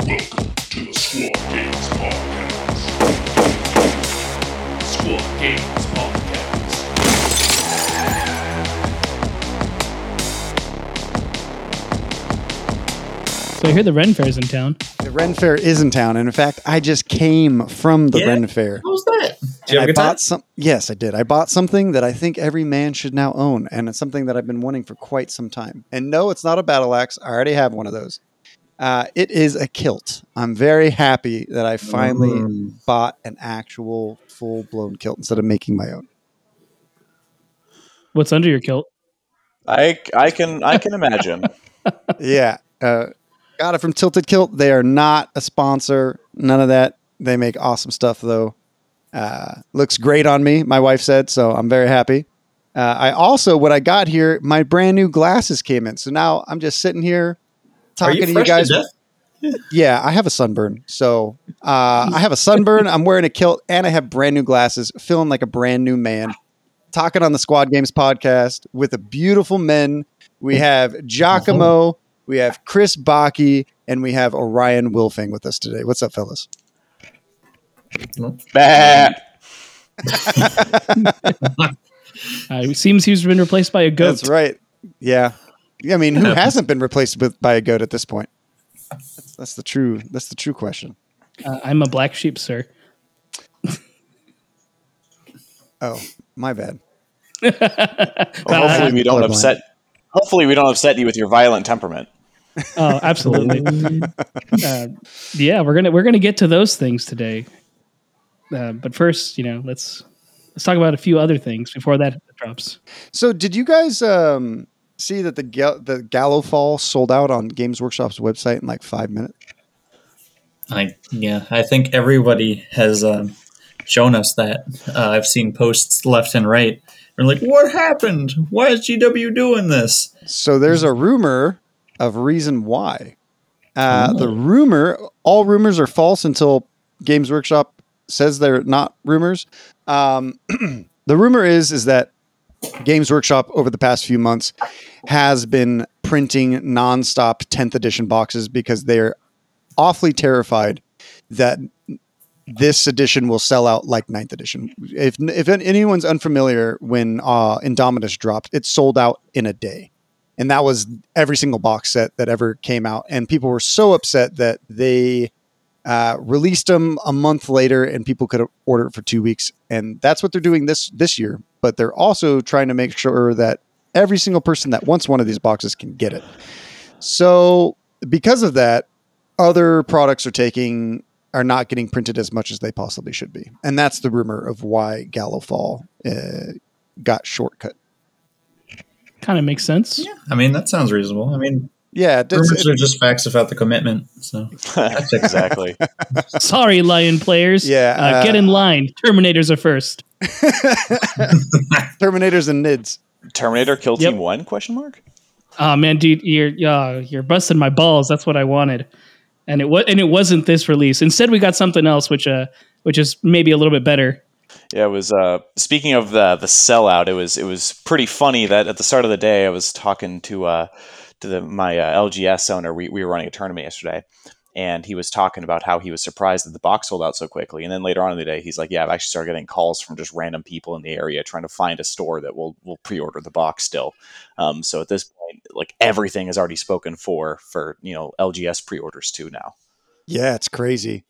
Welcome to the Squad Games Podcast. Squad Games Podcast. So I hear the Ren Fair's in town. The Ren Fair is in town, and in fact, I just came from the Yeah? Ren Fair. What was that? Did you And have I a time? bought some. Yes, I did. I bought something that I think every man should now own, and it's something that I've been wanting for quite some time. And no, it's not a battle axe. I already have one of those. Uh, it is a kilt. I'm very happy that I finally Mm. bought an actual full blown kilt instead of making my own. What's under your kilt? I I can I can imagine. yeah, uh, got it from Tilted Kilt. They are not a sponsor. None of that. They make awesome stuff though. Uh, looks great on me. My wife said so. I'm very happy. Uh, I also, what I got here, my brand new glasses came in. So now I'm just sitting here Are talking to you guys. death? Yeah, I have a sunburn. So uh, I have a sunburn. I'm wearing a kilt and I have brand new glasses, feeling like a brand new man. Talking on the Squad Games podcast with the beautiful men. We have Giacomo, we have Chris Bacchi, and we have Orion Wilfing with us today. What's up, fellas? Bah. Uh, it seems he's been replaced by a goat. That's right. Yeah. I mean, who hasn't been replaced with, by a goat at this point? That's, that's the true. That's the true question. Uh, I'm a black sheep, sir. Oh, my bad. Well, hopefully we don't upset. Hopefully we don't upset you with your violent temperament. Oh, absolutely. uh, yeah, we're gonna we're gonna get to those things today. Uh, but first, you know, let's let's talk about a few other things before that drops. So, did you guys um, see that the Ga- the Gallowfall sold out on Games Workshop's website in like five minutes? I yeah, I think everybody has um, shown us that. Uh, I've seen posts left and right. We're like, what happened? Why is GW doing this? So, there's a rumor of reason why. Uh, The rumor, all rumors are false until Games Workshop says they're not rumors. Um, the rumor is is that Games Workshop over the past few months has been printing nonstop 10th edition boxes because they're awfully terrified that this edition will sell out like 9th edition. If if anyone's unfamiliar when uh Indomitus dropped, it sold out in a day. And that was every single box set that ever came out and people were so upset that they uh, released them a month later and people could order it for 2 weeks and that's what they're doing this this year, but they're also trying to make sure that every single person that wants one of these boxes can get it. So, because of that, other products are taking are not getting printed as much as they possibly should be, and that's the rumor of why Gallowfall uh, got shortcut. Kind of makes sense. Yeah, I mean that sounds reasonable. I mean, Yeah, it's, rumors are just facts without the commitment. So exactly. Sorry, Lion players. Yeah, uh, uh, get in line. Terminators are first. Terminators and Nids. Terminator Kill Yep. Team One? Question mark. Oh man, dude, you're uh, you're busting my balls. That's what I wanted, and it was and it wasn't this release. Instead, we got something else, which uh, which is maybe a little bit better. Yeah, it was. Uh, speaking of the the sellout, it was it was pretty funny that at the start of the day I was talking to uh, to the, my uh, LGS owner. We, we were running a tournament yesterday, and he was talking about how he was surprised that the box sold out so quickly. And then later on in the day, he's like, "Yeah, I've actually started getting calls from just random people in the area trying to find a store that will will pre-order the box still." Um, so at this point, like everything is already spoken for for you know LGS pre-orders too now. Yeah, it's crazy.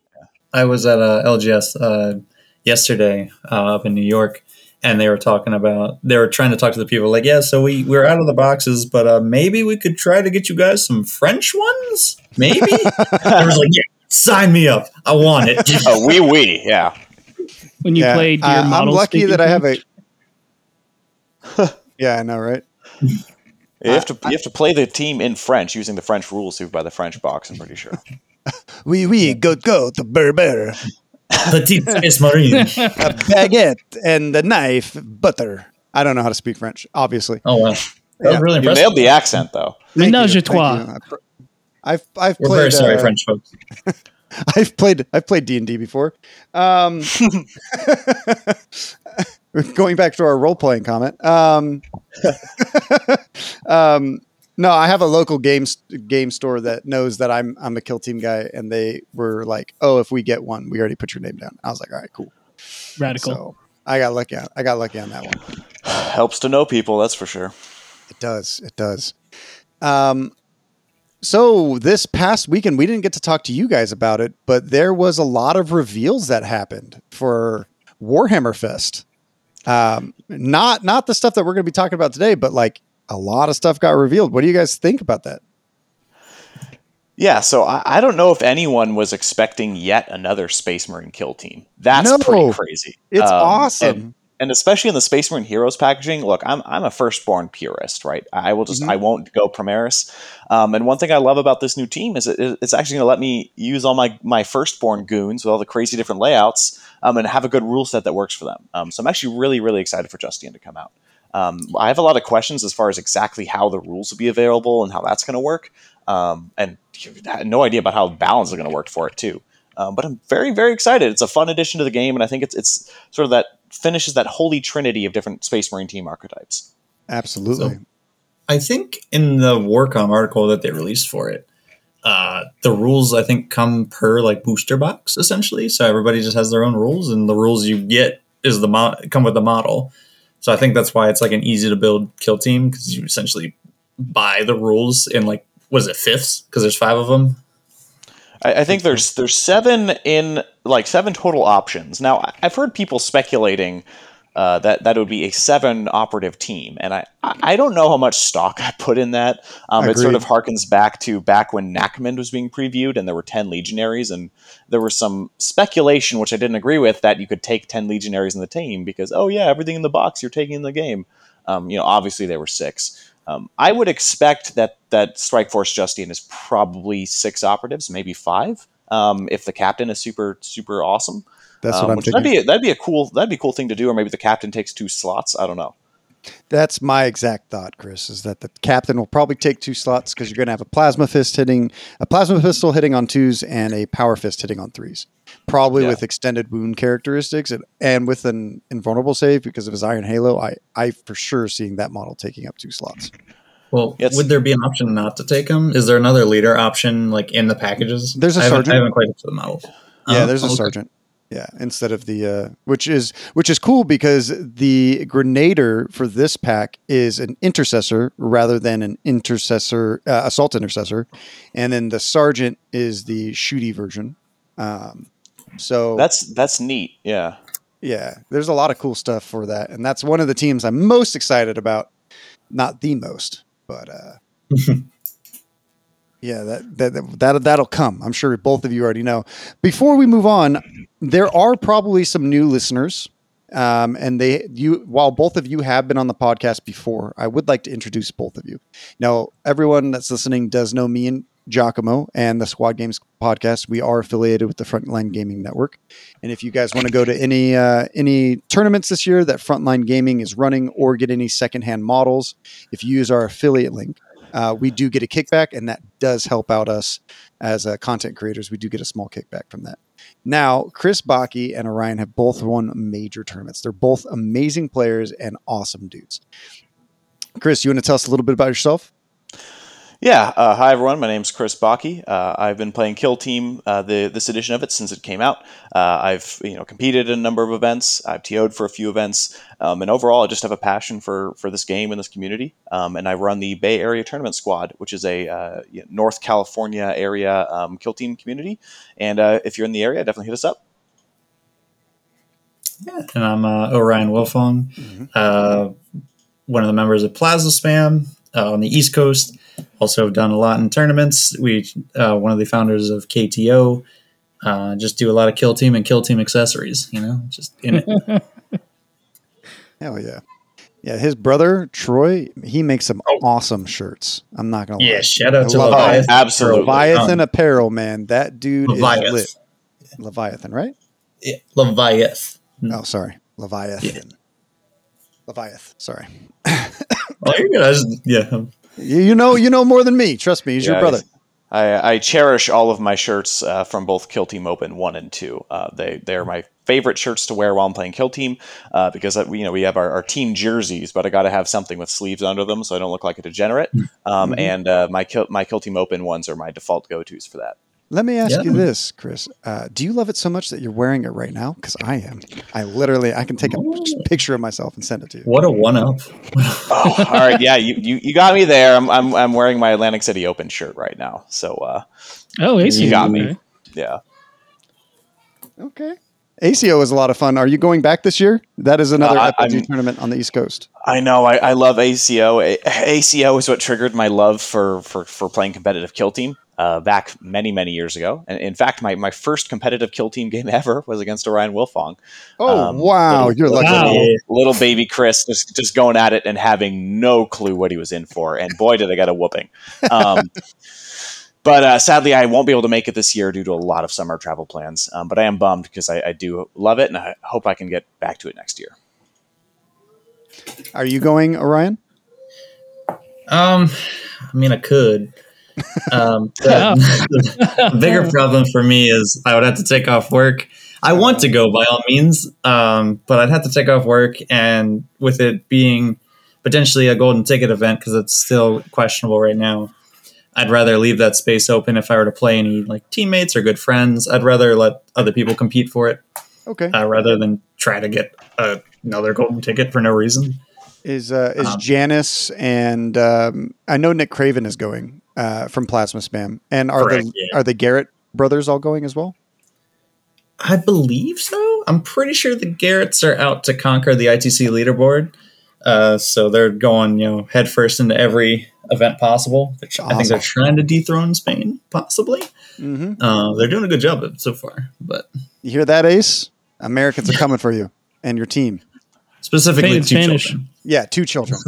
I was at uh, LGS uh, yesterday uh, up in New York, and they were talking about they were trying to talk to the people like, yeah, so we we're out of the boxes, but uh, maybe we could try to get you guys some French ones. Maybe I was like, yeah, sign me up. I want it. Oh, wee wee, yeah. When you yeah, played your uh, I'm lucky that I have French. a. yeah, I know, right? You have to you have to play the team in French using the French rules to buy the French box. I'm pretty sure. Oui, oui, go, go, the berber, Petite Space Marine. a baguette, and the knife, butter. I don't know how to speak French, obviously. Oh wow, that Yeah. was really You impressive. nailed the accent though. Thank Menage you, thank trois. you. I pr- I've I've We're played. very sorry, uh, French folks. I've played I've played D and D before. Um, going back to our role playing comment. Um, um, No, I have a local game game store that knows that I'm I'm a kill team guy, and they were like, "Oh, if we get one, we already put your name down." I was like, "All right, cool." Radical. So I got lucky. On, I got lucky on that one. Helps to know people, that's for sure. It does. It does. Um, so this past weekend, we didn't get to talk to you guys about it, but there was a lot of reveals that happened for Warhammer Fest. Um, not not the stuff that we're going to be talking about today, but like a lot of stuff got revealed. What do you guys think about that? Yeah, so I, I don't know if anyone was expecting yet another Space Marine kill team. That's No. pretty crazy. It's Um, awesome. and- and especially in the Space Marine Heroes packaging, look, I'm I'm a firstborn purist, right? I will just Mhm. I won't go Primaris. Um, and one thing I love about this new team is it, it's actually going to let me use all my my firstborn goons with all the crazy different layouts, um, and have a good rule set that works for them. Um, so I'm actually really really excited for Justian to come out. Um, I have a lot of questions as far as exactly how the rules will be available and how that's going to work, um, and no idea about how balance is going to work for it too. Um, but I'm very, very excited. It's a fun addition to the game, and I think it's it's sort of that finishes that holy trinity of different Space Marine team archetypes. Absolutely. So- I think in the Warcom article that they released for it, uh, the rules I think come per like booster box essentially. So everybody just has their own rules, and the rules you get is the mo- come with the model. So I think that's why it's like an easy to build kill team because you essentially buy the rules in like was it fifths because there's five of them. I, I think there's there's seven in like seven total options. Now I've heard people speculating uh, that that would be a seven operative team, and I I don't know how much stock I put in that. Um, it sort of harkens back to back when Nachmund was being previewed, and there were ten legionaries, and there was some speculation which I didn't agree with that you could take ten legionaries in the team because oh yeah everything in the box you're taking in the game. Um, you know obviously there were six. Um, I would expect that that Strike Force Justian is probably six operatives, maybe five. Um, if the captain is super super awesome, That's Um, what I'm which thinking. that'd be a, that'd be a cool that'd be a cool thing to do, or maybe the captain takes two slots. I don't know. That's my exact thought, Chris, is that the captain will probably take two slots because you're going to have a plasma fist hitting, a plasma pistol hitting on twos, and a power fist hitting on threes. Probably Yeah. with extended wound characteristics and, and with an invulnerable save because of his Iron Halo. I, I for sure seeing that model taking up two slots. Well, Yes. would there be an option not to take them? Is there another leader option like in the packages? There's a I haven't, sergeant. I haven't quite looked at the model. Yeah, Oh, there's a okay. sergeant. Yeah, instead of the uh, which is which is cool because the grenader for this pack is an intercessor rather than an intercessor uh, assault intercessor, and then the sergeant is the shooty version. Um, so That's that's neat. Yeah. yeah, there's a lot of cool stuff for that, and that's one of the teams I'm most excited about. Not the most, but uh, yeah, that, that that that'll come. I'm sure both of you already know. Before we move on, there are probably some new listeners, um, and they you while both of you have been on the podcast before, I would like to introduce both of you. Now, everyone that's listening does know me and Giacomo and the Squad Games podcast. We are affiliated with the Frontline Gaming Network. And if you guys want to go to any uh, any tournaments this year that Frontline Gaming is running, or get any secondhand models, if you use our affiliate link, uh, we do get a kickback, and that does help out us as uh, content creators. We do get a small kickback from that. Now, Chris Bacchi and Orion have both won major tournaments. They're both amazing players and awesome dudes. Chris, you want to tell us a little bit about yourself? Yeah. Uh, hi everyone. My name's Chris Bacchi. Uh, I've been playing Kill Team uh, the this edition of it since it came out. Uh, I've you know competed in a number of events. I've TO'd for a few events, um, and overall, I just have a passion for for this game and this community. Um, and I run the Bay Area Tournament Squad, which is a uh, North California area um, Kill Team community. And uh, if you're in the area, definitely hit us up. Yeah, and I'm uh, Orion Wilfong, uh, one of the members of Plasma Spam uh, on the East Coast. Also, done a lot in tournaments. We uh, one of the founders of KTO. Uh, just do a lot of kill team and kill team accessories. You know, just in it. Hell yeah. Yeah, his brother Troy, he makes some Oh. awesome shirts. I'm not gonna lie. yeah. Shout out to I love Leviathan. Oh, absolutely. Leviathan Um, apparel, man. That dude Leviathan. is lit. Leviathan, right? Yeah, Leviathan. Oh, sorry. Leviathan. Leviathan. Sorry. Oh, you're good. I just, yeah. You, you know you know more than me. Trust me, he's your brother. I, I cherish all of my shirts uh, from both Kill Team Open one and two. Uh, they they're my favorite shirts to wear while I'm playing Kill Team uh, because uh, we you know we have our, our team jerseys, but I got to have something with sleeves under them so I don't look like a degenerate. Um, Mhm. And uh, my kill my Kill Team Open ones are my default go tos for that. Let me ask Yeah. you this, Chris. Uh, do you love it so much that you're wearing it right now? Because I am. I literally, I can take a picture of myself and send it to you. What a one up. Oh, all right, yeah, you, you, you got me there. I'm, I'm I'm wearing my Atlantic City Open shirt right now. So uh, Oh, AC. You got me. okay. yeah. Okay. ACO is a lot of fun. Are you going back this year? That is another Uh, FLG I'm- tournament on the East Coast. I know. I, I love ACO. A- ACO is what triggered my love for for, for playing competitive kill team uh, back many many years ago. And in fact, my, my first competitive kill team game ever was against Orion Wilfong. Oh, Um, wow. little- You're lucky. Wow. Yeah. Little baby Chris just just going at it and having no clue what he was in for. And boy, did I get a whooping. Um, But uh, sadly, I won't be able to make it this year due to a lot of summer travel plans. Um, but I am bummed because I, I do love it, and I hope I can get back to it next year. Are you going, Orion? Um, I mean, I could. Um, the, the bigger problem for me is I would have to take off work. I want to go by all means, um, but I'd have to take off work, and with it being potentially a golden ticket event because it's still questionable right now. I'd rather leave that space open if I were to play any like teammates or good friends. I'd rather let other people compete for it Okay. uh, rather than try to get a, another golden ticket for no reason. Is uh, is Um, Janice and um, I know Nick Craven is going uh, from Plasma Spam, and are Correct, the yeah. are the Garrett brothers all going as well? I believe so. I'm pretty sure the Garretts are out to conquer the ITC leaderboard. Uh, so they're going, you know, headfirst into every event possible. They're I think they're trying to dethrone Spain, possibly. Mm-hmm. Uh, they're doing a good job of it so far, but You hear that, Ace? Americans are coming for you and your team. specifically Spain, two Spanish. children. Yeah, two children.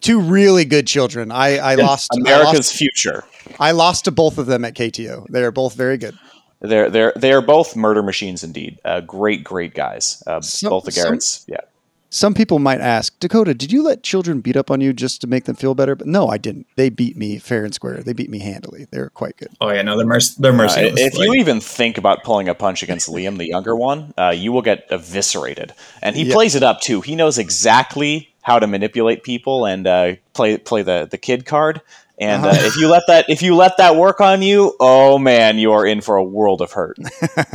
two really good children. I, I lost I America's lost, future. I lost to both of them at KTO. They are both very good. They're they're they are both murder machines indeed. Uh, great great guys. Uh, Some- both the some- yeah. Some people might ask, Dakotah, did you let children beat up on you just to make them feel better? But no, I didn't. They beat me fair and square. They beat me handily. They're quite good. Oh yeah, no, they're merc- they're Uh, merciless. if you even think about pulling a punch against Liam, the younger one, uh, you will get eviscerated. And he Yeah. plays it up too. He knows exactly how to manipulate people and uh, play play the the kid card. And uh, Uh-huh. if you let that if you let that work on you, oh man, you are in for a world of hurt.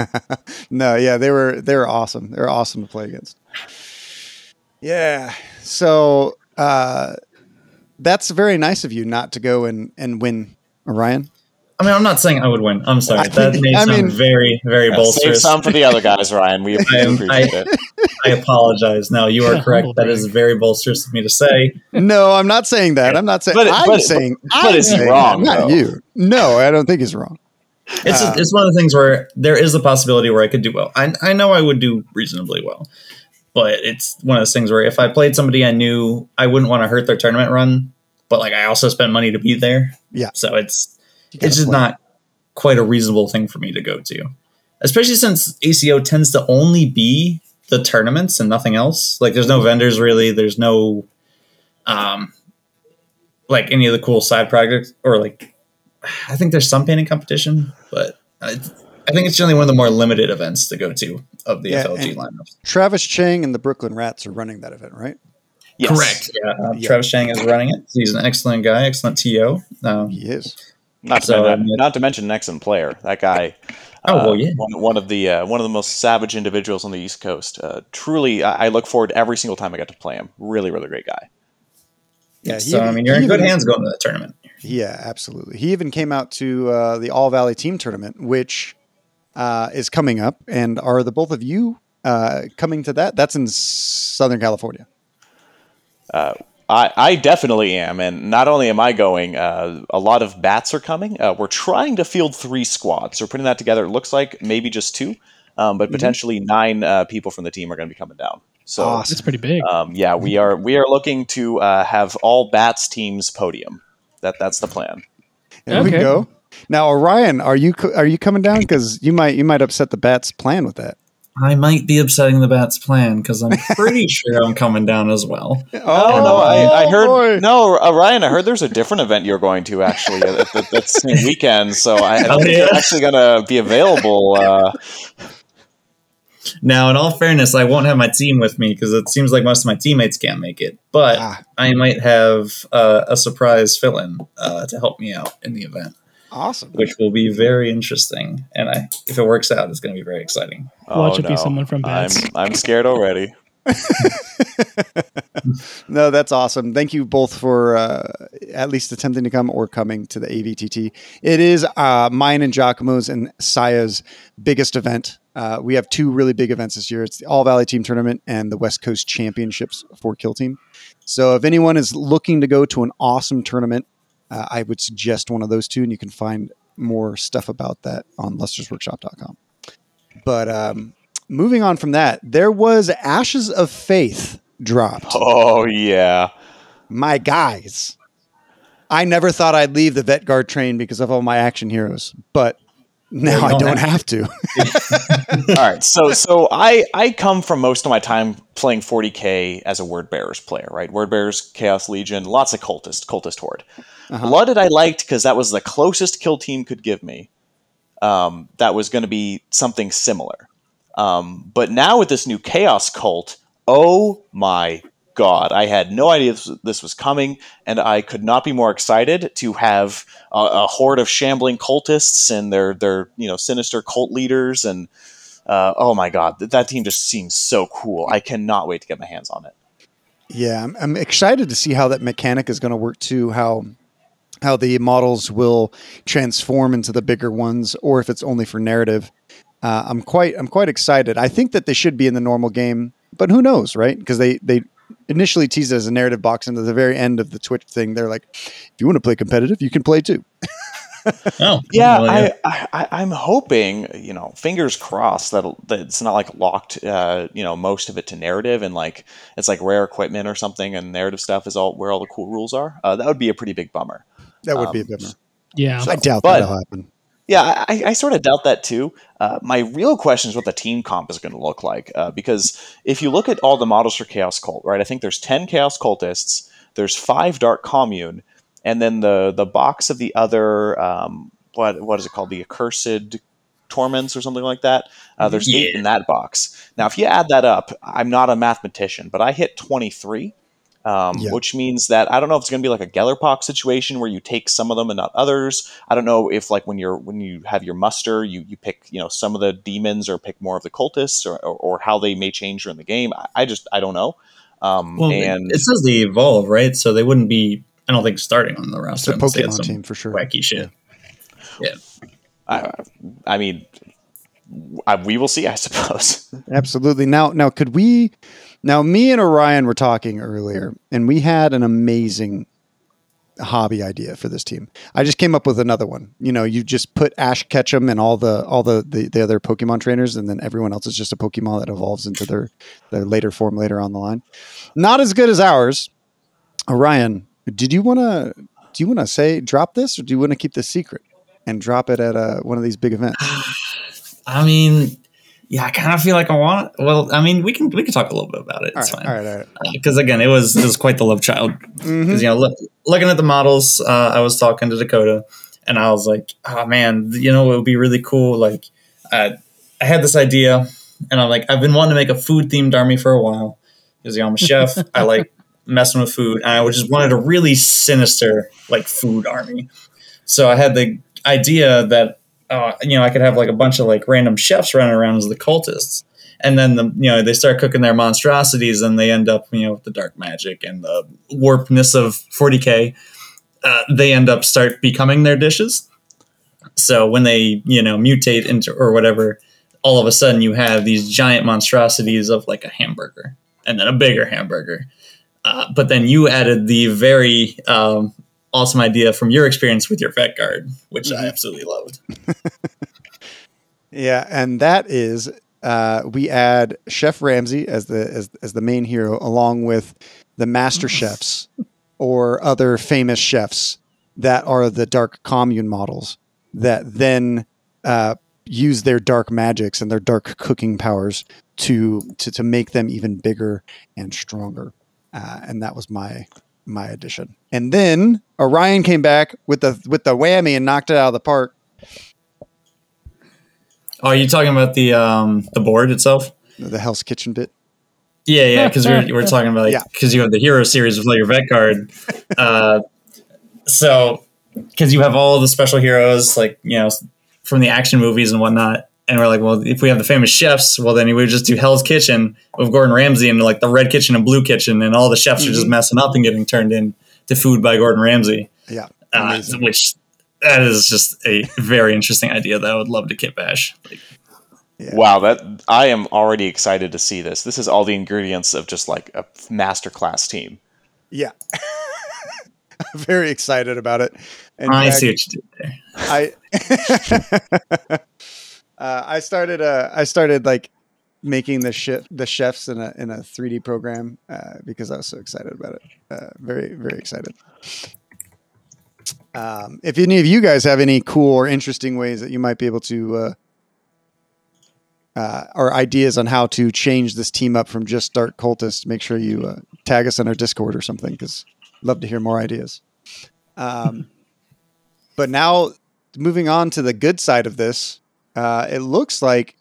no, yeah, they were they were awesome. They were awesome to play against. Yeah. So uh, that's very nice of you not to go and, and win, Orion. I mean, I'm not saying I would win. I'm sorry. That may I sound mean- very, very Yeah, save some for the other guys, Ryan. We I am- appreciate I- it. I apologize. Now you are correct. That is very bolsterous of me to say. No, I'm not saying that. I'm not saying. But- I'm but- saying. but I'm is he saying wrong, that, Not though? you. No, I don't think he's wrong. It's Uh, it's one of the things where there is a possibility where I could do well. I I know I would do reasonably well, but it's one of those things where if I played somebody I knew, I wouldn't want to hurt their tournament run. But like I also spent money to be there, Yeah. So it's it's just play. not quite a reasonable thing for me to go to, especially since ACO tends to only be the tournaments and nothing else. Like there's no vendors really. There's no um like any of the cool side projects or like I think there's some painting competition, but I, I think it's generally one of the more limited events to go to of the Yeah, FLG and- lineups. Travis Chang and the Brooklyn Rats are running that event, right? Yes. Correct. Yeah, uh, Yeah. Travis Chang is running it. He's an excellent guy, excellent TO. Um, He is. Not to, So, men- I mean- not to mention an excellent player. That guy. Oh, uh, well, yeah. One, one of the uh, one of the most savage individuals on the East Coast. Uh, truly, I, I look forward to every single time I get to play him. Really, really great guy. Yeah, he so I mean, you're he in good even- hands going to the tournament. Yeah, absolutely. He even came out to uh, the All Valley Team Tournament, which uh, is coming up. And are the both of you uh, coming to that? That's in Southern California. I, I definitely am, and not only am I going, uh, a lot of bats are coming. Uh, we're trying to field three squads. So we're putting that together. It looks like maybe just two, um, but potentially nine uh, people from the team are going to be coming down. So Awesome. That's pretty big. um, yeah, we are we are looking to uh, have all bats teams podium. That that's the plan. There we go. Now, Orion, are you are you coming down? Because you might you might upset the Bats' plan with that. I might be upsetting the Bats' plan because I'm pretty sure I'm coming down as well. Oh, Oh, no, I, I heard boy. no, uh, Ryan. I heard there's a different event you're going to actually at the, that same weekend. So I, I don't Oh, think yeah. you're actually going to be available. Uh, Now, in all fairness, I won't have my team with me because it seems like most of my teammates can't make it. But Ah. I might have uh, a surprise fill-in uh, to help me out in the event, Awesome. which will be very interesting. And I, if it works out, it's going to be very exciting. Watch oh, it be no. someone from Bats. I'm I'm scared already. No, that's awesome. Thank you both for uh, at least attempting to come or coming to the AVTT. It is uh, mine and Giacomo's and Saya's biggest event. Uh, we have two really big events this year. It's the All Valley Team Tournament and the West Coast Championships for Kill Team. So if anyone is looking to go to an awesome tournament, uh, I would suggest one of those two, and you can find more stuff about that on lustersworkshop.com. But um, moving on from that, there was Ashes of Faith dropped. Oh yeah. my guys. I never thought I'd leave the vet guard train because of all my action heroes, but now Well, I don't don't have to. All right, so so I I come from most of my time playing 40k as a word bearers player, right? Word bearers, Chaos Legion, lots of cultist, cultist horde. Uh-huh. Blooded I liked because that was the closest kill team could give me. Um, that was going to be something similar. Um, but now with this new Chaos cult, oh my god, I had no idea this, was coming, and I could not be more excited to have a, a horde of shambling cultists and their their you know sinister cult leaders and uh, oh my god, that, that team just seems so cool. I cannot wait to get my hands on it. Yeah, I'm, I'm excited to see how that mechanic is going to work too. How how the models will transform into the bigger ones, or if it's only for narrative. Uh, I'm quite I'm quite excited. I think that they should be in the normal game, but who knows, right? Because they they initially teased as a narrative box, and at the very end of the Twitch thing, they're like, if you want to play competitive, you can play too. Oh, Yeah, I, I, I- I'm hoping, you know, fingers crossed that, that it's not like locked, uh, you know, most of it to narrative and like it's like rare equipment or something, and narrative stuff is all where all the cool rules are. Uh, that would be a pretty big bummer. That would be a Um, bummer. Yeah. I doubt but- that'll happen. Yeah, I, I sort of doubt that too. Uh, my real question is what the team comp is going to look like. Uh, because if you look at all the models for Chaos Cult, right, I think there's 10 Chaos Cultists, there's five Dark Commune, and then the, the box of the other, um, what what is it called? The Accursed Torments or something like that. Uh, there's eight in that box. Now, if you add that up, I'm not a mathematician, but I hit 23. Um, Yeah. Which means that I don't know if it's going to be like a Gellerpox situation where you take some of them and not others. I don't know if like when you're when you have your muster, you you pick you know some of the demons or pick more of the cultists or, or, or how they may change during the game. I, I just I don't know. Um, Well, and it says they evolve, right? So they wouldn't be, I don't think, starting on the It's a roster. unless they had Pokemon team for sure. Wacky shit. Yeah. I, I mean, I, we will see. I suppose. Absolutely. Now, now, could we? Now, me and Orion were talking earlier, and we had an amazing hobby idea for this team. I just came up with another one. You know, you just put Ash Ketchum and all the all the, the the other Pokemon trainers, and then everyone else is just a Pokemon that evolves into their their later form later on the line. Not as good as ours. Orion, did you want to? Do you want to say drop this, or do you want to keep this secret and drop it at uh, one of these big events? I mean, yeah, I kind of feel like I want it. Well, I mean, we can we can talk a little bit about it. All It's right, fine. all right, all right. because again, it was it was quite the love child. Because you know, look, looking at the models, uh, I was talking to Dakotah, and I was like, "Oh man, you know, it would be really cool." Like, uh, I had this idea, and I'm like, I've been wanting to make a food themed army for a while because you know, I'm a chef. I like messing with food, and I just wanted a really sinister like food army. So I had the idea that uh, you know I could have like a bunch of like random chefs running around as the cultists. And then the you know they start cooking their monstrosities and they end up you know with the dark magic and the warpness of 40k uh, they end up start becoming their dishes. So when they you know mutate into or whatever all of a sudden you have these giant monstrosities of like a hamburger and then a bigger hamburger. Uh, but then you added the very um, awesome idea from your experience with your vet guard which i absolutely loved. Yeah, and that is uh, we add Chef Ramsay as the as, as the main hero, along with the master chefs or other famous chefs that are the dark commune models that then uh, use their dark magics and their dark cooking powers to to, to make them even bigger and stronger. Uh, and that was my my addition. And then Orion came back with the with the whammy and knocked it out of the park. Oh, are you talking about the um the board itself? The Hell's Kitchen bit. Yeah, yeah, because we're, we're talking about like Yeah. because you have the hero series with like your vet guard. Uh, so because you have all the special heroes like you know from the action movies and whatnot, and we're like, well, if we have the famous chefs, well then we would just do Hell's Kitchen with Gordon Ramsay and like the red kitchen and blue kitchen, and all the chefs are just messing up and getting turned in to food by Gordon Ramsay, Yeah. uh, which that is just a very interesting idea that I would love to kit bash. Like, Yeah. Wow, that I am already excited to see this. This is all the ingredients of just like a masterclass team. Yeah. Very excited about it. And I Jack, see what you did there. I uh, I started uh, I started like making the chef the chefs in a in a 3D program uh, because I was so excited about it. Uh, very very excited. Um, if any of you guys have any cool or interesting ways that you might be able to uh, or ideas on how to change this team up from just dark cultists, make sure you tag us on our Discord or something because love to hear more ideas. Um, but now moving on to the good side of this, uh, it looks like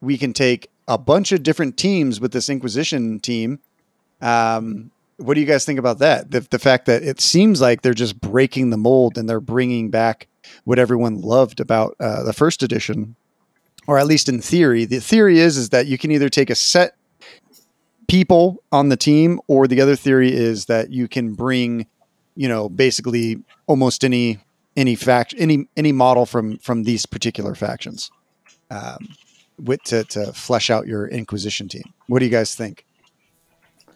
we can take a bunch of different teams with this Inquisition team. Um, what do you guys think about that? The, the fact that it seems like they're just breaking the mold and they're bringing back what everyone loved about uh, the first edition, or at least in theory. The theory is is that you can either take a set people on the team, or the other theory is that you can bring, you know, basically almost any any fact any any model from from these particular factions um, with to to flesh out your Inquisition team. What do you guys think?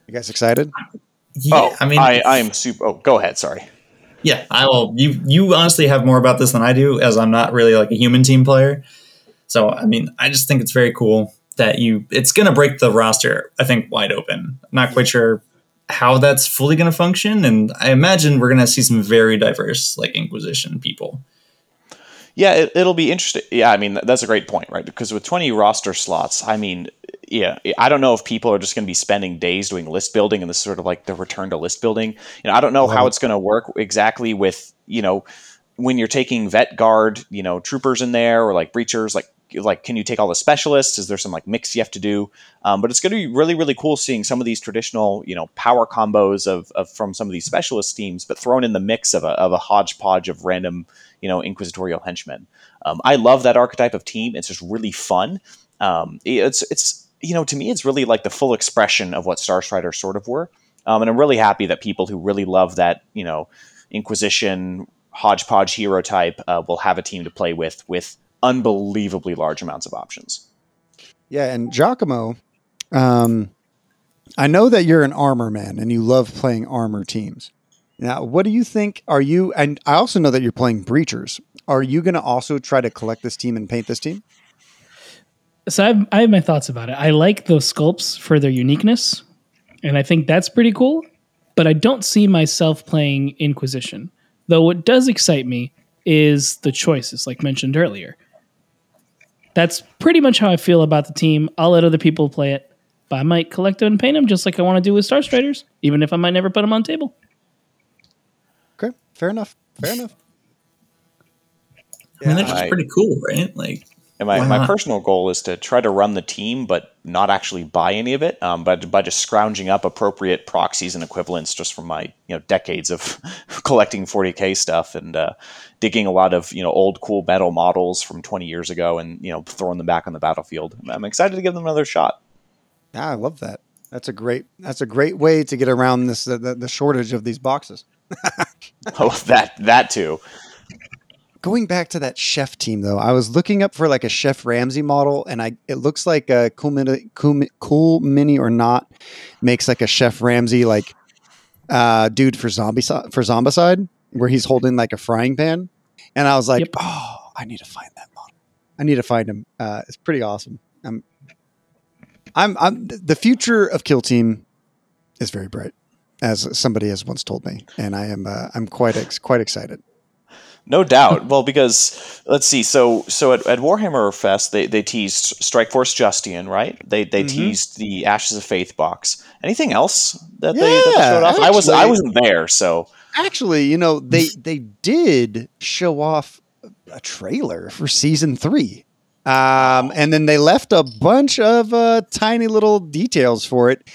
You guys excited? Yeah, oh, I mean, I, I am super. Oh, go ahead. Sorry. Yeah, I will. You you honestly have more about this than I do, as I'm not really like a human team player. So I mean, I just think it's very cool that you. It's going to break the roster, I think, wide open. I'm not quite sure how that's fully going to function, and I imagine we're going to see some very diverse like Inquisition people. Yeah, it, it'll be interesting. Yeah, I mean that's a great point, right? Because with 20 roster slots, I mean, yeah, I don't know if people are just going to be spending days doing list building, and this is sort of like the return to list building. You know, I don't know how it's going to work exactly with you know when you're taking vet guard, you know, troopers in there or like breachers, like like can you take all the specialists? Is there some like mix you have to do? Um, but it's going to be really really cool seeing some of these traditional you know power combos of, of from some of these specialist teams, but thrown in the mix of a of a hodgepodge of random you know inquisitorial henchmen. Um, I love that archetype of team. It's just really fun. Um, it's it's you know to me it's really like the full expression of what Star Striders sort of were. Um, and I'm really happy that people who really love that you know Inquisition hodgepodge hero type uh, will have a team to play with with unbelievably large amounts of options. Yeah, and Giacomo, um, I know that you're an armor man and you love playing armor teams. Now, what do you think? Are you? And I also know that you're playing breachers. Are you going to also try to collect this team and paint this team? So I have, I have my thoughts about it. I like those sculpts for their uniqueness, and I think that's pretty cool. But I don't see myself playing Inquisition. Though what does excite me is the choices, like mentioned earlier. That's pretty much how I feel about the team. I'll let other people play it, but I might collect them and paint them just like I want to do with Star Striders, even if I might never put them on table. Okay, fair enough. Fair enough. I mean, that's I- just pretty cool, right? Like, And my, my personal goal is to try to run the team, but not actually buy any of it. Um, but by just scrounging up appropriate proxies and equivalents, just from my you know decades of collecting 40k stuff and uh, digging a lot of you know old cool metal models from 20 years ago, and you know throwing them back on the battlefield. I'm excited to give them another shot. Yeah, I love that. That's a great. That's a great way to get around this the, the, the shortage of these boxes. Oh, that that too. Going back to that chef team, though, I was looking up for like a Chef Ramsay model, and I it looks like a cool mini, cool, cool mini or not makes like a Chef Ramsay like uh, dude for zombie for zombicide, where he's holding like a frying pan, and I was like, Yep. oh, I need to find that model. I need to find him. Uh, it's pretty awesome. I'm, I'm, I'm the future of Kill Team is very bright, as somebody has once told me, and I am uh, I'm quite ex- quite excited. No doubt. Well, because let's see. So, so at, at Warhammer Fest, they, they teased Strike Force Justian, right? They they Mhm. teased the Ashes of Faith box. Anything else that they, that they showed off? I was I wasn't there, so Actually, you know, they they did show off a trailer for season three. Um, and then they left a bunch of uh, tiny little details for it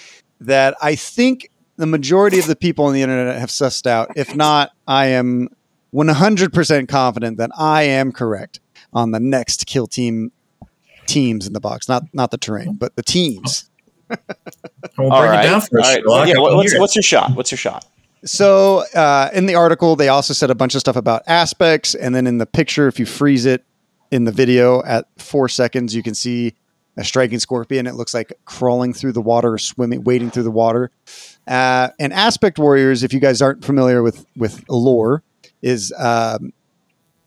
that I think the majority of the people on the internet have sussed out. If not, I am 100% confident that I am correct on the next kill team teams in the box. Not not the terrain, but the teams. We'll all break right. it down for us. All right. Sherlock. Yeah, I what- can what's, what's your shot? What's your shot? So uh, in the article, they also said a bunch of stuff about aspects, and then in the picture, if you freeze it in the video at four seconds, you can see a striking scorpion. It looks like crawling through the water, swimming, wading through the water. Uh, and aspect warriors, if you guys aren't familiar with with lore, is um,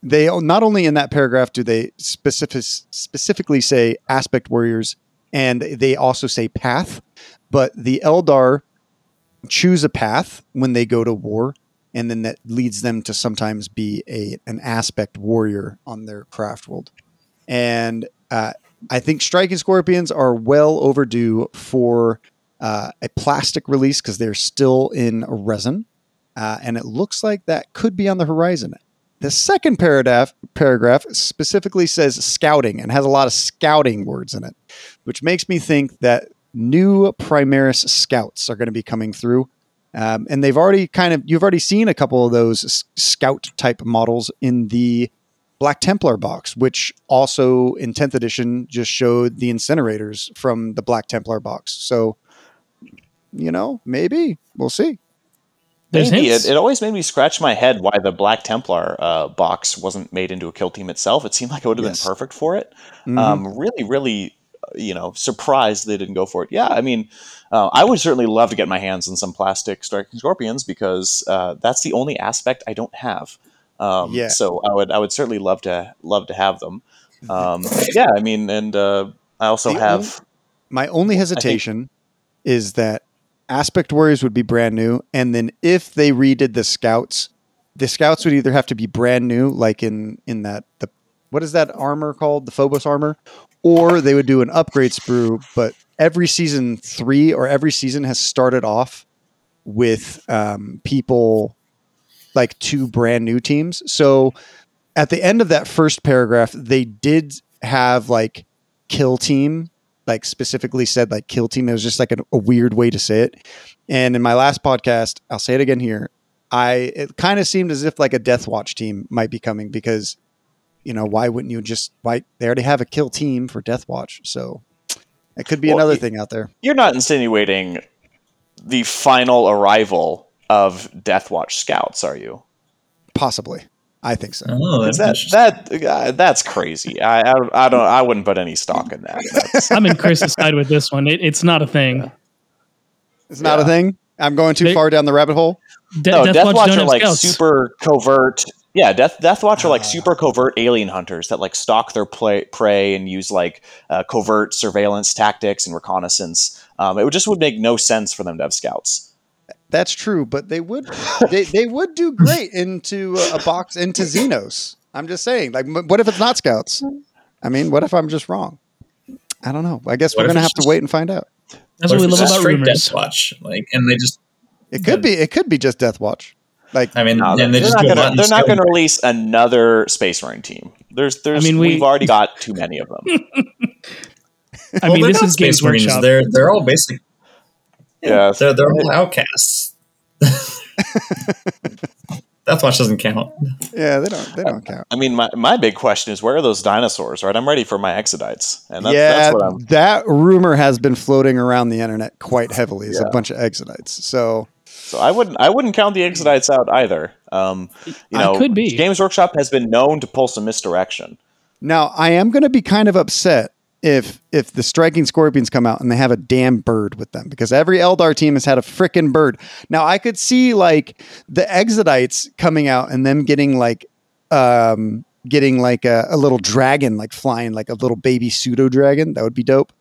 they not only in that paragraph do they specific, specifically say aspect warriors, and they also say path, but the Eldar choose a path when they go to war and then that leads them to sometimes be a an aspect warrior on their craft world. And uh, i think striking scorpions are well overdue for uh, a plastic release because they're still in resin uh, and it looks like that could be on the horizon the second paragraph paragraph specifically says scouting and has a lot of scouting words in it which makes me think that new Primaris scouts are going to be coming through. Um, and they've already kind of, you've already seen a couple of those scout type models in the Black Templar box, which also in 10th edition just showed the incinerators from the Black Templar box. So, you know, maybe we'll see. There's Maybe. It, it always made me scratch my head why the Black Templar uh, box wasn't made into a kill team itself. It seemed like it would have Yes. been perfect for it. Mhm. Um, really, really, uh, you know, surprised they didn't go for it. Yeah, I mean, uh, I would certainly love to get my hands on some plastic striking scorpions because uh, that's the only aspect I don't have. Um, Yeah. So I would, I would certainly love to, love to have them. Um, yeah, I mean, and uh, I also The have. My only hesitation is that Aspect Warriors would be brand new, and then if they redid the Scouts, the Scouts would either have to be brand new, like in in that the what is that armor called, the Phobos armor, or they would do an upgrade sprue. But every season three or every season has started off with um, people like two brand new teams. So at the end of that first paragraph, they did have like kill team like specifically said like kill team. It was just like a, a weird way to say it. And in my last podcast, I'll say it again here. I it kind of seemed as if like a Death Watch team might be coming because you know why wouldn't you just why they already have a kill team for Death Watch, so it could be Well, another y- thing out there. You're not insinuating the final arrival of Death Watch scouts, are you? Possibly, I think so. Oh, that's that that uh, that's crazy. I, I I don't I wouldn't put any stock in that. I'm in Chris's side with this one. It, it's not a thing. It's not a thing. I'm going too They- far down the rabbit hole. De- no, Death, Death, Watch, Watch are like scouts. super covert. Yeah, Death Death Watch are like Ah. super covert alien hunters that like stalk their play, prey and use like uh, covert surveillance tactics and reconnaissance. Um, it would just would make no sense for them to have scouts. That's true, but they would they, they would do great into a box into Xenos. I'm just saying. Like, what if it's not scouts? I mean, what if I'm just wrong? I don't know. I guess What we're gonna it's have to wait and find out. That's What what we love about straight rumors. Death Watch, like, and they just, It could be. It could be just Death Watch. Like, I mean, No, and they're, they just not gonna, they're not going to release another Space Marine team. There's there's I mean, we- we, have already got too many of them. I Well, mean, this not is Games Space Marines. Workshop. They're they're all basic. Yeah. they're they're all outcasts. Death Watch doesn't count. yeah, they don't. They don't count. I mean, my, my big question is where are those dinosaurs? Right, I'm ready for my Exodites, and that's, yeah, that's what I'm. that rumor has been floating around the internet quite heavily. Is a bunch of exodites. So So I wouldn't I wouldn't count the Exodites out either. Um, you I know, could be. Games Workshop has been known to pull some misdirection. now I am going to be kind of upset if if the striking scorpions come out and they have a damn bird with them because every Eldar team has had a freaking bird. Now I could see like the exodites coming out and them getting like um getting like a, a little dragon like flying like a little baby pseudo dragon that would be dope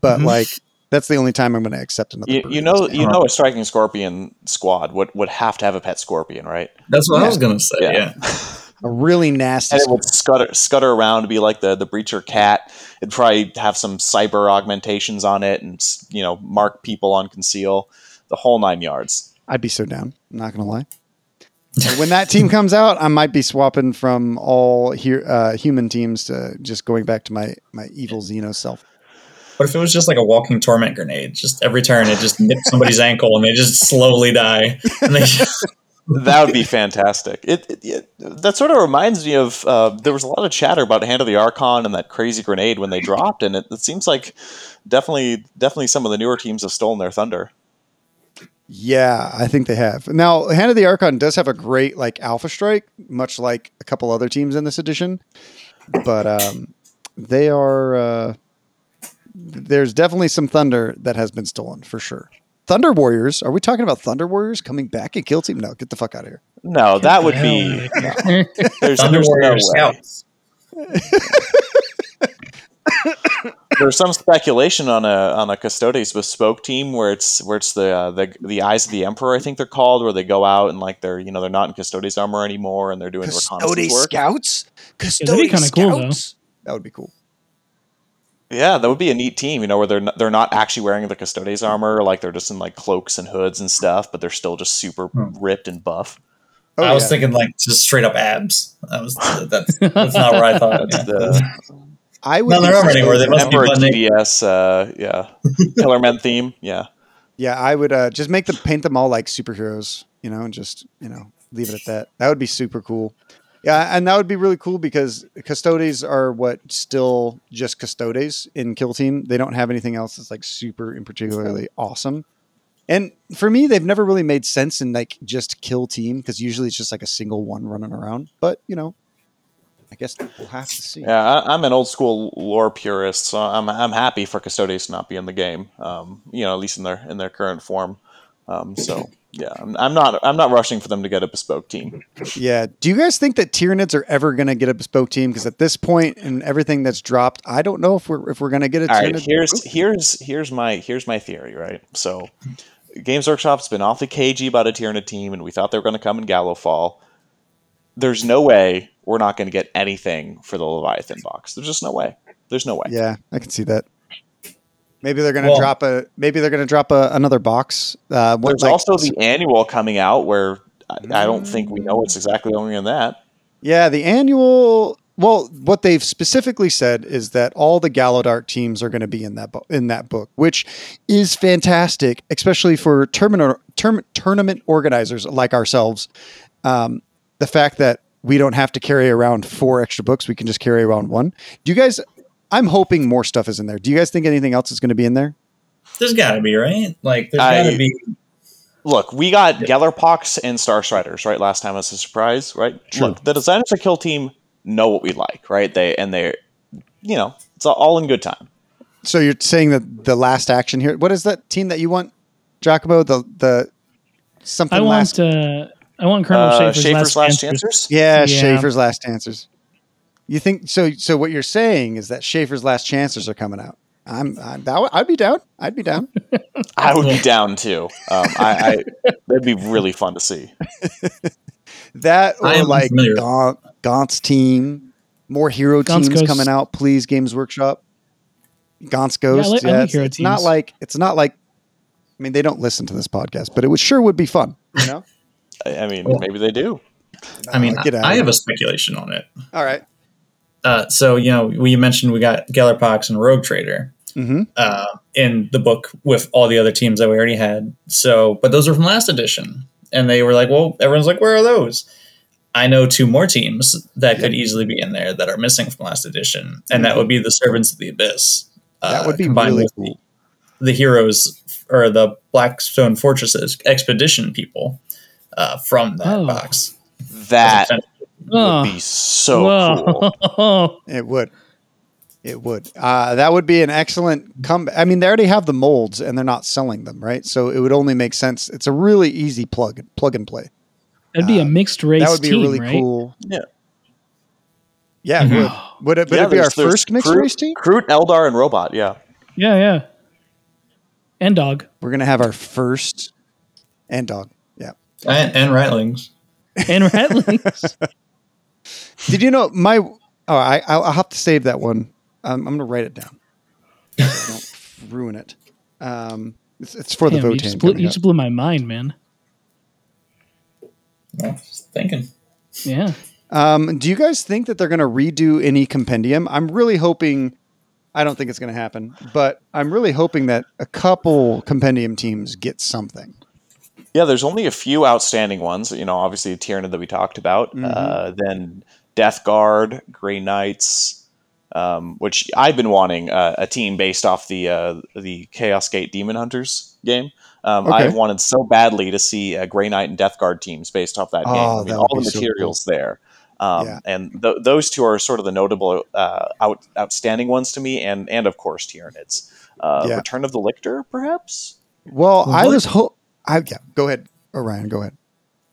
but Mhm. like that's the only time i'm going to accept another You, bird you know, you know, a striking scorpion squad would would have to have a pet scorpion, right? That's what I was gonna say. Yeah. Yeah. a really nasty. and it would scutter scutter around to be like the the breacher cat. It'd probably have some cyber augmentations on it, and you know, mark people on conceal, the whole nine yards. I'd be so down. I'm not gonna lie. When that team comes out, I might be swapping from all here uh, human teams to just going back to my my evil Xeno self. What if it was just like a walking torment grenade? Just every turn, it just nips somebody's ankle and they just slowly die. And they That would be fantastic. It, it, it that sort of reminds me of uh, there was a lot of chatter about Hand of the Archon and that crazy grenade when they dropped, and it, it seems like definitely definitely some of the newer teams have stolen their thunder. Yeah, I think they have. Now, Hand of the Archon does have a great like Alpha Strike, much like a couple other teams in this edition. But um, they are uh, there's definitely some thunder that has been stolen for sure. Thunder Warriors? Are we talking about Thunder Warriors coming back and kill team? No, get the fuck out of here. No, that would be there's, Thunder there's Warrior no way. Scouts. There's some speculation on a on a Custodes bespoke team where it's where it's the uh, the the eyes of the Emperor I think they're called where they go out and like they're you know they're not in Custodes armor anymore and they're doing reconnaissance work. Scouts? that'd be kinda cool, though. That would be cool. Yeah, that would be a neat team, you know, where they're not, they're not actually wearing the Custodes armor, like they're just in like cloaks and hoods and stuff, but they're still just super Hmm. ripped and buff. Oh, I was thinking like just straight up abs. That was that's that's not where I thought. That's yeah. the I would No, they're be not anymore. They so- must be Emperor butt naked. Uh, yeah, Killer Men theme, yeah. Yeah, I would uh, just make them paint them all like superheroes, you know, and just you know leave it at that. That would be super cool. Yeah, and that would be really cool because custodes are what still just custodes in Kill Team. They don't have anything else that's like super and particularly awesome. And for me, they've never really made sense in like just Kill Team because usually it's just like a single one running around. But you know, I guess we'll have to see. Yeah, I, I'm an old school lore purist, so I'm I'm happy for Custodes to not be in the game. Um, you know, at least in their in their current form. Um, so yeah, I'm, I'm not I'm not rushing for them to get a bespoke team. Yeah. Do you guys think that Tyranids are ever going to get a bespoke team? Because at this point and everything that's dropped, I don't know if we're if we're going to get a All right, Tyranid. here's here's here's my here's my theory, right? So, Games Workshop's been awfully cagey about a Tyranid team, and we thought they were going to come in Gallowfall. There's no way we're not going to get anything for the Leviathan box. There's just no way. There's no way. Yeah, I can see that. Maybe they're going to Well- drop a. Maybe they're going to drop a, another box. Uh, There's like- also the annual coming out where I, I don't think we know what's exactly going in that. yeah the annual. Well, what they've specifically said is that all the Gallowdark teams are going to be in that bo- in that book, which is fantastic, especially for tournament term, tournament organizers like ourselves. Um, the fact that we don't have to carry around four extra books, we can just carry around one. Do you guys? I'm hoping more stuff is in there. Do you guys think anything else is going to be in there? There's got to be right. Like there's I- got to be. Look, we got Gellerpox and Star Striders right last time as a surprise, right? True. Look, the designers of Kill Team know what we like, right? They and they, you know, it's all in good time. So you're saying that the last action here. What is that team that you want, Giacomo? The the something I last. want uh, I want Colonel Uh, Schaeffer's, Schaeffer's last, last Chancers. chancers. yeah, Yeah. Schaeffer's last Chancers. You think so? So what you're saying is that Schaeffer's last chances are coming out. I'm. I, that, would- I'd be down. I'd be down. I would be down too. Um, I, I that'd be really fun to see. That or like. Gaunt, Gaunt's team, more hero Gaunt's teams Ghost. coming out. Please, Games Workshop. Gaunt's Ghost. like- I Yeah, like it's, hero it's not like it's not like. I mean, they don't listen to this podcast, but it would sure would be fun. You know. I, I mean, Well- maybe they do. I mean, get out I have a speculation on it. All right. Uh, so you know, we mentioned we got Gellerpox and Rogue Trader Mm-hmm. uh, in the book with all the other teams that we already had. So, but those were from last edition, and they were like, "Well, everyone's like, where are those?" I know two more teams that could easily be in there that are missing from last edition, and that would be the Servants of the Abyss. That uh, would be combined really cool. The heroes or the Blackstone Fortresses expedition people uh, from that Oh. box. That Oh, would be so cool. It would. It would. Uh, that would be an excellent come. I mean, they already have the molds and they're not selling them, right? So it would only make sense. It's a really easy plug plug and play. That'd be a Uh, mixed race that would be team, really right? cool. Yeah. Yeah, it Mhm. would. Would it, would Yeah, it be our there's- there's first mixed Kroot- race team? Kroot, Eldar, and Robot. Yeah. Yeah, yeah. And dog. We're gonna have our first and dog. Yeah. And, and Ratlings. And ratlings. Did you know my? Oh, I I'll, I'll have to save that one. Um, I'm going to write it down. Don't ruin it. Um, it's, it's for the Damn, you, vote. just blew, you just blew my mind, man. Well, just thinking. Yeah. Um, do you guys think that they're going to redo any compendium? I'm really hoping. I don't think it's going to happen, but I'm really hoping that a couple compendium teams get something. Yeah, there's only a few outstanding ones. You know, obviously the Tyranid that we talked about. Mhm. Uh, then Death Guard, Grey Knights, um, which I've been wanting uh, a team based off the uh, the Chaos Gate Demon Hunters game. Um, Okay. I've wanted so badly to see uh, Grey Knight and Death Guard teams based off that Oh, game. I mean, that all the be so materials there. Um, Yeah. And th- those two are sort of the notable, uh, out- outstanding ones to me, and and of course Tyranids. Uh, Yeah. Return of the Lictor, perhaps. Well, Well, I what- was hope. I yeah. Go ahead, Orion. Go ahead.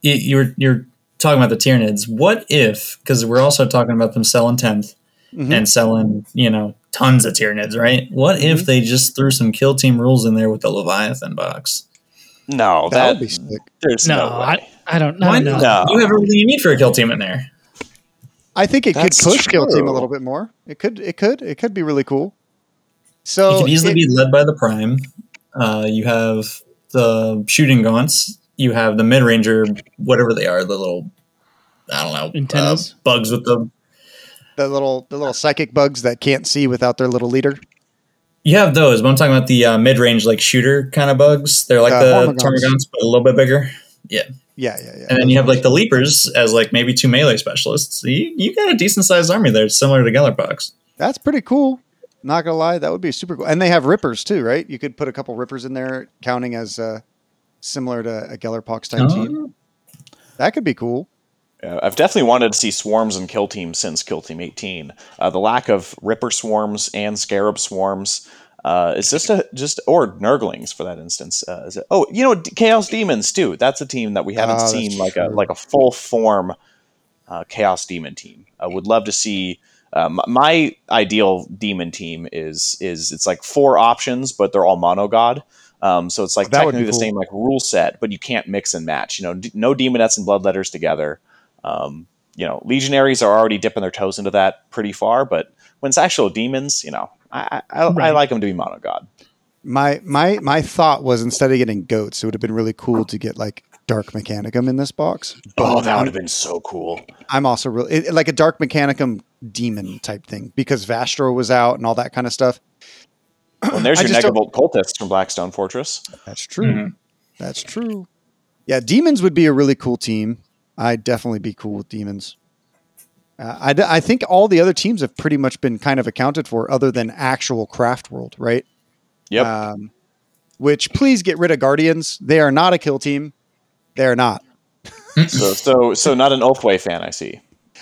You're you're talking about the Tyranids. What if? Because we're also talking about them selling tenth Mhm. and selling, you know, tons of Tyranids, right? What Mm-hmm. if they just threw some kill team rules in there with the Leviathan box? No, that, that, would be sick. there's No, no, way. I, I don't I Why don't know. not? No. You have everything you need for a kill team in there. I think it That's could push Kill Team a little bit more. It could. It could. It could be really cool. So it could easily it- be led by the Prime. Uh, you have the shooting gaunts. You have the mid ranger, whatever they are, the little I don't know Antennas? uh, bugs with the. the little the little psychic bugs that can't see without their little leader. You have those, but I'm talking about the uh, mid range like shooter kind of bugs. They're like Uh, the Hormagaunts. Termagants, but a little bit bigger. Yeah, yeah, yeah. And then you have like the leapers as like maybe two melee specialists. So you, you got a decent sized army there, similar to Gellerpox. That's pretty cool. Not gonna lie, that would be super cool. And they have rippers too, right? You could put a couple rippers in there, counting as uh, similar to a Gellerpox type team. That could be cool. Yeah, I've definitely wanted to see swarms and kill team since Kill Team 18. Uh, the lack of Ripper swarms and Scarab swarms uh, is just a just or Nurglings for that instance. Uh, is it, oh, you know, Chaos Demons too. That's a team that we haven't Oh, seen like a like a full form uh, Chaos Demon team. I would love to see. Um, my ideal demon team is is it's like four options, but they're all mono god. Um, so it's like That would technically be the cool. same like rule set, but you can't mix and match. You know, d- no demonettes and bloodletters together. Um, you know, legionaries are already dipping their toes into that pretty far, but when it's actual demons, you know, I I, I, I like them to be mono god. My my my thought was instead of getting goats, it would have been really cool to get like Dark Mechanicum in this box. Oh, that would have been so cool. I'm also really it, like a Dark Mechanicum demon type thing because Vashtorr was out and all that kind of stuff. Well, and there's I your just don't- Negavolt cultists from Blackstone Fortress. That's true. That's true. Yeah, demons would be a really cool team. I'd definitely be cool with demons. Uh, I, d- I think all the other teams have pretty much been kind of accounted for, other than actual Craft World, right? Yep. Um, which please get rid of Guardians. They are not a kill team. They are not. so so so not an Ulthwé fan, I see.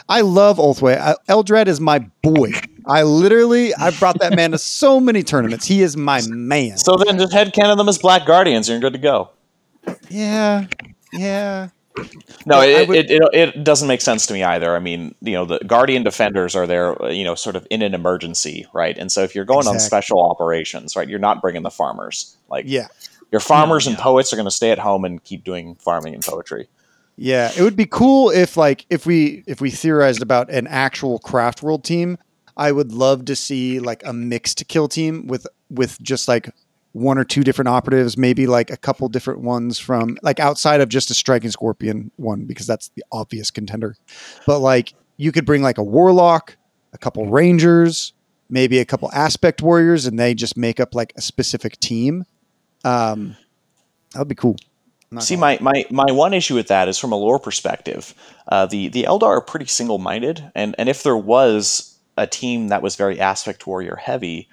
I love Ulthwé. I, Eldrad is my boy. I literally I brought that man to so many tournaments. He is my man. So then just headcanon them as Black Guardians, and you're good to go. Yeah, yeah. No, Yeah, it, would- it, it, it doesn't make sense to me either. I mean, you know, the Guardian Defenders are there, uh, you know, sort of in an emergency, right? And so if you're going on special operations, right, you're not bringing the farmers. Like, Yeah. your farmers and poets are going to stay at home and keep doing farming and poetry. Yeah, it would be cool if like if we if we theorized about an actual craft world team, I would love to see like a mixed kill team with with just like one or two different operatives, maybe like a couple different ones from like outside of just a striking scorpion one because that's the obvious contender. But like you could bring like a warlock, a couple rangers, maybe a couple aspect warriors and they just make up like a specific team. Um that would be cool. See, my, my, my one issue with that is from a lore perspective. Uh, the the Eldar are pretty single minded, and and if there was a team that was very aspect warrior heavy,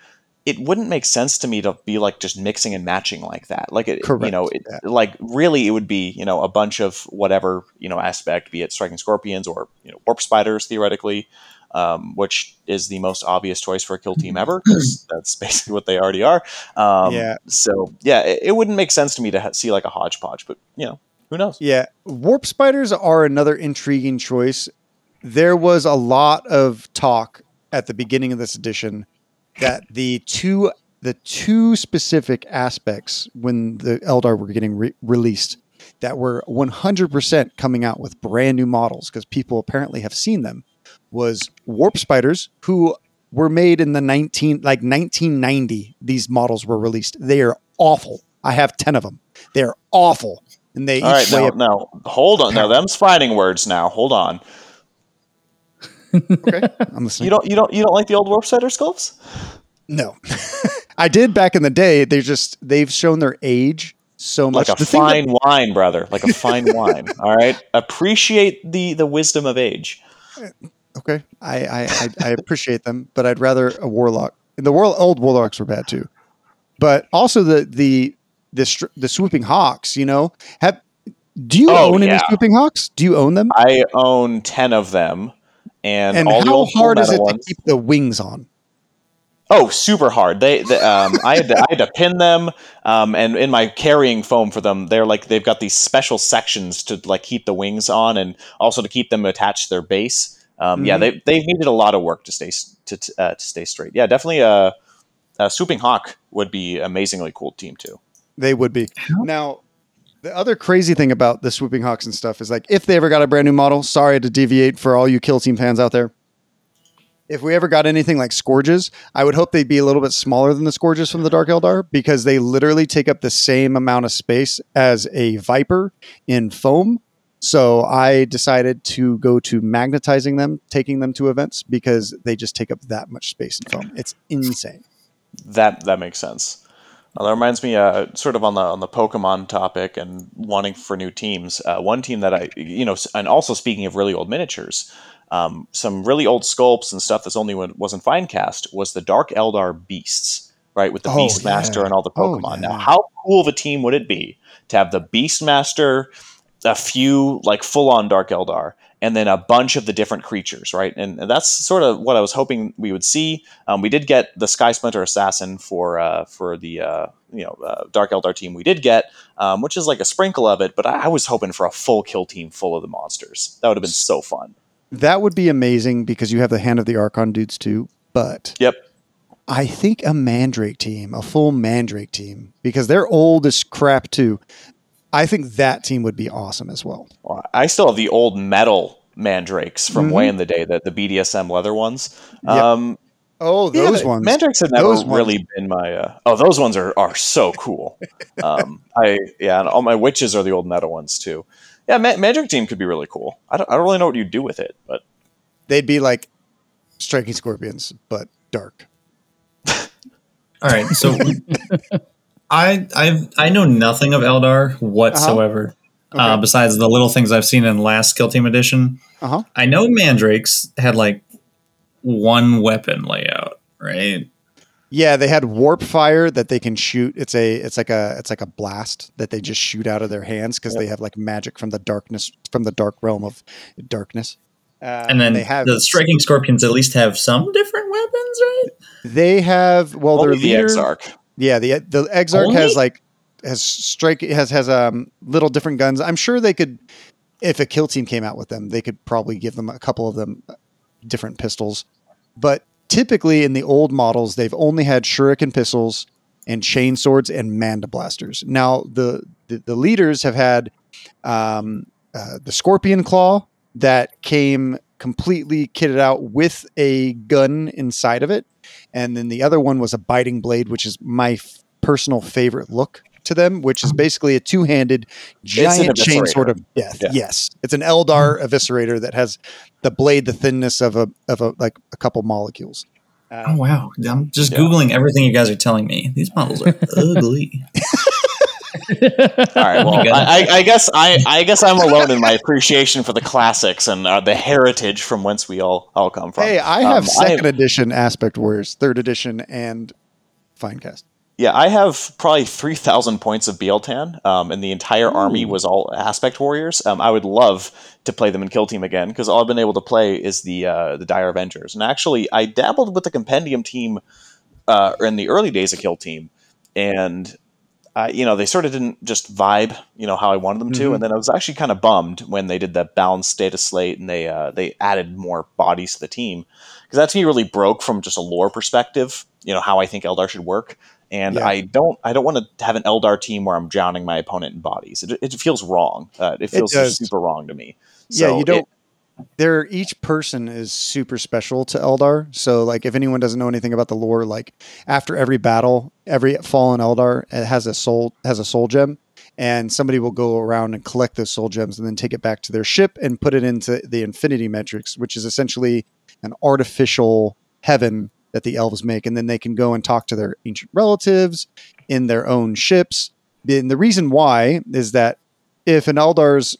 it wouldn't make sense to me to be like just mixing and matching like that. Like it, you know, it, yeah. like really, it would be you know a bunch of whatever you know aspect, be it striking scorpions or you know warp spiders theoretically. Um, which is the most obvious choice for a kill team ever? 'cause that's basically what they already are. Um, Yeah. So yeah, it, it wouldn't make sense to me to ha- see like a hodgepodge, but you know, who knows? Yeah, warp spiders are another intriguing choice. There was a lot of talk at the beginning of this edition that the two the two specific aspects when the Eldar were getting re- released that were 100% coming out with brand new models because people apparently have seen them was Warp Spiders, who were made in the 19 like 1990. These models were released. They are awful. I have 10 of them. They're awful. And they All right, now, up- now hold on. Now, them's fighting words. Now, hold on. Okay. I'm listening. You don't, you don't, you don't like the old Warp Spider sculpts? No, I did back in the day. They just they've shown their age so much. Like a The thing that- fine wine, brother. Like a fine wine. All right. Appreciate the the wisdom of age. okay, I, I I I appreciate them, but I'd rather a warlock. The world, old warlocks were bad too, but also the the the the swooping hawks. You know, have do you Oh, own any swooping hawks? Do you own them? I own ten of them, and, And all how old hard is it metal to keep the wings on? Oh, super hard. They, they um, I had to, I had to pin them, um, and in my carrying foam for them, they're like they've got these special sections to like keep the wings on, and also to keep them attached to their base. Um, Yeah, Mhm. they they've needed a lot of work to stay to to, uh, to stay straight. Yeah, definitely. A, a swooping hawk would be amazingly cool team too. They would be. Now, the other crazy thing about the swooping hawks and stuff is like if they ever got a brand new model, sorry to deviate for all you kill team fans out there. If we ever got anything like Scourges, I would hope they'd be a little bit smaller than the Scourges from the Dark Eldar because they literally take up the same amount of space as a Viper in foam. So I decided to go to magnetizing them, taking them to events because they just take up that much space in foam. It's insane. That that makes sense. Uh, that reminds me, uh, sort of on the on the Pokemon topic and wanting for new teams. Uh, one team that I, you know, and also speaking of really old miniatures, um, some really old sculpts and stuff that's only when was in Finecast was the Dark Eldar Beasts, right? With the Oh, Beastmaster yeah. and all the Oh, Pokemon. yeah. Now, how cool of a team would it be to have the Beastmaster, a few like full on Dark Eldar, and then a bunch of the different creatures, right? And, and that's sort of what I was hoping we would see. Um, we did get the Sky Splinter Assassin for uh, for the uh, you know uh, Dark Eldar team. We did get, um, which is like a sprinkle of it, but I, I was hoping for a full kill team full of the monsters. That would have been so fun. That would be amazing because you have the hand of the Archon dudes too. But Yep. I think a Mandrake team, a full Mandrake team, because they're old as crap too. I think that team would be awesome as well. Well, I still have the old metal mandrakes from Mhm. way in the day, the, the BDSM leather ones. Yep. Um, Oh, those the- ones. Mandrakes have never really been my. Uh, oh, those ones are, are so cool. um, I yeah, and all my witches are the old metal ones too. Yeah, Ma- Mandrake team could be really cool. I don't, I don't really know what you'd do with it, but They'd be like striking scorpions, but dark. All right, so I I I know nothing of Eldar whatsoever. Okay. Uh, besides the little things I've seen in last Kill Team Edition, Uh-huh. I know Mandrakes had like one weapon layout, right? Yeah, they had warp fire that they can shoot. It's a it's like a it's like a blast that they just shoot out of their hands because they have like magic from the darkness from the dark realm of darkness. Uh, And then they have the Striking Scorpions at least have some different weapons, right? they have well their only the leader, Exarch. Yeah, the the Exarch Only? has like has strike has has um little different guns. I'm sure they could if a kill team came out with them, they could probably give them a couple of them uh, different pistols. But typically in the old models, they've only had shuriken pistols and chain swords and mandiblasters. Now the the, the leaders have had um, uh, the scorpion claw that came completely kitted out with a gun inside of it and then the other one was a biting blade, which is my f- personal favorite look to them, which is basically a two-handed giant chain eviscerator. sword of death. Yeah. Yes, it's an Eldar eviscerator that has the blade the thinness of a of a like a couple molecules. Uh, Oh wow! I'm just Yeah. googling everything you guys are telling me. These models are ugly. All right. Well, I, I- I guess I, I guess I'm alone in my appreciation for the classics and uh, the heritage from whence we all all come from. hey, I have Um, second edition Aspect Warriors, third edition, and Finecast. Yeah, I have probably three thousand points of Biel-Tan, um, and the entire army was all aspect warriors. Um, I would love to play them in Kill Team again because all I've been able to play is the uh, the Dire Avengers. And actually, I dabbled with the Compendium team uh, in the early days of Kill Team, and uh, you know they sort of didn't just vibe, you know how I wanted them to. Mhm. And then I was actually kind of bummed when they did the balanced data slate and they uh, they added more bodies to the team because that to me really broke from just a lore perspective. You know how I think Eldar should work and Yeah. I don't I don't want to have an Eldar team where I'm drowning my opponent in bodies. It, it feels wrong. Uh, it feels does. super wrong to me. yeah, So you don't. it- they're each person is super special to Eldar. So like if anyone doesn't know anything about the lore, like after every battle, every fallen Eldar has a soul has a soul gem. And somebody will go around and collect those soul gems and then take it back to their ship and put it into the infinity matrix, which is essentially an artificial heaven that the elves make. And then they can go and talk to their ancient relatives in their own ships. And the reason why is that if an Eldar's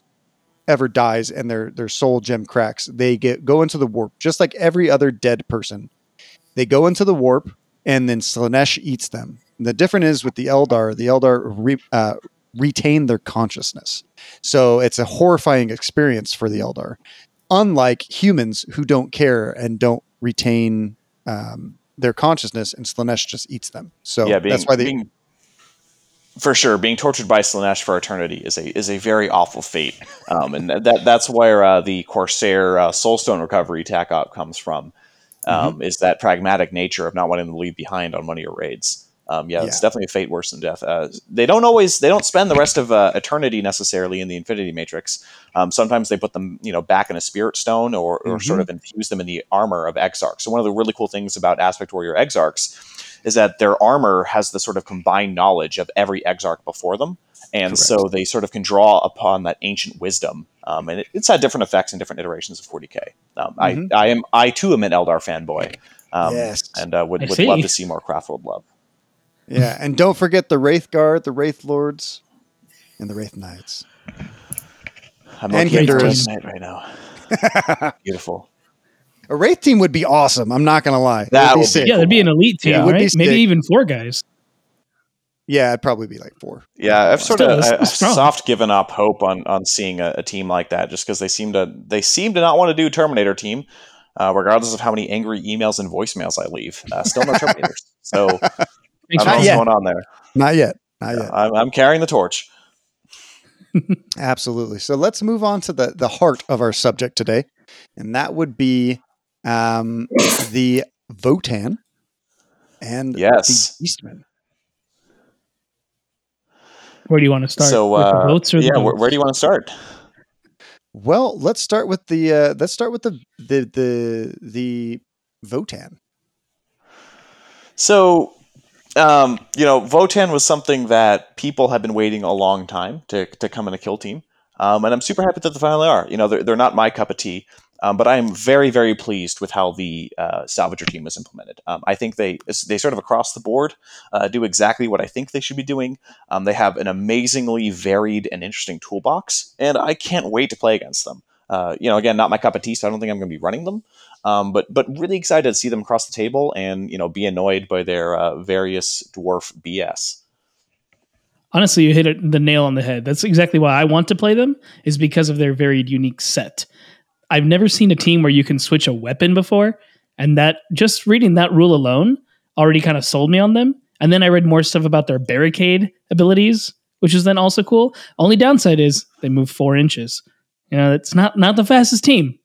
ever dies and their their soul gem cracks, they get go into the warp just like every other dead person. They go into the warp and then Slaanesh eats them. And the difference is with the Eldar, the Eldar re, uh, retain their consciousness. So it's a horrifying experience for the Eldar. Unlike humans who don't care and don't retain um, their consciousness, and Slaanesh just eats them. So yeah, being, that's why they. being, for sure being tortured by Slaanesh for eternity is a is a very awful fate, um, and that that's where uh, the Corsair uh, Soulstone recovery tac op comes from. Um, Mm-hmm. Is that pragmatic nature of not wanting to leave behind on one of your raids? Um, yeah, it's definitely a fate worse than death. Uh, they don't always they don't spend the rest of uh, eternity necessarily in the Infinity Matrix. Um, sometimes they put them you know back in a Spirit Stone or, or Mhm. sort of infuse them in the armor of Exarchs. So one of the really cool things about Aspect Warrior Exarchs is that their armor has the sort of combined knowledge of every Exarch before them. And Correct. so they sort of can draw upon that ancient wisdom, um, and it, it's had different effects in different iterations of 40k. Um, Mhm. I, I am, I too am an Eldar fanboy, um, Yes. and uh, would, I would see. love to see more Craftworld love. Yeah, and don't forget the Wraith Guard, the Wraith Lords, and the Wraith Knights. I'm And looking at right now. Beautiful. A Wraith team would be awesome. I'm not gonna lie. That would be- sick. Yeah, there'd be an elite team, Yeah, it would be right? Maybe even four guys. Yeah, it'd probably be like four. Yeah, I've sort Still, of that's- I- soft given up hope on on seeing a, a team like that, just because they seem to they seem to not want to do Terminator team, uh, regardless of how many angry emails and voicemails I leave. Uh, still no Terminators, so I Thanks don't know what's yet. going on there. Not yet. Not yet. I'm, I'm carrying the torch. Absolutely. So let's move on to the the heart of our subject today, and that would be um, the Votann and Yes. the Eastman. Where do you want to start? So With the uh, votes or the yeah, where, where do you want to start? Well, let's start with the uh, let's start with the the the the Votann. So, um, you know, Votann was something that people have been waiting a long time to, to come in a kill team. Um, and I'm super happy that they finally are. You know, they're, they're not my cup of tea, um, but I am very, very pleased with how the uh, Salvager team was implemented. Um, I think they they sort of across the board uh, do exactly what I think they should be doing. Um, they have an amazingly varied and interesting toolbox, and I can't wait to play against them. Uh, you know, again, not my cup of tea, so I don't think I'm going to be running them. Um, but but really excited to see them across the table and you know be annoyed by their uh, various dwarf BS. Honestly, you hit it, the nail on the head. That's exactly why I want to play them, is because of their varied, unique set. I've never seen a team where you can switch a weapon before, and that just reading that rule alone already kind of sold me on them. And then I read more stuff about their barricade abilities, which is then also cool. Only downside is they move four inches. You know, it's not not the fastest team.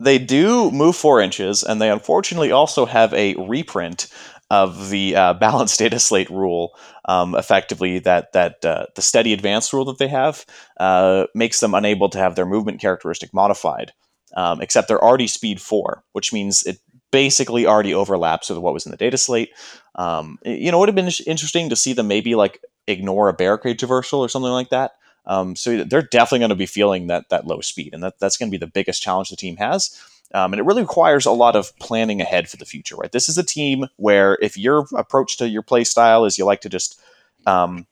They do move four inches, and they unfortunately also have a reprint of the uh, balanced data slate rule. Um, effectively, that that uh, the steady advance rule that they have uh, makes them unable to have their movement characteristic modified. Um, except they're already speed four, which means it basically already overlaps with what was in the data slate. Um, you know, it would have been interesting to see them maybe like ignore a barricade traversal or something like that. Um, so they're definitely going to be feeling that that low speed, and that, that's going to be the biggest challenge the team has. Um, and it really requires a lot of planning ahead for the future, right? This is a team where if your approach to your play style is you like to just um,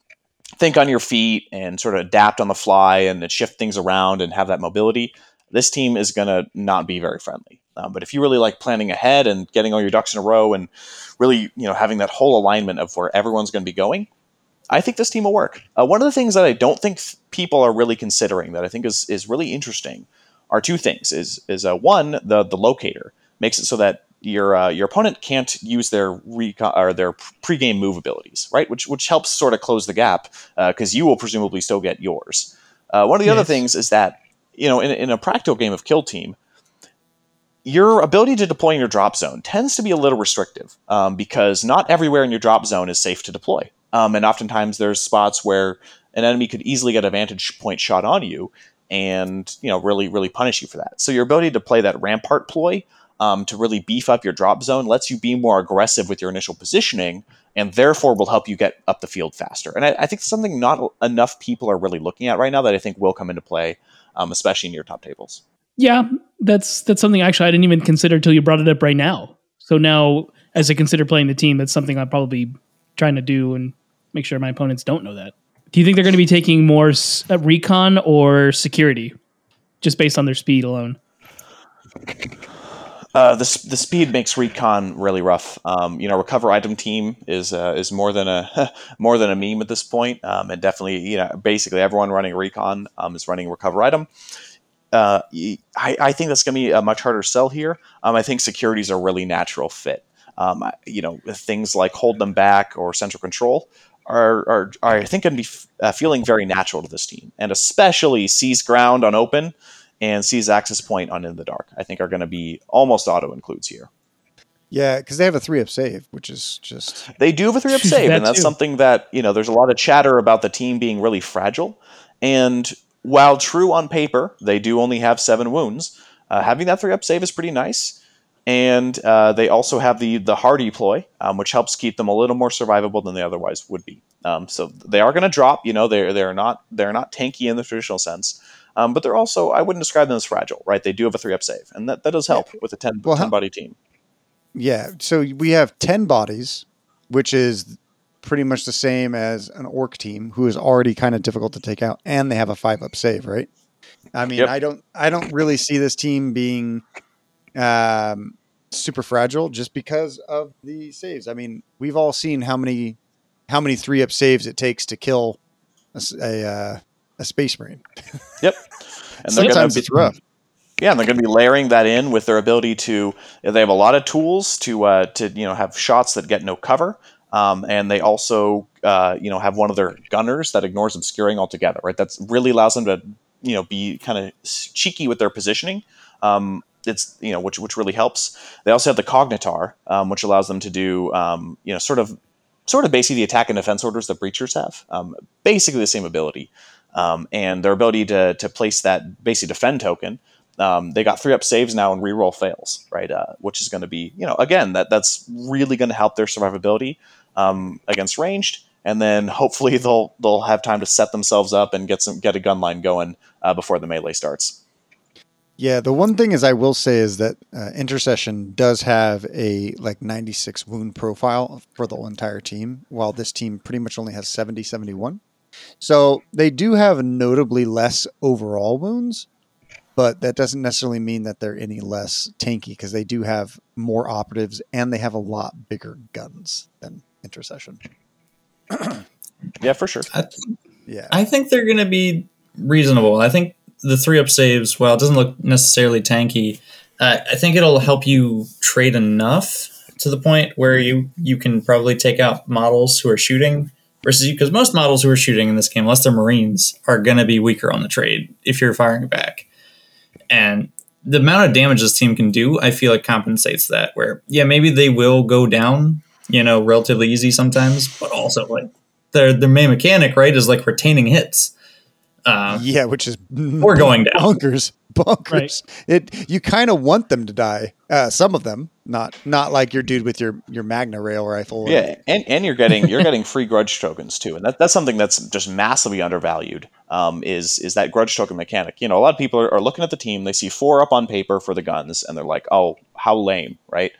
think on your feet and sort of adapt on the fly and shift things around and have that mobility, this team is going to not be very friendly. Um, but if you really like planning ahead and getting all your ducks in a row and really, you know, having that whole alignment of where everyone's going to be going, I think this team will work. Uh, one of the things that I don't think th- people are really considering that I think is is really interesting are two things. Is is uh, one the the locator makes it so that your uh, your opponent can't use their recon or their pregame move abilities, right? Which which helps sort of close the gap because you will presumably still get yours. Uh, one of the other things is that you know in, in a practical game of Kill Team, your ability to deploy in your drop zone tends to be a little restrictive um, because not everywhere in your drop zone is safe to deploy. Um, and oftentimes there's spots where an enemy could easily get a vantage point shot on you. And you know really really punish you for that. So your ability to play that rampart ploy um, to really beef up your drop zone lets you be more aggressive with your initial positioning, and therefore will help you get up the field faster. And I, I think something not enough people are really looking at right now that I think will come into play, um, especially in your top tables. Yeah, that's that's something actually I didn't even consider until you brought it up right now. So now, as I consider playing the team, that's something I'm probably trying to do and make sure my opponents don't know that. Do you think they're going to be taking more s- uh, recon or security, just based on their speed alone? Uh, the, the speed makes recon really rough. Um, you know, recover item team is uh, is more than a more than a meme at this point, um, and definitely you know basically everyone running recon um, is running recover item. Uh, I, I think that's going to be a much harder sell here. Um, I think security is a really natural fit. Um, you know, things like hold them back or central control are, are, are I think going to be f- uh, feeling very natural to this team, and especially seize ground on open and seize access point on in the dark. I think are going to be almost auto includes here. Yeah, because they have a three up save, which is just They do have a three up That save, and that's too. something that you know. There's a lot of chatter about the team being really fragile, and while true on paper, they do only have seven wounds. Uh, having that three up save is pretty nice, and uh, they also have the the hardy ploy, um, which helps keep them a little more survivable than they otherwise would be. Um, so they are going to drop. You know, they're they're not they're not tanky in the traditional sense. Um, but they're also, I wouldn't describe them as fragile, right? They do have a three up save, and that, that does help with a 10, Well, 10 how- body team. yeah. So we have ten bodies, which is pretty much the same as an orc team who is already kind of difficult to take out, and they have a five up save, right? I mean, Yep. I don't, I don't really see this team being um, super fragile just because of the saves. I mean, we've all seen how many, how many three up saves it takes to kill a, a, uh, a space marine. Yep. And Sometimes be- it's rough. Yeah, and they're going to be layering that in with their ability to. They have a lot of tools to uh, to you know have shots that get no cover, um, and they also uh, you know have one of their gunners that ignores obscuring altogether. Right, that's really allows them to you know be kind of cheeky with their positioning. Um, it's you know which which really helps. They also have the cognitar, um, which allows them to do um, you know sort of sort of basically the attack and defense orders that breachers have. Um, basically the same ability, um, and their ability to to place that basically defend token um, they got three up saves now and reroll fails, right? Uh, which is going to be, you know, again, that that's really going to help their survivability um, against ranged, and then hopefully they'll they'll have time to set themselves up and get some get a gun line going uh, before the melee starts. Yeah, the one thing is I will say is that uh, intercession does have a like 96 wound profile for the entire team, while this team pretty much only has 70, 71. So they do have notably less overall wounds, but that doesn't necessarily mean that they're any less tanky because they do have more operatives and they have a lot bigger guns than intercession. Yeah, for sure. I, Yeah. I think they're going to be reasonable. I think the three up saves, while it doesn't look necessarily tanky, uh, I think it'll help you trade enough to the point where you you can probably take out models who are shooting versus you because most models who are shooting in this game, unless they're Marines, are going to be weaker on the trade if you're firing back. And the amount of damage this team can do, I feel like compensates that. Where yeah, maybe they will go down, you know, relatively easy sometimes, but also like their their main mechanic, right, is like retaining hits. Uh, yeah, which is We're going down. bonkers, bonkers. It you kind of want them to die. Uh, some of them, not not like your dude with your your Magna rail rifle. or- Yeah, and, and you're getting you're getting free grudge tokens too, and that, that's something that's just massively undervalued. Um, is is that grudge token mechanic? You know, a lot of people are, are looking at the team, they see four up on paper for the guns, and they're like, oh, how lame, right?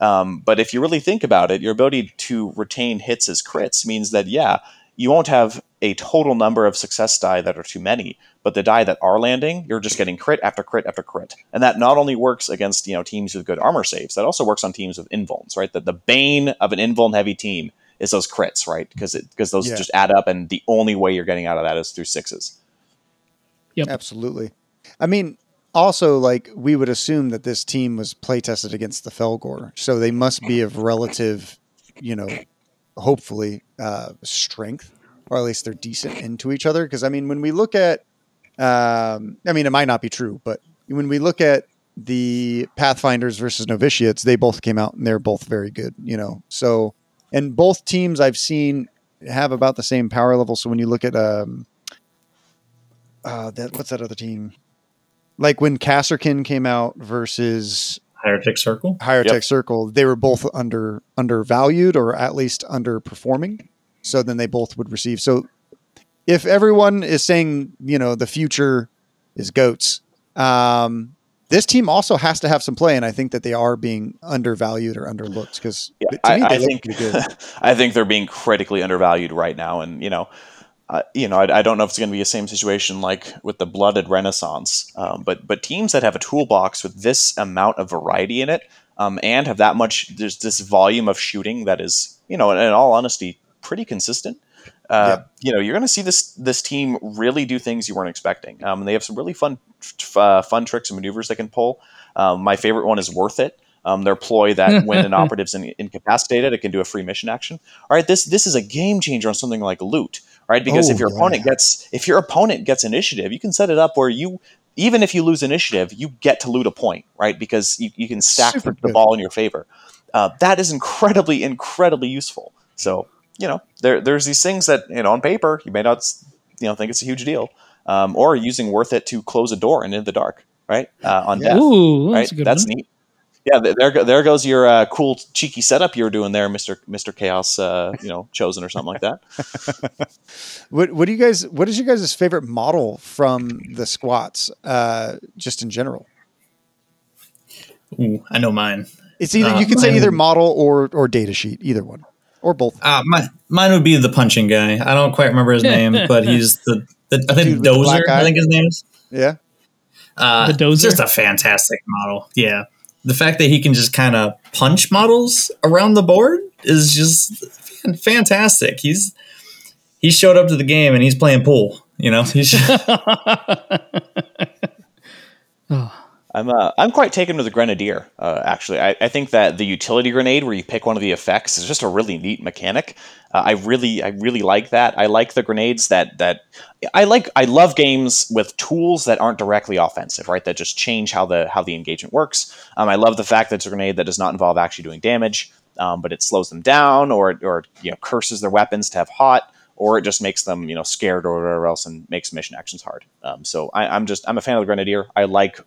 Um, but if you really think about it, your ability to retain hits as crits means that yeah, you won't have a total number of success die that are too many, but the die that are landing, you're just getting crit after crit after crit, and that not only works against you know teams with good armor saves, that also works on teams with invulns, right? That the bane of an invuln heavy team is those crits, right? Because because those Yeah. just add up, and the only way you're getting out of that is through sixes. absolutely. I mean, also like we would assume that this team was play tested against the Fellgor, so they must be of relative, you know, hopefully uh, strength, or at least they're decent into each other. Because I mean, when we look at, um, I mean, it might not be true, but when we look at the Pathfinders versus Novitiates, they both came out and they're both very good, you know. So, and both teams I've seen have about the same power level. So when you look at um, uh, that what's that other team? Like when Kasrkin came out versus Hierotek Circle. Higher Yep. Tech Circle, they were both under undervalued or at least underperforming. So then they both would receive. So if everyone is saying, you know, the future is goats, um, this team also has to have some play, and I think that they are being undervalued or underlooked because Yeah, to I, me I think good. I think they're being critically undervalued right now, and you know, uh, you know, I, I don't know if it's going to be the same situation like with the Blooded Renaissance, um, but but teams that have a toolbox with this amount of variety in it, um, and have that much, there's this volume of shooting that is, you know, in, in all honesty, pretty consistent. Uh, You know, you're going to see this this team really do things you weren't expecting. Um, they have some really fun uh, fun tricks and maneuvers they can pull. Um, my favorite one is worth it. Um, their ploy that when an operative's in, incapacitated, it can do a free mission action. All right, this this is a game changer on something like loot, right? Because Oh, if your yeah. opponent gets if your opponent gets initiative, you can set it up where you even if you lose initiative, you get to loot a point, right? Because you, you can stack Super the, the good. ball in your favor. Uh, that is incredibly incredibly useful. So you know there there's these things that you know on paper you may not you know think it's a huge deal, um, or using worth it to close a door and in the dark, right? Uh, on Yeah. death Ooh, right? that's a good That's one. neat. Yeah, there there goes your uh, cool cheeky setup you were doing there, Mister Mister Chaos. Uh, you know, chosen or something like that. What what do you guys? What is your guys' favorite model from the squats? Uh, just in general, Ooh, I know mine. it's either Uh, you could say either model or or data sheet, either one or both. Uh, my, mine would be the punching guy. I don't quite remember his name, but he's the, the I think with the black Dozer. eye? I think his name is. Yeah, Uh, The Dozer? Just a fantastic model. Yeah. The fact that he can just kind of punch models around the board is just fantastic. He's he showed up to the game and he's playing pool. You know, he's I'm uh, I'm quite taken with the grenadier. Uh, actually, I, I think that the utility grenade, where you pick one of the effects, is just a really neat mechanic. Uh, I really I really like that. I like the grenades that that I like. I love games with tools that aren't directly offensive, right? That just change how the how the engagement works. Um, I love the fact that it's a grenade that does not involve actually doing damage, um, but it slows them down or or you know curses their weapons to have hot. Or it just makes them, you know, scared or whatever else, and makes mission actions hard. Um, so I, I'm just, I'm a fan of the grenadier. I like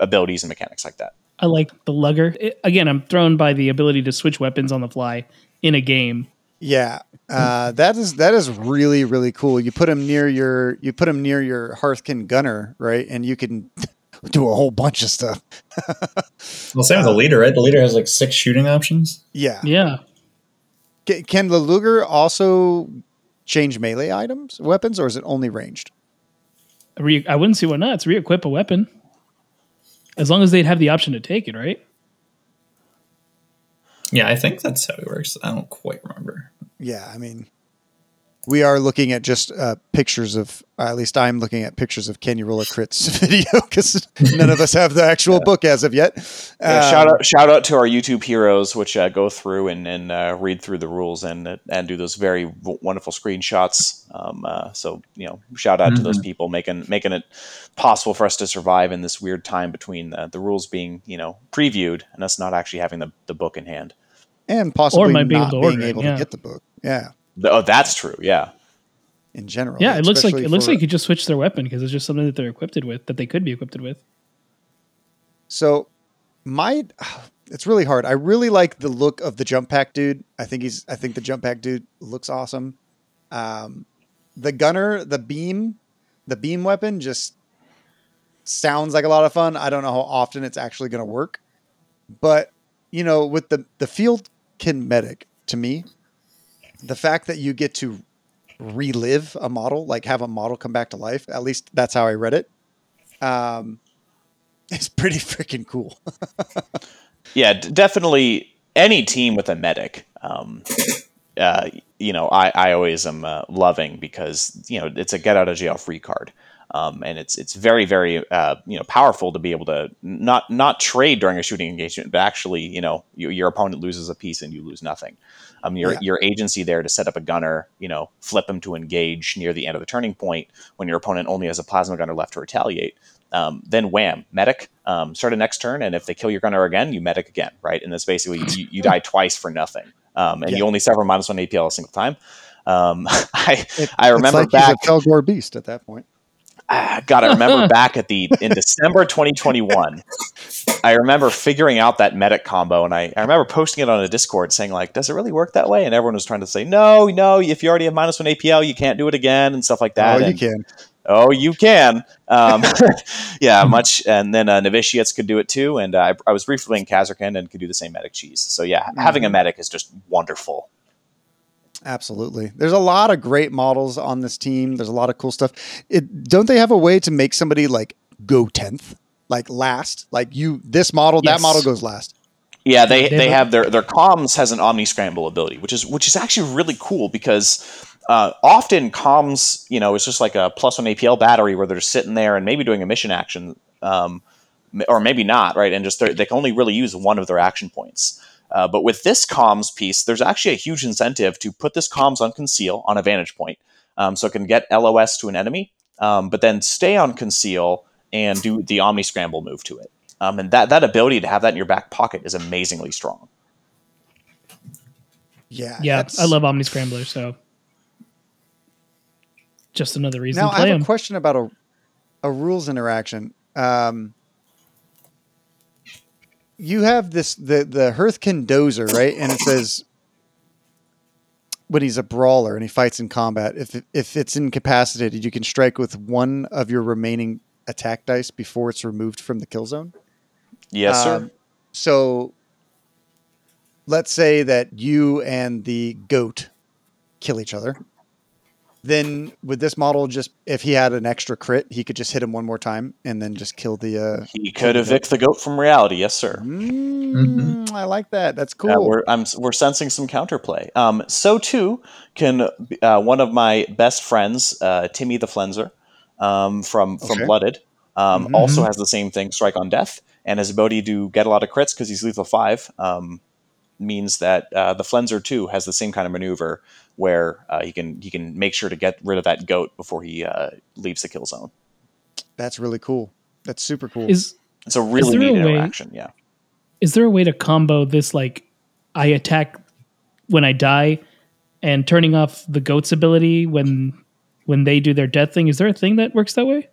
abilities and mechanics like that. I like the lugger. It- again, I'm thrown by the ability to switch weapons on the fly in a game. yeah. Uh, that is that is really really cool. You put him near your you put him near your Hearthkyn gunner, right? And you can do a whole bunch of stuff. well, same with the leader, right? The leader has like six shooting options. Yeah. Yeah. Ca- Can the Luger also change melee items, weapons, or is it only ranged? Re- I wouldn't see why not. It's re-equip a weapon. As long as they'd have the option to take it, right? Yeah, I think that's how it works. I don't quite remember. Yeah, I mean, we are looking at just uh, pictures of, or at least I'm looking at pictures of Can You Roll a Crits video because none of us have the actual book as of yet. Yeah, Um, shout out, shout out to our YouTube heroes, which uh, go through and, and uh, read through the rules and and do those very w- wonderful screenshots. Um, uh, so you know, shout out to those people making making it possible for us to survive in this weird time between the, the rules being you know previewed and us not actually having the, the book in hand. and possibly might be able not to being order it, able yeah. to get the book. Yeah, The- oh, that's true. Yeah. in general. Yeah, it looks like it looks like you just switch their weapon because it's just something that they're equipped with that they could be equipped with. So my it's really hard. I really like the look of the jump pack dude. I think he's I think the jump pack dude looks awesome. Um the gunner, the beam, the beam weapon just sounds like a lot of fun. I don't know how often it's actually going to work. But, you know, with the the field kinetic to me, the fact that you get to relive a model, like have a model come back to life, at least that's how I read it. Um it's pretty freaking cool. Yeah, d- definitely any team with a medic. Um, uh, you know, I, I always am uh, loving because you know it's a get out of jail free card, um, and it's it's very very uh, you know powerful to be able to not not trade during a shooting engagement, but actually you know you, your opponent loses a piece and you lose nothing. Um, your Yeah. your agency there to set up a gunner, you know, flip him to engage near the end of the turning point when your opponent only has a plasma gunner left to retaliate. Um, then wham, medic. Um, start a next turn, and if they kill your gunner again, you medic again, right? And that's basically you, you die twice for nothing, um, and Yeah. you only suffer minus one APL a single time. Um, I It- I remember it's like back. he's a beast at that point. Ah, God, I remember back at the in December 2021. I remember figuring out that medic combo, and I, I remember posting it on a Discord saying like, "Does it really work that way?" And everyone was trying to say, "No, no. If you already have minus one APL, you can't do it again," and stuff like that. oh, you can. Oh, you can. Um, yeah, much. And then uh, novitiates could do it too. And uh, I, I was briefly playing Kasrkin and could do the same medic cheese. So yeah, having a medic is just wonderful. Absolutely. There's a lot of great models on this team. There's a lot of cool stuff. It, don't they have a way to make somebody like go 10th? Like last? Like you this model, Yes. that model goes last. Yeah, they, They they have have their their comms has an omni scramble ability, which is which is actually really cool because uh, often comms, you know, it's just like a plus one APL battery where they're sitting there and maybe doing a mission action, um, or maybe not, right? And just they can only really use one of their action points. Uh, but with this comms piece, there's actually a huge incentive to put this comms on conceal on a vantage point, um, so it can get LOS to an enemy, um, but then stay on conceal and do the omni scramble move to it. Um, and that that ability to have that in your back pocket is amazingly strong. Yeah. Yeah, that's- I love Omni Scrambler, so just another reason Now to I play have a question about a a rules interaction. Um, you have this the the Hearthkyn dozer, right? And it says when he's a brawler and he fights in combat, if if it's incapacitated, you can strike with one of your remaining attack dice before it's removed from the kill zone. Yes, sir. Um, So let's say that you and the goat kill each other. Then would this model just if he had an extra crit, he could just hit him one more time and then just kill the uh He could evict the goat from reality. Yes, sir. mm, I like that. That's cool. Uh, we're I'm, we're sensing some counterplay. Um, so too can uh, one of my best friends, uh, Timmy the Flenser, um, from from Okay. Blooded, um, Mhm. also has the same thing, Strike on Death, and his ability to get a lot of crits because he's lethal five um, means that uh, the Flenser too has the same kind of maneuver where uh, he can he can make sure to get rid of that goat before he uh, leaves the kill zone. That's really cool. That's super cool. Is It's a really there a neat way- interaction. Yeah. is there a way to combo this like I attack when I die and turning off the goat's ability when when they do their death thing? Is there a thing that works that way?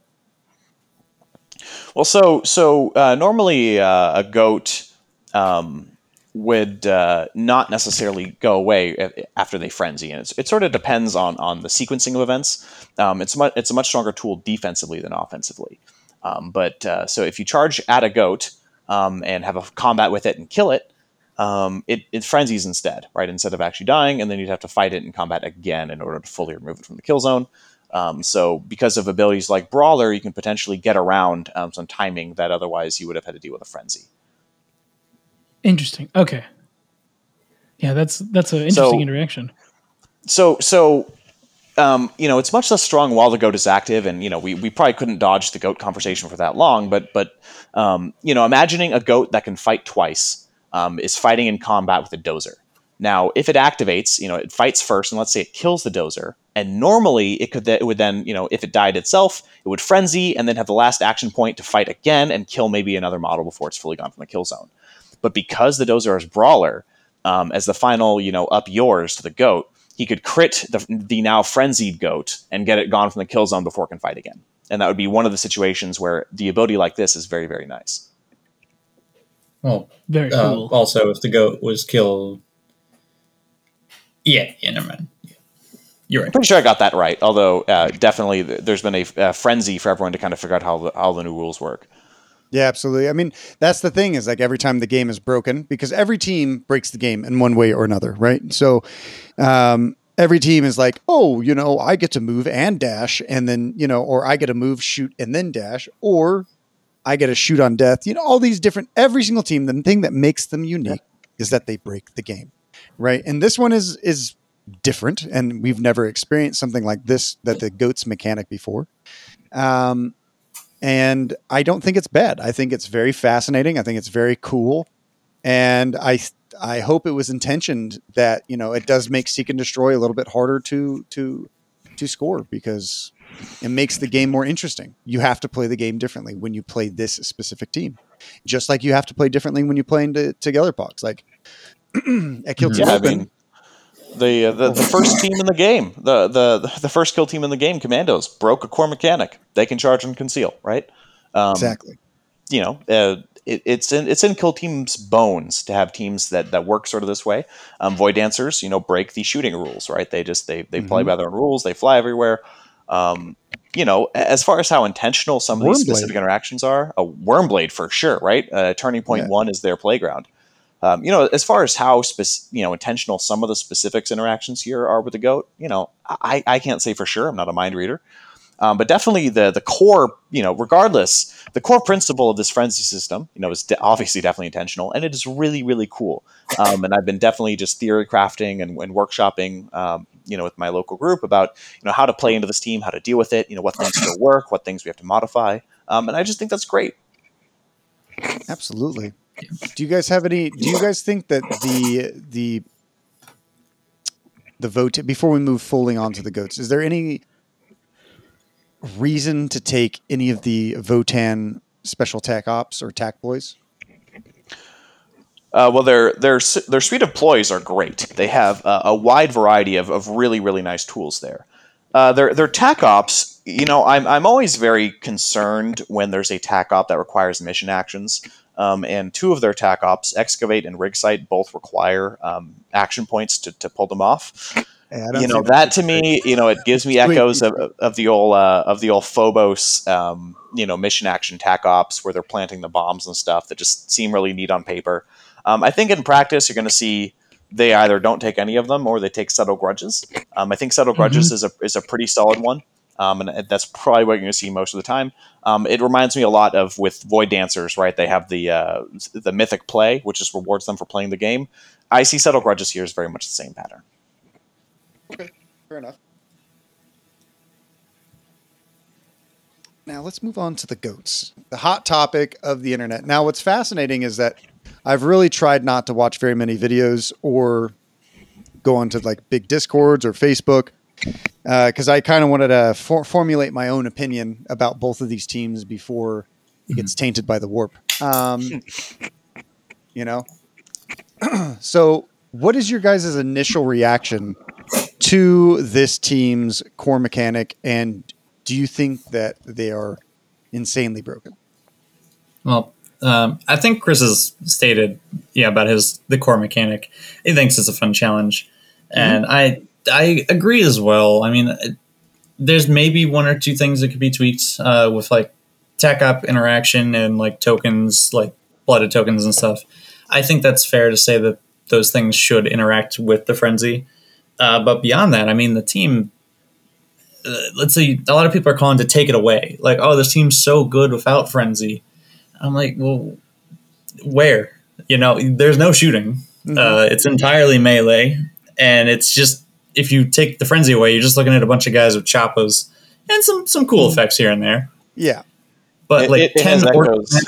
Well, so so uh, normally uh, a goat um, would uh, not necessarily go away after they frenzy, and it sort of depends on on the sequencing of events. Um, it's it's a much stronger tool defensively than offensively. Um, but uh, so if you charge at a goat um, and have a combat with it and kill it, um, it, it frenzies instead, right? Instead of actually dying, and then you'd have to fight it in combat again in order to fully remove it from the kill zone. Um, so because of abilities like Brawler, you can potentially get around um, some timing that otherwise you would have had to deal with a frenzy. Interesting. Okay. Yeah, that's that's an interesting So- interaction. So so um, you know it's much less strong while the goat is active, and you know we, we probably couldn't dodge the goat conversation for that long. But but um, you know imagining a goat that can fight twice um, is fighting in combat with a dozer. Now, if it activates, you know, it fights first, and let's say it kills the dozer, and normally it could it would then, you know, if it died itself, it would frenzy and then have the last action point to fight again and kill maybe another model before it's fully gone from the kill zone. But because the dozer is brawler, um, as the final, you know, up yours to the goat, he could crit the, the now frenzied goat and get it gone from the kill zone before it can fight again. And that would be one of the situations where the ability like this is very, very nice. Well, Very uh, cool. also, if the goat was killed, yeah, yeah, never mind. Yeah. You're right. Pretty sure I got that right. Although uh, definitely th- there's been a, a frenzy for everyone to kind of figure out how the, how the new rules work. Yeah, absolutely. I mean, that's the thing is like every time the game is broken, because every team breaks the game in one way or another, right? So um, every team is like, oh, you know, I get to move and dash, and then, you know, or I get to move, shoot, and then dash, or I get to shoot on death. You know, all these different, every single team, the thing that makes them unique is that they break the game, right? And this one is, is, different and we've never experienced something like this that the goats mechanic before um and I don't think it's bad. I think it's very fascinating. I think it's very cool, and I I hope it was intentioned that you know it does make seek and destroy a little bit harder to to to score because it makes the game more interesting. You have to play the game differently when you play this specific team, just like you have to play differently when you play into together box. Like at Kill mm-hmm. Team Yeah, I Open, mean, The, uh, the the first team in the game, the, the the first kill team in the game, Commandos, broke a core mechanic. They can charge and conceal, right? Um, exactly. You know, uh, it, it's in it's in kill teams' bones to have teams that that work sort of this way. Um, Void dancers, you know, break the shooting rules, right? They just they they play Mhm. by their own rules. They fly everywhere. Um, you know, as far as how intentional some of these Wormblade. specific interactions are, a Wormblade for sure, right? Uh, Turning Point Yeah. One is their playground. Um, you know, as far as how spec- you know intentional some of the specifics interactions here are with the goat, you know, I, I can't say for sure. I'm not a mind reader, um, but definitely the the core, you know, regardless, the core principle of this frenzy system, you know, is de- obviously definitely intentional, and it is really really cool. Um, and I've been definitely just theory crafting and, and workshopping, um, you know, with my local group about you know how to play into this team, how to deal with it, you know, what things still work, what things we have to modify, um, and I just think that's great. Absolutely. Do you guys have any? Do you guys think that the the the vote before we move fully onto the goats? Is there any reason to take any of the Votann special tac ops or tac boys? Uh, well, their their their suite of ploys are great. They have uh, a wide variety of, of really really nice tools there. Uh, their their tac ops, you know, I'm I'm always very concerned when there's a tac op that requires mission actions. Um, and two of their tac ops, excavate and rig site, both require um, action points to, to pull them off. You know that to me, you know, it gives me echoes of, of the old uh, of the old Phobos, um, you know, mission action tac ops where they're planting the bombs and stuff that just seem really neat on paper. Um, I think in practice, you're going to see they either don't take any of them or they take subtle grudges. Um, I think subtle grudges is a is a pretty solid one, um, and that's probably what you're going to see most of the time. Um, it reminds me a lot of with Void Dancers, right? They have the uh, the mythic play, which just rewards them for playing the game. I see subtle grudges here is very much the same pattern. Okay, fair enough. Now let's move on to the goats, the hot topic of the internet. Now, what's fascinating is that I've really tried not to watch very many videos or go onto like big discords or Facebook because I kind of wanted to for- formulate my own opinion about both of these teams before it gets tainted by the warp. Um, you know, so what is your guys' initial reaction to this team's core mechanic, and do you think that they are insanely broken? Well, um, I think Chris has stated, yeah, about his the core mechanic. He thinks it's a fun challenge, and I I agree as well. I mean, it- there's maybe one or two things that could be tweaked uh, with like tech up interaction and like tokens, like blooded tokens and stuff. I think that's fair to say that those things should interact with the frenzy. Uh, but beyond that, I mean, the team. Uh, let's say a lot of people are calling to take it away. Like, oh, this team's so good without frenzy. I'm like, well, where? You know, there's no shooting. Uh, it's entirely melee, and it's just if you take the frenzy away, you're just looking at a bunch of guys with choppas and some some cool effects here and there. Yeah, But It- like it- it ten has or echoes.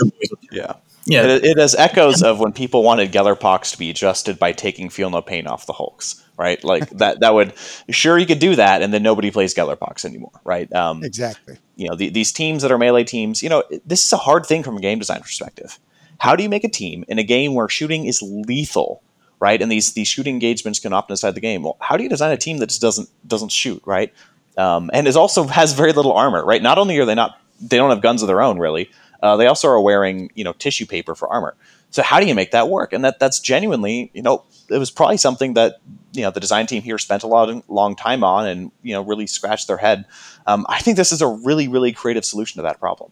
Yeah. yeah, It, it has echoes of when people wanted Gellerpox to be adjusted by taking Feel No Pain off the Hulks, right? Like that. That would sure you could do that, and then nobody plays Gellerpox anymore, right? Um, exactly. you know, the, these teams that are melee teams. You know, this is a hard thing from a game design perspective. How do you make a team in a game where shooting is lethal, right? And these these shooting engagements can often decide the game. Well, how do you design a team that just doesn't doesn't shoot, right? Um, and is also has very little armor, right? Not only are they not they don't have guns of their own, really. Uh, they also are wearing you know tissue paper for armor. So how do you make that work? And that that's genuinely you know it was probably something that you know the design team here spent a lot long time on and you know really scratched their head. Um, I think this is a really really creative solution to that problem.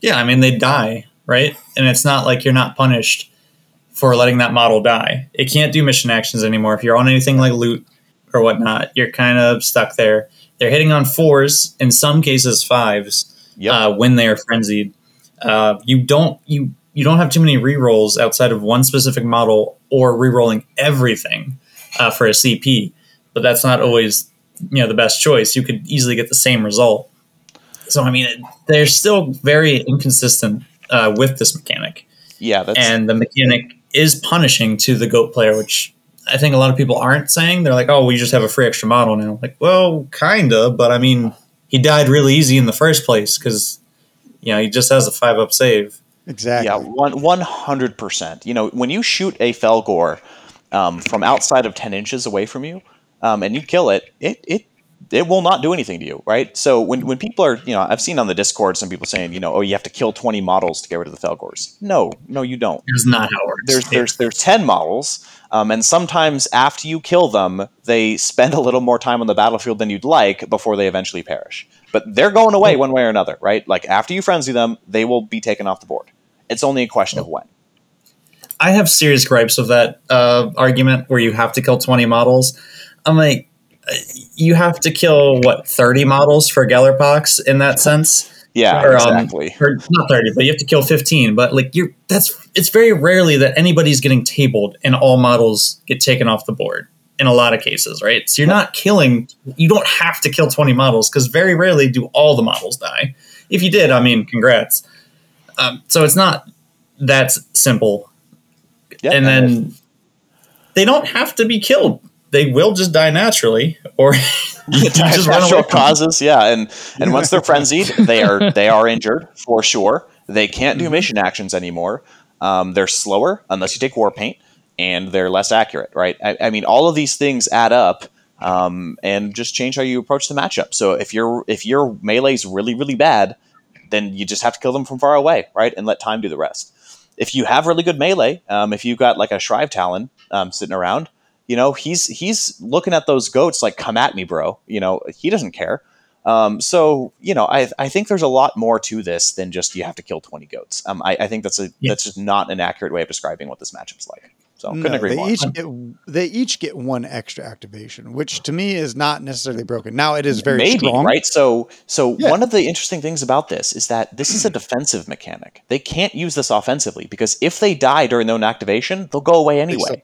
yeah. I mean, they die, right? And it's not like you're not punished for letting that model die. It can't do mission actions anymore. If you're on anything like loot or whatnot, you're kind of stuck there. They're hitting on fours, in some cases fives, Yep. uh, when they are frenzied. Uh, you don't you you don't have too many rerolls outside of one specific model or rerolling everything uh, for a CP, but that's not always you know the best choice. You could easily get the same result. So I mean, it, they're still very inconsistent uh, with this mechanic, yeah, that's and the mechanic is punishing to the goat player, which I think a lot of people aren't saying. They're like, "Oh, we just have a free extra model now." Like, well, kinda, but I mean, he died really easy in the first place because you know he just has a five up save. Exactly. Yeah, one one hundred percent. You know, when you shoot a Fellgor, um, from outside of ten inches away from you, um, and you kill it, it it it will not do anything to you, right? So when, when people are, you know, I've seen on the Discord some people saying, you know, oh, you have to kill 20 models to get rid of the Fellgors. No, no, you don't. It's not how it works. There's there's there's 10 models, um, and sometimes after you kill them, they spend a little more time on the battlefield than you'd like before they eventually perish. But they're going away one way or another, right? Like after you frenzy them, they will be taken off the board. It's only a question of when. I have serious gripes with that uh, argument where you have to kill 20 models. I'm like, you have to kill what 30 models for Gellerpox in that sense. Yeah, Or, um, exactly. or not 30 but you have to kill 15 but like you're that's it's very rarely that anybody's getting tabled and all models get taken off the board in a lot of cases right so you're not killing you don't have to kill 20 models because very rarely do all the models die if you did i mean congrats um, so it's not that simple Yep. and then they don't have to be killed they will just die naturally or just natural away from them. causes, yeah, and and once they're frenzied, they are they are injured for sure. They can't do mission actions anymore. Um, they're slower unless you take war paint, and they're less accurate. Right? I, I mean, all of these things add up, um, and just change how you approach the matchup. So if your if your melee's really really bad, then you just have to kill them from far away, right, and let time do the rest. If you have really good melee, um, if you've got like a Shrivetalon um, sitting around, you know he's he's looking at those goats like come at me bro you know he doesn't care. Um, so you know I, I think there's a lot more to this than just you have to kill 20 goats. Um, I, I think that's a Yeah. that's just not an accurate way of describing what this matchup's like. So couldn't No, agree they more. each get they each get one extra activation, which to me is not necessarily broken. Now it is very maybe strong, right? So so Yeah. one of the interesting things about this is that this is a defensive mechanic. They can't use this offensively because if they die during their own activation they'll go away anyway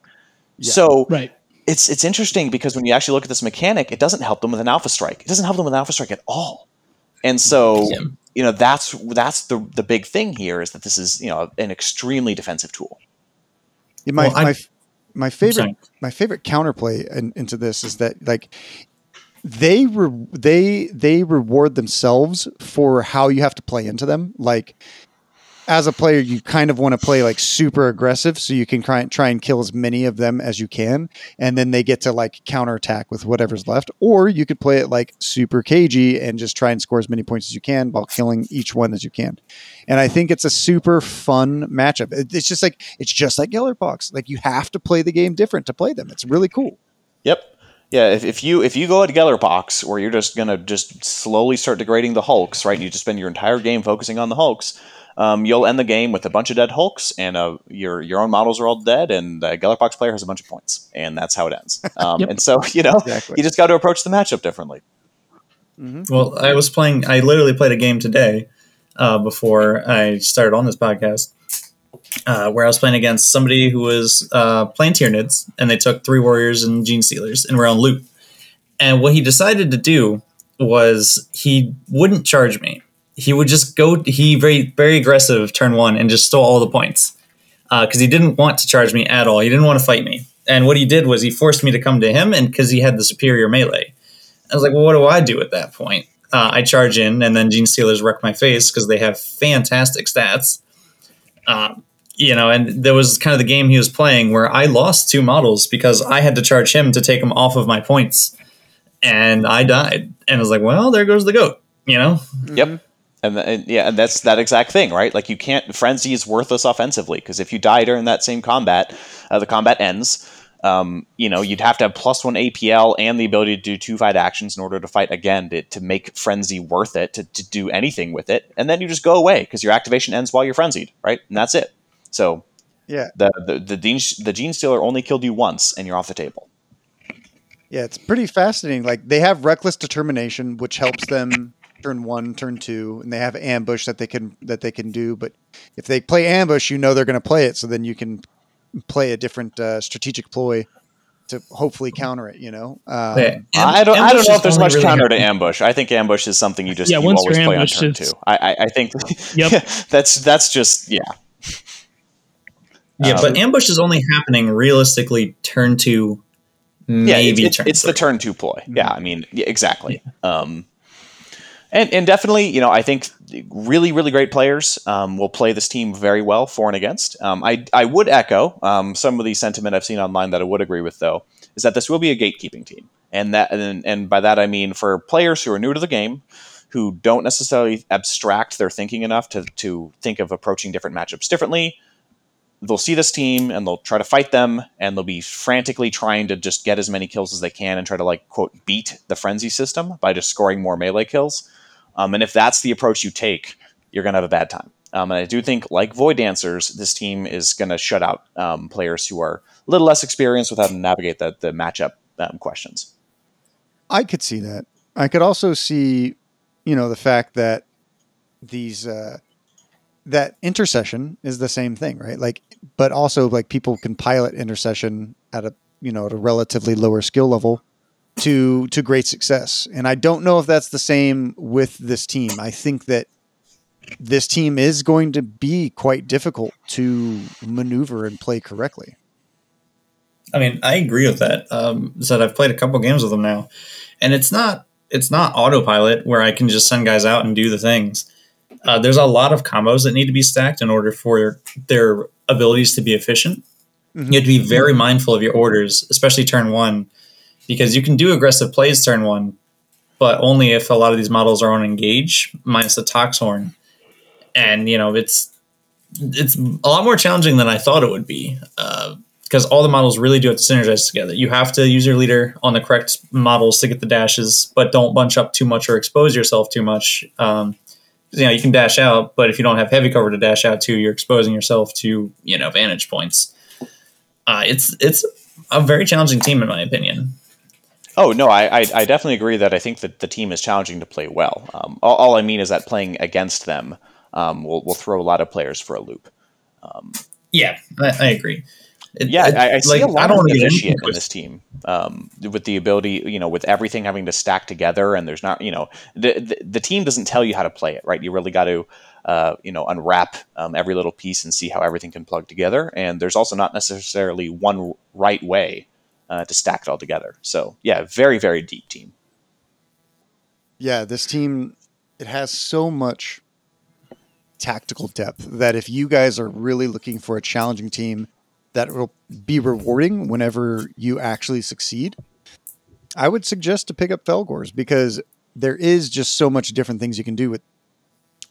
Yeah. so Right. it's it's interesting because when you actually look at this mechanic, it doesn't help them with an alpha strike. It doesn't help them with an alpha strike at all. And so, Yeah. you know, that's that's the the big thing here is that this is you know an extremely defensive tool. Yeah, My Well, my my favorite my favorite counterplay in, into this is that like they re- they they reward themselves for how you have to play into them. Like as a player, you kind of want to play like super aggressive, so you can try, try and kill as many of them as you can, and then they get to like counterattack with whatever's left. Or you could play it like super cagey and just try and score as many points as you can while killing each one as you can. And I think it's a super fun matchup. It's just like it's just like Gellerpox. Like you have to play the game different to play them. It's really cool. Yep. Yeah, if, if you if you go at Gellerpox where you're just gonna just slowly start degrading the Hulks, right? You just spend your entire game focusing on the Hulks, um, you'll end the game with a bunch of dead Hulks, and uh, your your own models are all dead, and the Gellerpox player has a bunch of points, and that's how it ends. Um, Yep. And so you know, Exactly. you just got to approach the matchup differently. Well, I was playing. I literally played a game today uh, before I started on this podcast, uh, where I was playing against somebody who was uh, playing Tyranids, and they took three warriors and gene stealers, and we're on loot. And what he decided to do was he wouldn't charge me. He would just go. He very very aggressive turn one and just stole all the points because he didn't want to charge me at all. He didn't want to fight me. And what he did was he forced me to come to him, and because he had the superior melee. I was like, well, what do I do at that point? Uh, I charge in, and then Gene Stealers wreck my face because they have fantastic stats. Um, you know, and there was kind of the game he was playing where I lost two models because I had to charge him to take him off of my points, and I died. And I was like, well, there goes the goat. You know, Yep. And, and yeah, and that's that exact thing, right? Like you can't frenzy is worthless offensively because if you die during that same combat, uh, the combat ends. Um, you know, you'd have to have plus one APL and the ability to do two fight actions in order to fight again to, to make frenzy worth it to, to do anything with it, and then you just go away because your activation ends while you're frenzied, right? And that's it. So Yeah. the the the gene, the gene stealer only killed you once, and you're off the table. Yeah, it's pretty fascinating. Like they have reckless determination, which helps them turn one, turn two, and they have ambush that they can that they can do. But if they play ambush, you know they're going to play it, so then you can play a different uh, strategic ploy to hopefully counter it. You know, um, Yeah. I don't. I don't know if there's much really counter to ambush. I think ambush is something you just Yeah, you once always play on turn two. I, I, I think. Yep. that's that's just yeah. Yeah, Um, but ambush is only happening realistically turn two, Yeah, it's, maybe it's, turn it's the turn two ploy. Yeah, I mean, yeah, exactly. Um, And, and definitely, you know, I think really, really great players um, will play this team very well for and against. Um, I, I would echo um, some of the sentiment I've seen online that I would agree with, though, is that this will be a gatekeeping team, and that and, and by that I mean for players who are new to the game, who don't necessarily abstract their thinking enough to to think of approaching different matchups differently. They'll see this team and they'll try to fight them, and they'll be frantically trying to just get as many kills as they can and try to like quote beat the frenzy system by just scoring more melee kills. Um, and if that's the approach you take, you're going to have a bad time. Um, and I do think, like Void Dancers, this team is going to shut out um, players who are a little less experienced with how to navigate the, the matchup um, questions. I could see that. I could also see, you know, the fact that these uh, that intercession is the same thing, right? Like, but also like people can pilot intercession at a you know at a relatively lower skill level to to great success. And I don't know if that's the same with this team. I think that this team is going to be quite difficult to maneuver and play correctly. I mean, I agree with that. Um, so I've played a couple games with them now, and it's not it's not autopilot where I can just send guys out and do the things. Uh, there's a lot of combos that need to be stacked in order for their abilities to be efficient. Mm-hmm. You have to be very mindful of your orders, especially turn one, because you can do aggressive plays turn one, but only if a lot of these models are on engage minus the Toxhorn, and you know it's it's a lot more challenging than I thought it would be. Uh, because all the models really do have to synergize together. You have to use your leader on the correct models to get the dashes, but don't bunch up too much or expose yourself too much. Um, you know, you can dash out, but if you don't have heavy cover to dash out to, you're exposing yourself to you know vantage points. Uh, it's it's a very challenging team in my opinion. Oh no, I, I, I definitely agree that I think that the team is challenging to play well. Um, all, all, I mean is that playing against them um, will will throw a lot of players for a loop. Um, yeah, I, I agree. It, yeah, it, I, I, see like, a lot of initiate in this team um, with the ability, you know, with everything having to stack together, and there's not, you know, the, the, the team doesn't tell you how to play it, right? You really got to, uh, you know, unwrap um, every little piece and see how everything can plug together. And there's also not necessarily one right way uh, to stack it all together. So yeah, very very deep team. Yeah, this team it has so much tactical depth that if you guys are really looking for a challenging team that will be rewarding whenever you actually succeed, I would suggest to pick up Fellgors because there is just so much different things you can do with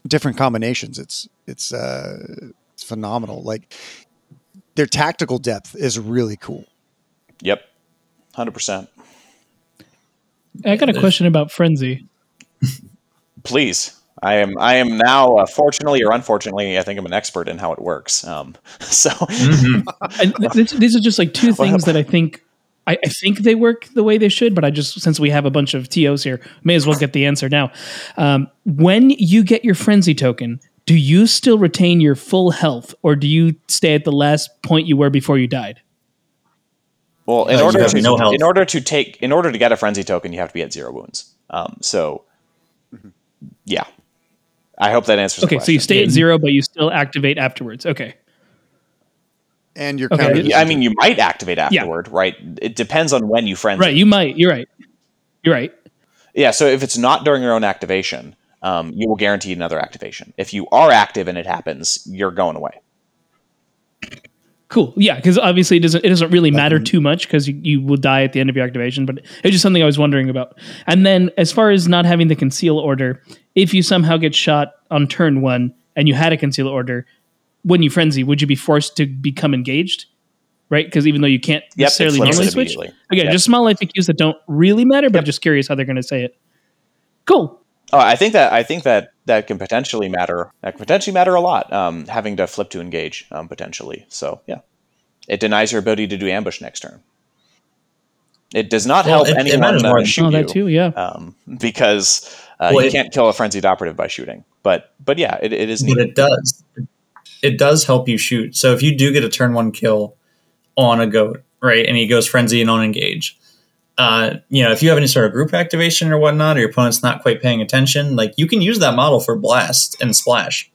different combinations. It's it's uh, it's phenomenal. Like their tactical depth is really cool. Yep, hundred percent. I got a question about frenzy. Please. I am I am now uh, fortunately or unfortunately I think I'm an expert in how it works. Um, so mm-hmm. this, these are just like two things that I think I, I, think they work the way they should, but I just since we have a bunch of TOs here, may as well get the answer now. Um, when you get your frenzy token, do you still retain your full health, or do you stay at the last point you were before you died? Well, in uh, order to no in order to take in order to get a frenzy token, you have to be at zero wounds. Um, so, mm-hmm. yeah, I hope that answers. Okay, so you stay at zero, but you still activate afterwards. Okay. And you're okay. I mean, you might activate afterward, yeah. right? It depends on when you frenzy. Right, you might. You're right. You're right. Yeah. So if it's not during your own activation, um, you will guarantee another activation. If you are active and it happens, you're going away. Cool. Yeah, because obviously it doesn't it doesn't really matter too much because you, you will die at the end of your activation, but it's just something I was wondering about. And then as far as not having the conceal order, if you somehow get shot on turn one and you had a conceal order, when you frenzy, would you be forced to become engaged? Right? Because even though you can't yep, necessarily normally switch. Again, yep. just small FAQs that don't really matter, but yep. I'm just curious how they're gonna say it. Cool. Oh, I think that I think that that can potentially matter. That can potentially matter a lot. Um, having to flip to engage um, potentially. So yeah, it denies your ability to do ambush next turn. It does not well, help it, anyone it uh, shoot oh, that too, yeah. Um, because uh, well, you it, can't kill a frenzied operative by shooting. But but yeah, it, it is. Neat. But it does. It does help you shoot. So if you do get a turn one kill on a goat, right, and he goes frenzy and on engage, uh, you know, if you have any sort of group activation or whatnot, or your opponent's not quite paying attention, like you can use that model for blast and splash.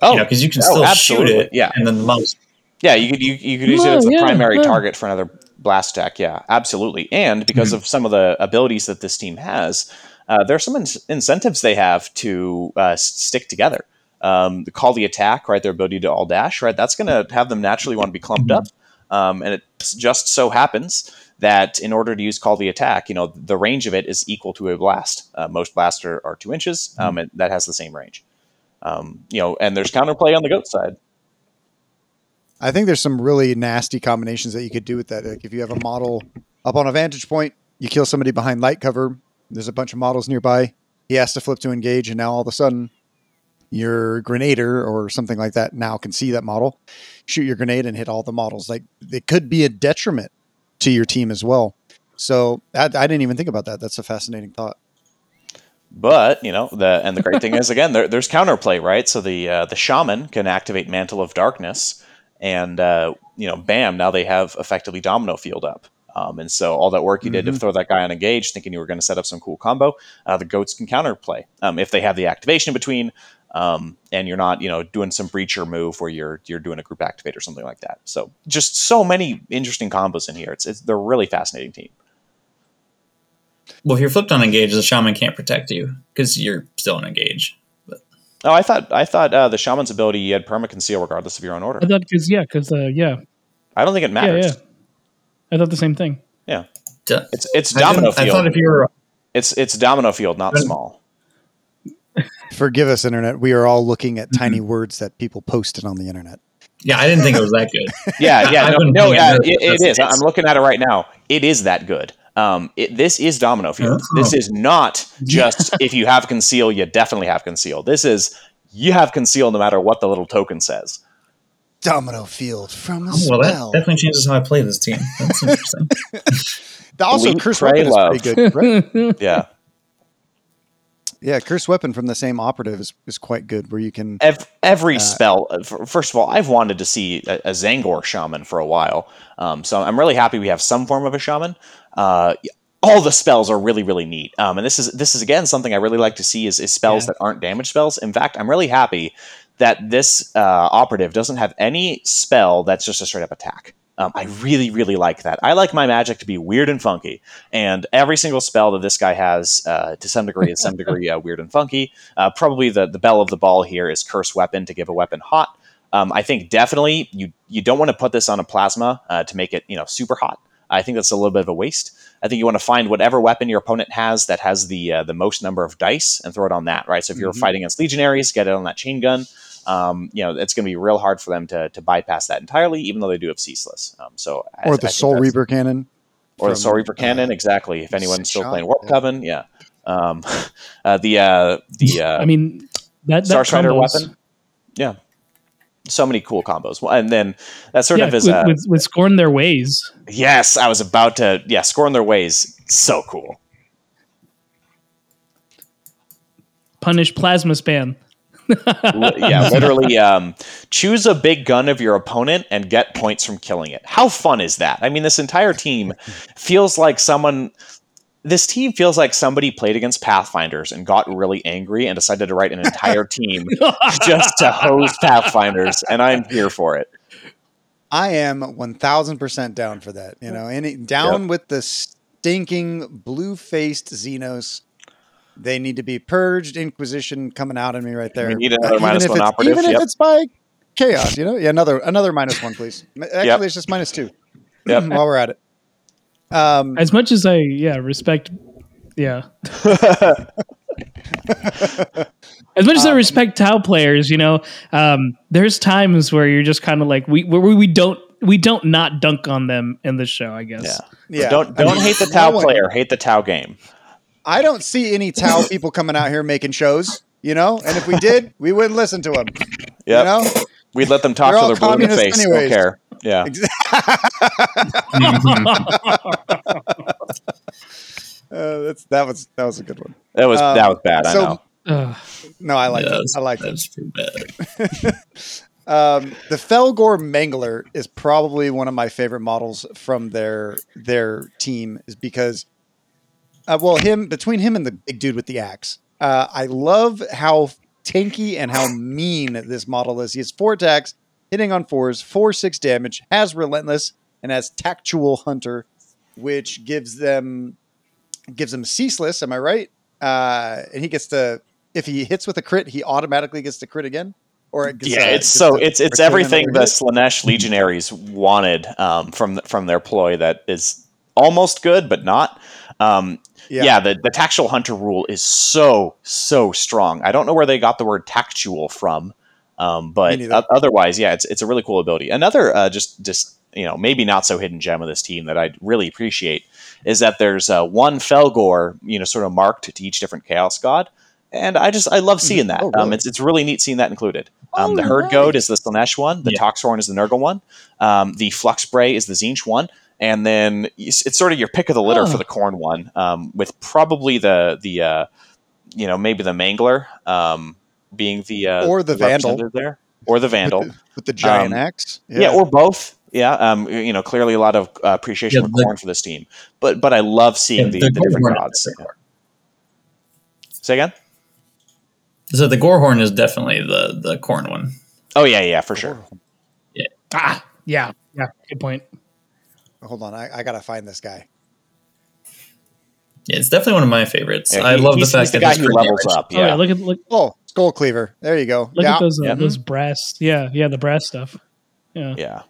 Oh, you know, because you can oh, still absolutely. shoot it. Yeah, and then the models. Yeah, you could you, you could use it as a yeah, primary yeah. target for another blast deck. Yeah, absolutely. And because mm-hmm. of some of the abilities that this team has, uh, are some in- incentives they have to uh, stick together. Um, the call the attack, right? Their ability to all dash, right? That's going to have them naturally want to be clumped up. Um, and it just so happens that in order to use call the attack, you know, the range of it is equal to a blast. Uh, most blasts are, are two inches, um, and that has the same range. Um, you know, and there's counterplay on the goat side. I think there's some really nasty combinations that you could do with that. Like if you have a model up on a vantage point, you kill somebody behind light cover. There's a bunch of models nearby. He has to flip to engage, and now all of a sudden, your grenader or something like that now can see that model, shoot your grenade, and hit all the models. Like it could be a detriment to your team as well. So I, I didn't even think about that. That's a fascinating thought. But you know, the and the great thing is again, there, there's counterplay, right? So the uh, the shaman can activate Mantle of Darkness, and uh, you know, bam! Now they have effectively Domino Field up. Um, and so all that work you did to Mhm. throw that guy on engage, thinking you were going to set up some cool combo, uh, the goats can counterplay um, if they have the activation between, um, and you're not, you know, doing some breacher move where you're you're doing a group activate or something like that. So just so many interesting combos in here. It's, it's they're a really fascinating team. Well, if you're flipped on engage, the shaman can't protect you because you're still on engage. Oh, I thought I thought uh, the shaman's ability you had perma conceal regardless of your own order. I thought because yeah, because uh, yeah, I don't think it matters. yeah. yeah. I thought the same thing. Duh. It's it's domino didn't- I field. thought if you were it's it's domino field, not Didn't- small. Forgive us, internet. We are all looking at tiny Mm-hmm. words that people posted on the internet. yeah, I didn't think it was that good. Yeah, yeah, I've no, been no yeah, it. it, it That's- is. it's- I'm looking at it right now. It is that good. Um, it, this is domino field. Oh. This is not just if you have conceal, you definitely have conceal. This is you have conceal no matter what the little token says. Domino field from the Oh, well, that definitely changes how I play this team. That's interesting. also, Bleed, curse pray, weapon is pretty good. Right? Yeah. Yeah, curse weapon from the same operative is, is quite good. Where you can Every, every Uh, spell. First of all, I've wanted to see a, a Zangor shaman for a while, um, so I'm really happy we have some form of a shaman. Uh, all the spells are really, really neat, um, and this is this is again something I really like to see is, is spells Yeah. that aren't damage spells. In fact, I'm really happy that this uh, operative doesn't have any spell that's just a straight up attack. Um, I really, really like that. I like my magic to be weird and funky, and every single spell that this guy has, uh, to some degree, is some degree uh, weird and funky. Uh, probably the the bell of the ball here is curse weapon to give a weapon hot. Um, I think definitely you you don't want to put this on a plasma uh, to make it you know super hot. I think that's a little bit of a waste. I think you want to find whatever weapon your opponent has that has the uh, the most number of dice and throw it on that. Right. So if you're Mhm. fighting against legionaries, get it on that chain gun. Um, you know, it's going to be real hard for them to, to bypass that entirely, even though they do have ceaseless. Um, so or I the think Soul Reaper cannon, or the Soul Reaper cannon, uh, exactly. If anyone's still Shot, playing Warp yeah. Coven, yeah. Um, uh, the uh, the uh, I mean, that, that Star Strider weapon, yeah. So many cool combos, and then that sort yeah, of is with, a with, with scorn their ways. yes. I was about to yeah, scoring their ways, so cool. Punish plasma spam. Li- yeah, literally, um, choose a big gun of your opponent and get points from killing it. How fun is that? I mean, this entire team feels like someone. This team feels like somebody played against Pathfinders and got really angry and decided to write an entire team just to host Pathfinders, and I'm here for it. I am one thousand percent down for that. You know, any down with the stinking blue faced Xenos. They need to be purged. Inquisition coming out at me right there. We need another Even if one it's- operative, Even yep. if it's by chaos, you know, yeah, another another minus one, please. Actually, Yep. it's just minus two. Yep. While we're at it, um, As much as I yeah respect yeah. As much as I Um, respect Tau players, you know, um, there's times where you're just kind of like we where we don't we don't not dunk on them in the show. I guess. Yeah. yeah, Don't don't mean, hate the no Tau one- player, hate the Tau game. I don't see any Tau people coming out here making shows. You know, and if we did, we wouldn't listen to them. Yep. You know, We'd let them talk They're till they're blue in the face. anyways. Don't care. Yeah. uh, that's that was that was a good one. That was Um, that was bad, I know. Ugh. No, I like Yeah, it. I like it. That's pretty bad. Um, the Fellgor Mangler is probably one of my favorite models from their their team, is because, uh, well, him between him and the big dude with the axe, uh, I love how tanky and how mean this model is. He has four attacks, hitting on fours, four six damage, has relentless, and has tactual hunter, which gives them gives them ceaseless. Am I right? uh, and he gets to if he hits with a crit, he automatically gets to crit again. Or it gets yeah, it's so it's it's everything the. Slaanesh Legionaries wanted um, from from their ploy that is almost good but not. Um, yeah. the the tactual hunter rule is so so strong. I don't know where they got the word tactual from, um, but otherwise, yeah, it's it's a really cool ability. Another uh, just just you know maybe not so hidden gem of this team that I really appreciate is that there's uh, one Fellgor you know sort of marked to each different Chaos God. And I just I love seeing that. Oh, Um, it's it's really neat seeing that included. Um, Oh, the Herd nice. Goat is the Slaanesh one. The Yeah. Toxhorn is the Nurgle one. Um, the Flux Bray is the Tzeentch one. And then it's, it's sort of your pick of the litter Oh. for the Khorne one, um, with probably the the uh, you know maybe the Mangler um, being the uh, Or the Vandal. there, or the Vandal. with the, with the giant Um, axe. Yeah. or both. Yeah, um, you know, clearly a lot of uh, appreciation Yeah, for the- Khorne for this team, but but I love seeing Yeah, the, the the different gods. Say again? So the Gorehorn is definitely the the Khorne one. Oh yeah, yeah, for sure. Yeah. Ah, yeah, yeah. Good point. Hold on, I, I gotta find this guy. Yeah, it's definitely one of my favorites. Yeah, I he- love the fact he's the that guy his who levels damage- up. Oh yeah, Yeah, look at look Oh, Skull Cleaver. There you go. look yeah. at those uh, Yeah. those brass. Yeah, yeah, the brass stuff. Yeah. Yeah.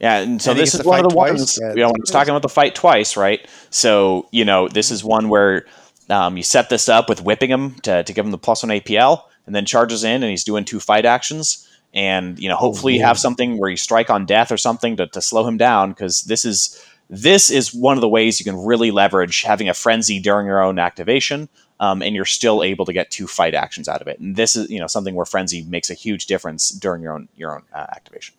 Yeah, and so And this is one of the twice? ones. Yeah, you know, when I was talking about the fight twice, right? So you know, this is one where um, you set this up with whipping him to, to give him the plus one APL, and then charges in, and he's doing two fight actions, and you know, hopefully you have something where you strike on death or something to, to slow him down, because this is this is one of the ways you can really leverage having a frenzy during your own activation. Um, and you're still able to get two fight actions out of it, and this is you know something where frenzy makes a huge difference during your own your own uh, activation.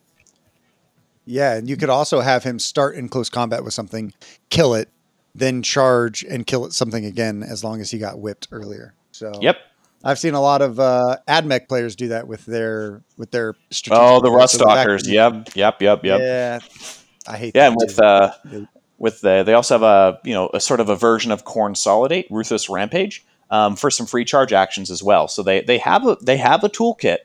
Yeah, and you could also have him start in close combat with something, kill it, then charge and kill it something again as long as he got whipped earlier. So Yep. I've seen a lot of uh, AdMech players do that with their with their strategic Oh, the rust stalkers. Yep, yep, yep, yep. Yeah, I hate. Yeah, that and with uh, with the they also have a you know a sort of a version of Corn Solidate, Ruthless Rampage, um, for some free charge actions as well. So they they have a they have a toolkit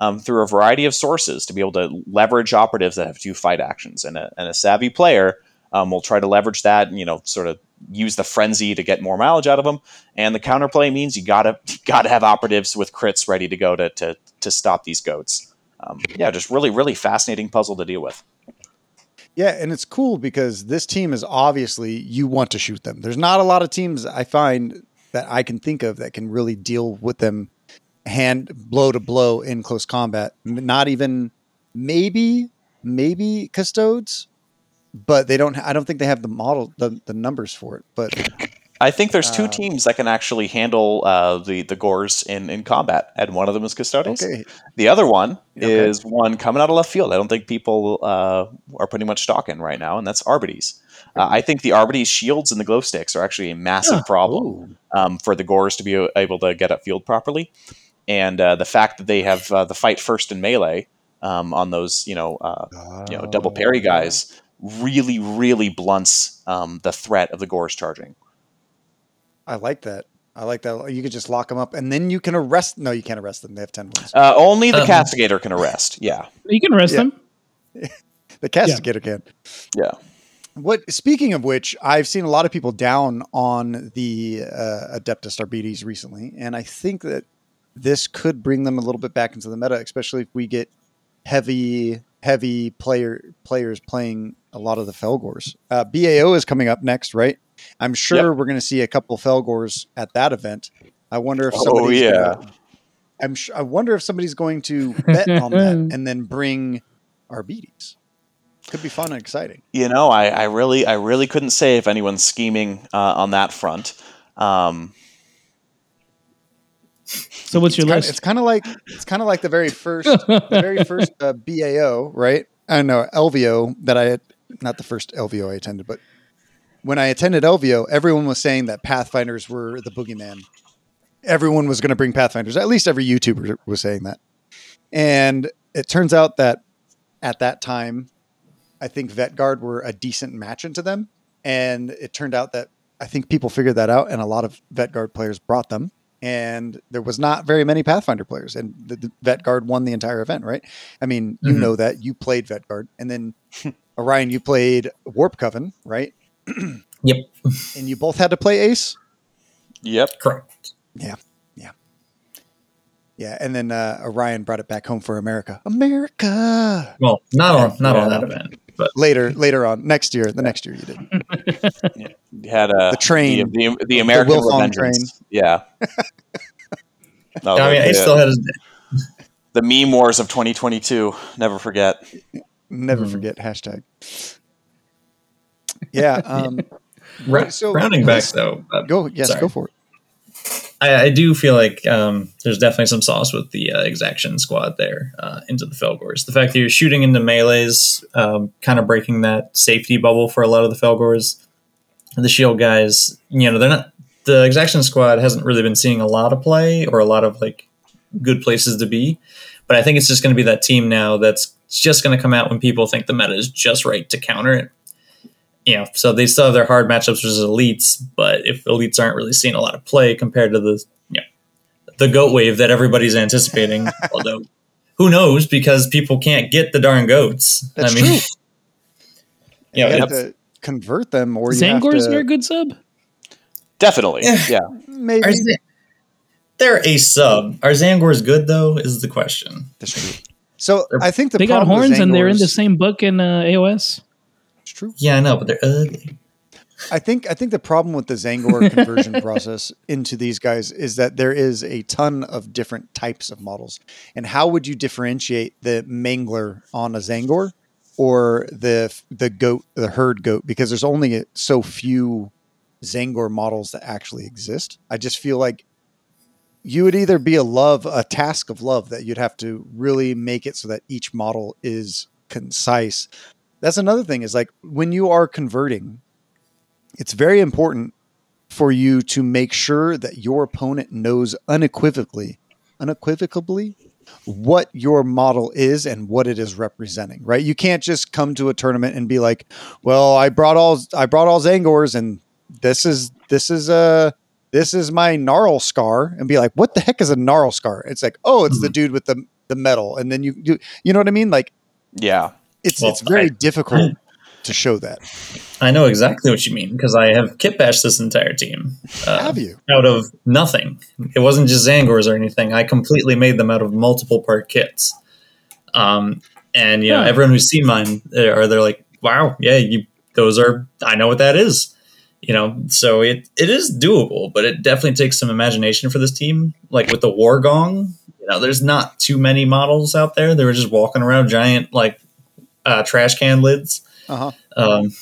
um, through a variety of sources to be able to leverage operatives that have two fight actions, and a, and a savvy player um, will try to leverage that and you know sort of use the frenzy to get more mileage out of them. And the counterplay means you gotta you gotta have operatives with crits ready to go to to to stop these goats. Um, yeah, just really really fascinating puzzle to deal with. Yeah, and it's cool because this team is obviously you want to shoot them. There's not a lot of teams I find that I can think of that can really deal with them hand blow to blow in close combat. Not even maybe maybe custodes, but they don't. I don't think they have the model the, the numbers for it. But I think there's two Uh, teams that can actually handle uh, the the gores in, in combat, and one of them is Custodes. okay, The other one Okay. is one coming out of left field. I don't think people uh, are putting much stock in right now, and that's Arbites. Uh, I think the Arbites shields and the glow sticks are actually a massive Huh. problem um, for the gores to be able to get upfield properly, and uh, the fact that they have uh, the fight first in melee um, on those you know uh, you know double parry guys really really blunts um, the threat of the gores charging. I like that. I like that. You could just lock them up, and then you can arrest. No, you can't arrest them. They have ten wounds. Uh, only the Um, castigator can arrest. Yeah, You can arrest Yeah. them. The castigator can. yeah. What speaking of which, I've seen a lot of people down on the uh, Adeptus Arbites recently, and I think that this could bring them a little bit back into the meta, especially if we get heavy, heavy player players playing a lot of the Fellgors. Uh, BAO is coming up next, right? I'm sure we're going to see a couple Fellgors at that event. I wonder if Oh, somebody's yeah. gonna- I'm sh- I wonder if somebody's going to bet on that and then bring Arbites. Could be fun and exciting. You know, I, I really, I really couldn't say if anyone's scheming uh, on that front. Um, So what's your Kinda- It's kind of like it's kind of like the very first the very first uh, BAO, right? I know LVO that I had not the first LVO I attended, but when I attended LVO, everyone was saying that Pathfinders were the boogeyman. Everyone was going to bring Pathfinders. At least every YouTuber was saying that. And it turns out that at that time, I think Vetguard were a decent match into them. And it turned out that I think people figured that out, and a lot of Vetguard players brought them. And there was not very many Pathfinder players, and the, the Vetguard won the entire event, right? I mean, you Mhm. know that you played Vetguard, and then Orion, you played Warp Coven, right? Yep. And you both had to play Ace. Yep. Correct. Yeah, yeah, yeah. And then uh, Orion brought it back home for America. America. Well, not on not on Yeah. that event, but Later, later on, next year, the next year you did. You had uh, The train. the, the, the American Wilfong Revengeance. Yeah. No, I mean, the, I still had his the meme wars of 2022. Never forget. Never Mhm. forget hashtag. Yeah. Um, Ra- So, rounding back let's- though. uh, go. Yes, Sorry. go for it. I, I do feel like um, there's definitely some sauce with the uh, exaction squad there uh, into the Fellgors. The fact that you're shooting into melees, um, kind of breaking that safety bubble for a lot of the Fellgors. The shield guys, you know, they're not. The exaction squad hasn't really been seeing a lot of play or a lot of like good places to be. But I think it's just going to be that team now that's just going to come out when people think the meta is just right to counter it. You know, so they still have their hard matchups versus elites, but if elites aren't really seeing a lot of play compared to the you know, the goat wave that everybody's anticipating, although who knows because people can't get the darn goats. That's I mean, true. you know, you have to convert them, or you have Zangors to are a good sub. Definitely. Yeah. Yeah. maybe. are Z- they're a sub. Are Zangors good though? Is the question. That's true. So They're- I think the They got problem with horns and they're in the same book in uh, AOS. It's true. Yeah, I know, but they're ugly. I think I think the problem with the Zangor conversion process into these guys is that there is a ton of different types of models. And how would you differentiate the mangler on a Zangor or the the goat, the herd goat? Because there's only so few Zangor models that actually exist. I just feel like you would either be a love, a task of love that you'd have to really make it so that each model is concise. That's another thing is like when you are converting, it's very important for you to make sure that your opponent knows unequivocally, unequivocally what your model is and what it is representing, right? You can't just come to a tournament and be like, "Well, I brought all I brought all Zangors and this is this is a this is my Gnarlscar," and be like, "What the heck is a Gnarlscar?" It's like, "Oh, it's the mm-hmm. dude with the the metal," and then you you you know what I mean? Like Yeah. It's Well, it's very I- difficult to show that. I know exactly what you mean because I have kit bashed this entire team. Uh, Have you? out of nothing. It wasn't just Zangors or anything. I completely made them out of multiple part kits. Um, and you know, Huh. everyone who's seen mine, are they're like, "Wow, yeah, you those are I know what that is." You know, so it it is doable, but it definitely takes some imagination for this team. Like with the War Gong, you know, there's not too many models out there. They were just walking around giant like uh, trash can lids. Uh-huh. Um,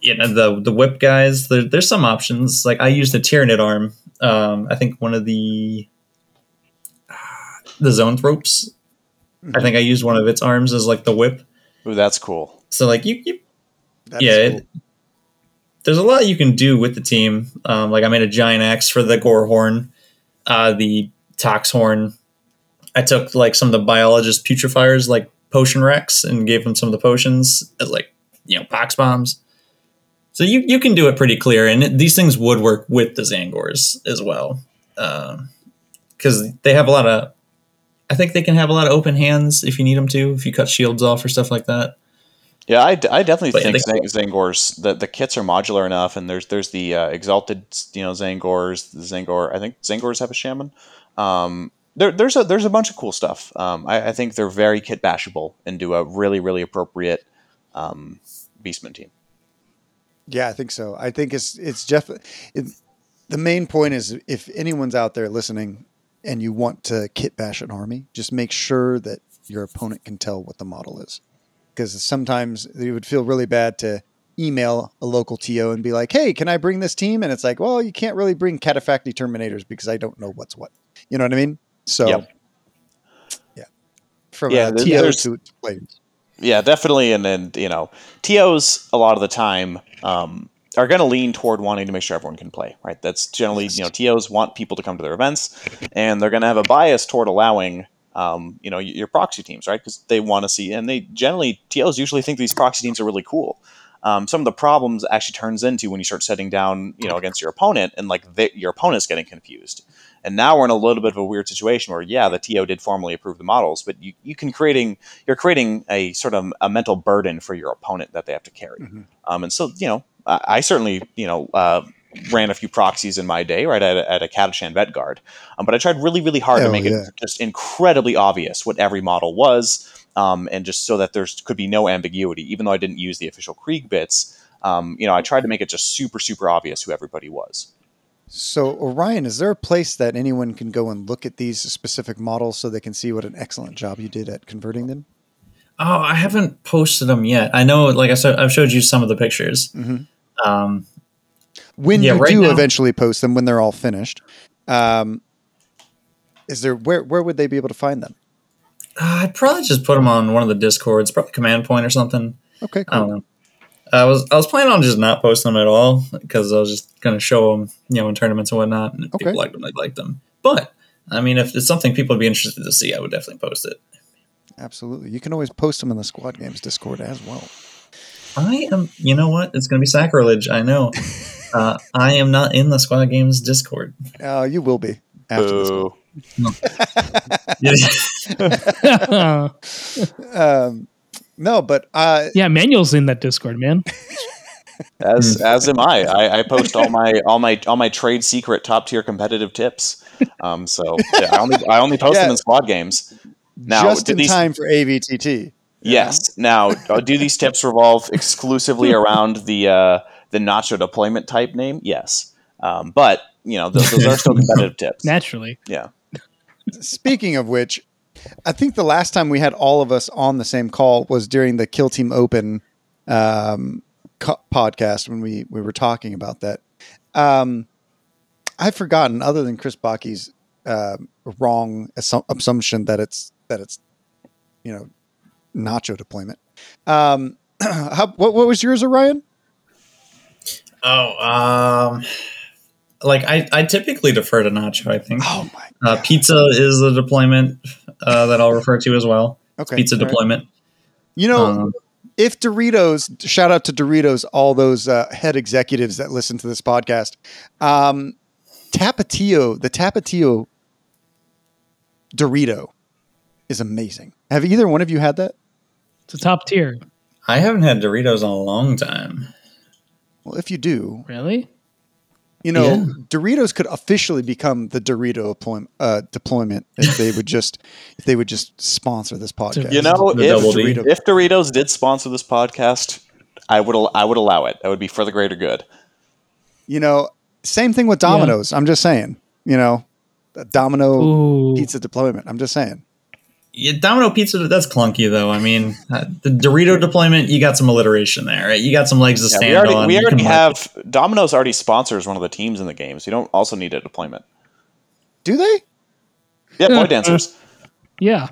you know the the whip guys. There, there's some options. Like I used a Tyranid arm. Um, I think one of the the Zoanthropes. I think I used one of its arms as like the whip. Ooh, that's cool. So like you, you That yeah, is it, there's a lot you can do with the team. Um, like I made a giant axe for the Gorehorn, uh, the Toxhorn. I took like some of the Biologus Putrifiers, like potion rex, and gave them some of the potions like you know pox bombs. So you you can do it pretty clear, and it, these things would work with the Zangors as well, because they have a lot of. I think they can have a lot of open hands if you need them to, if you cut shields off or stuff like that. Yeah, I, d- I definitely But think they- Zangors the, the kits are modular enough, and there's there's the uh, exalted you know Zangors, the Zangor. I think Zangors have a shaman. Um, there, there's a there's a bunch of cool stuff. Um, I, I think they're very kit bashable and do a really really appropriate um, Beastman team. Yeah, I think so. I think it's it's Jeff. It, the main point is if anyone's out there listening and you want to kit bash an army, just make sure that your opponent can tell what the model is. Because sometimes it would feel really bad to email a local TO and be like, "Hey, can I bring this team?" And it's like, "Well, you can't really bring Cataphracti Terminators because I don't know what's what." You know what I mean? So, Yep. yeah, from Yeah, TO to, to players. Yeah, definitely. And then, you know, TOs a lot of the time um, are going to lean toward wanting to make sure everyone can play, right? That's generally, you know, TOs want people to come to their events and they're going to have a bias toward allowing, um, you know, your proxy teams, right? Because they want to see, and they generally, TOs usually think these proxy teams are really cool. Um, some of the problems actually turns into when you start setting down, you know, against your opponent and like the, your opponent's getting confused. And now we're in a little bit of a weird situation where, yeah, the TO did formally approve the models, but you, you can creating you're creating a sort of a mental burden for your opponent that they have to carry. Mhm. Um, and so, you know, I, I certainly, you know, uh, ran a few proxies in my day, right, at a, at a Catachan Vet Guard. Um, but I tried really, really hard Hell to make yeah. it just incredibly obvious what every model was, um, and just so that there could be no ambiguity, even though I didn't use the official Krieg bits. Um, you know, I tried to make it just super, super obvious who everybody was. So, Orion, is there a place that anyone can go and look at these specific models so they can see what an excellent job you did at converting them? Oh, I haven't posted them yet. I know, like I said, I've showed you some of the pictures. Mhm. Um, When Yeah, you right do now- eventually post them, when they're all finished, um, is there where where would they be able to find them? I'd probably just put them on one of the discords, probably Command Point or something. Okay, I cool. Don't know. I was I was planning on just not posting them at all because I was just going to show them, you know, in tournaments and whatnot. And if Okay. people liked them, they liked them. But I mean, if it's something people would be interested to see, I would definitely post it. Absolutely. You can always post them in the Squad Games Discord as well. I am. You know what? It's going to be sacrilege. I know. uh, I am not in the Squad Games Discord. Uh, you will be after this. one. Boo. Um, no, but uh, yeah, Manuel's in that Discord, man. As Hmm. as am I. I. I post all my all my all my trade secret top tier competitive tips. Um, so yeah, I only I only post Yeah. them in squad games. Now, just in these- time for AVTT. Yes. Now, uh, do these tips revolve exclusively around the uh, the nacho deployment type name? Yes. Um, but you know, those, those are still competitive tips. Naturally. Yeah. Speaking of which, I think the last time we had all of us on the same call was during the Kill Team Open um, co- podcast when we we were talking about that. Um, I've forgotten, other than Chris Bacchi's uh, wrong assu- assumption that it's that it's you know nacho deployment. Um, how, what what was yours, Orion? Oh, um, like I, I typically defer to Nacho. I think Oh my. uh, pizza is a deployment uh, that I'll refer to as well. Okay. Pizza all right. deployment. You know, Um, if Doritos, shout out to Doritos, all those uh, head executives that listen to this podcast. Um, Tapatio, the Tapatio Dorito is amazing. Have either one of you had that? It's a top tier. I haven't had Doritos in a long time. Well, if you do, Really? You know, Yeah. Doritos could officially become the Dorito deployment, uh, deployment if they would just if they would just sponsor this podcast. You know, The if double D. Doritos, if Doritos did sponsor this podcast, I would al- I would allow it. That would be for the greater good. you know, same thing with Domino's. I'm just saying, you know, the Domino Ooh. pizza deployment. I'm just saying. Yeah, Domino pizza, that's clunky though. I mean, uh, the Dorito deployment, you got some alliteration there. Right? You got some legs to Yeah, stand we already, on. we already can market- have Domino's already sponsors one of the teams in the game, so you don't also need a deployment. Do they? Yeah, Void Dancers. Yeah.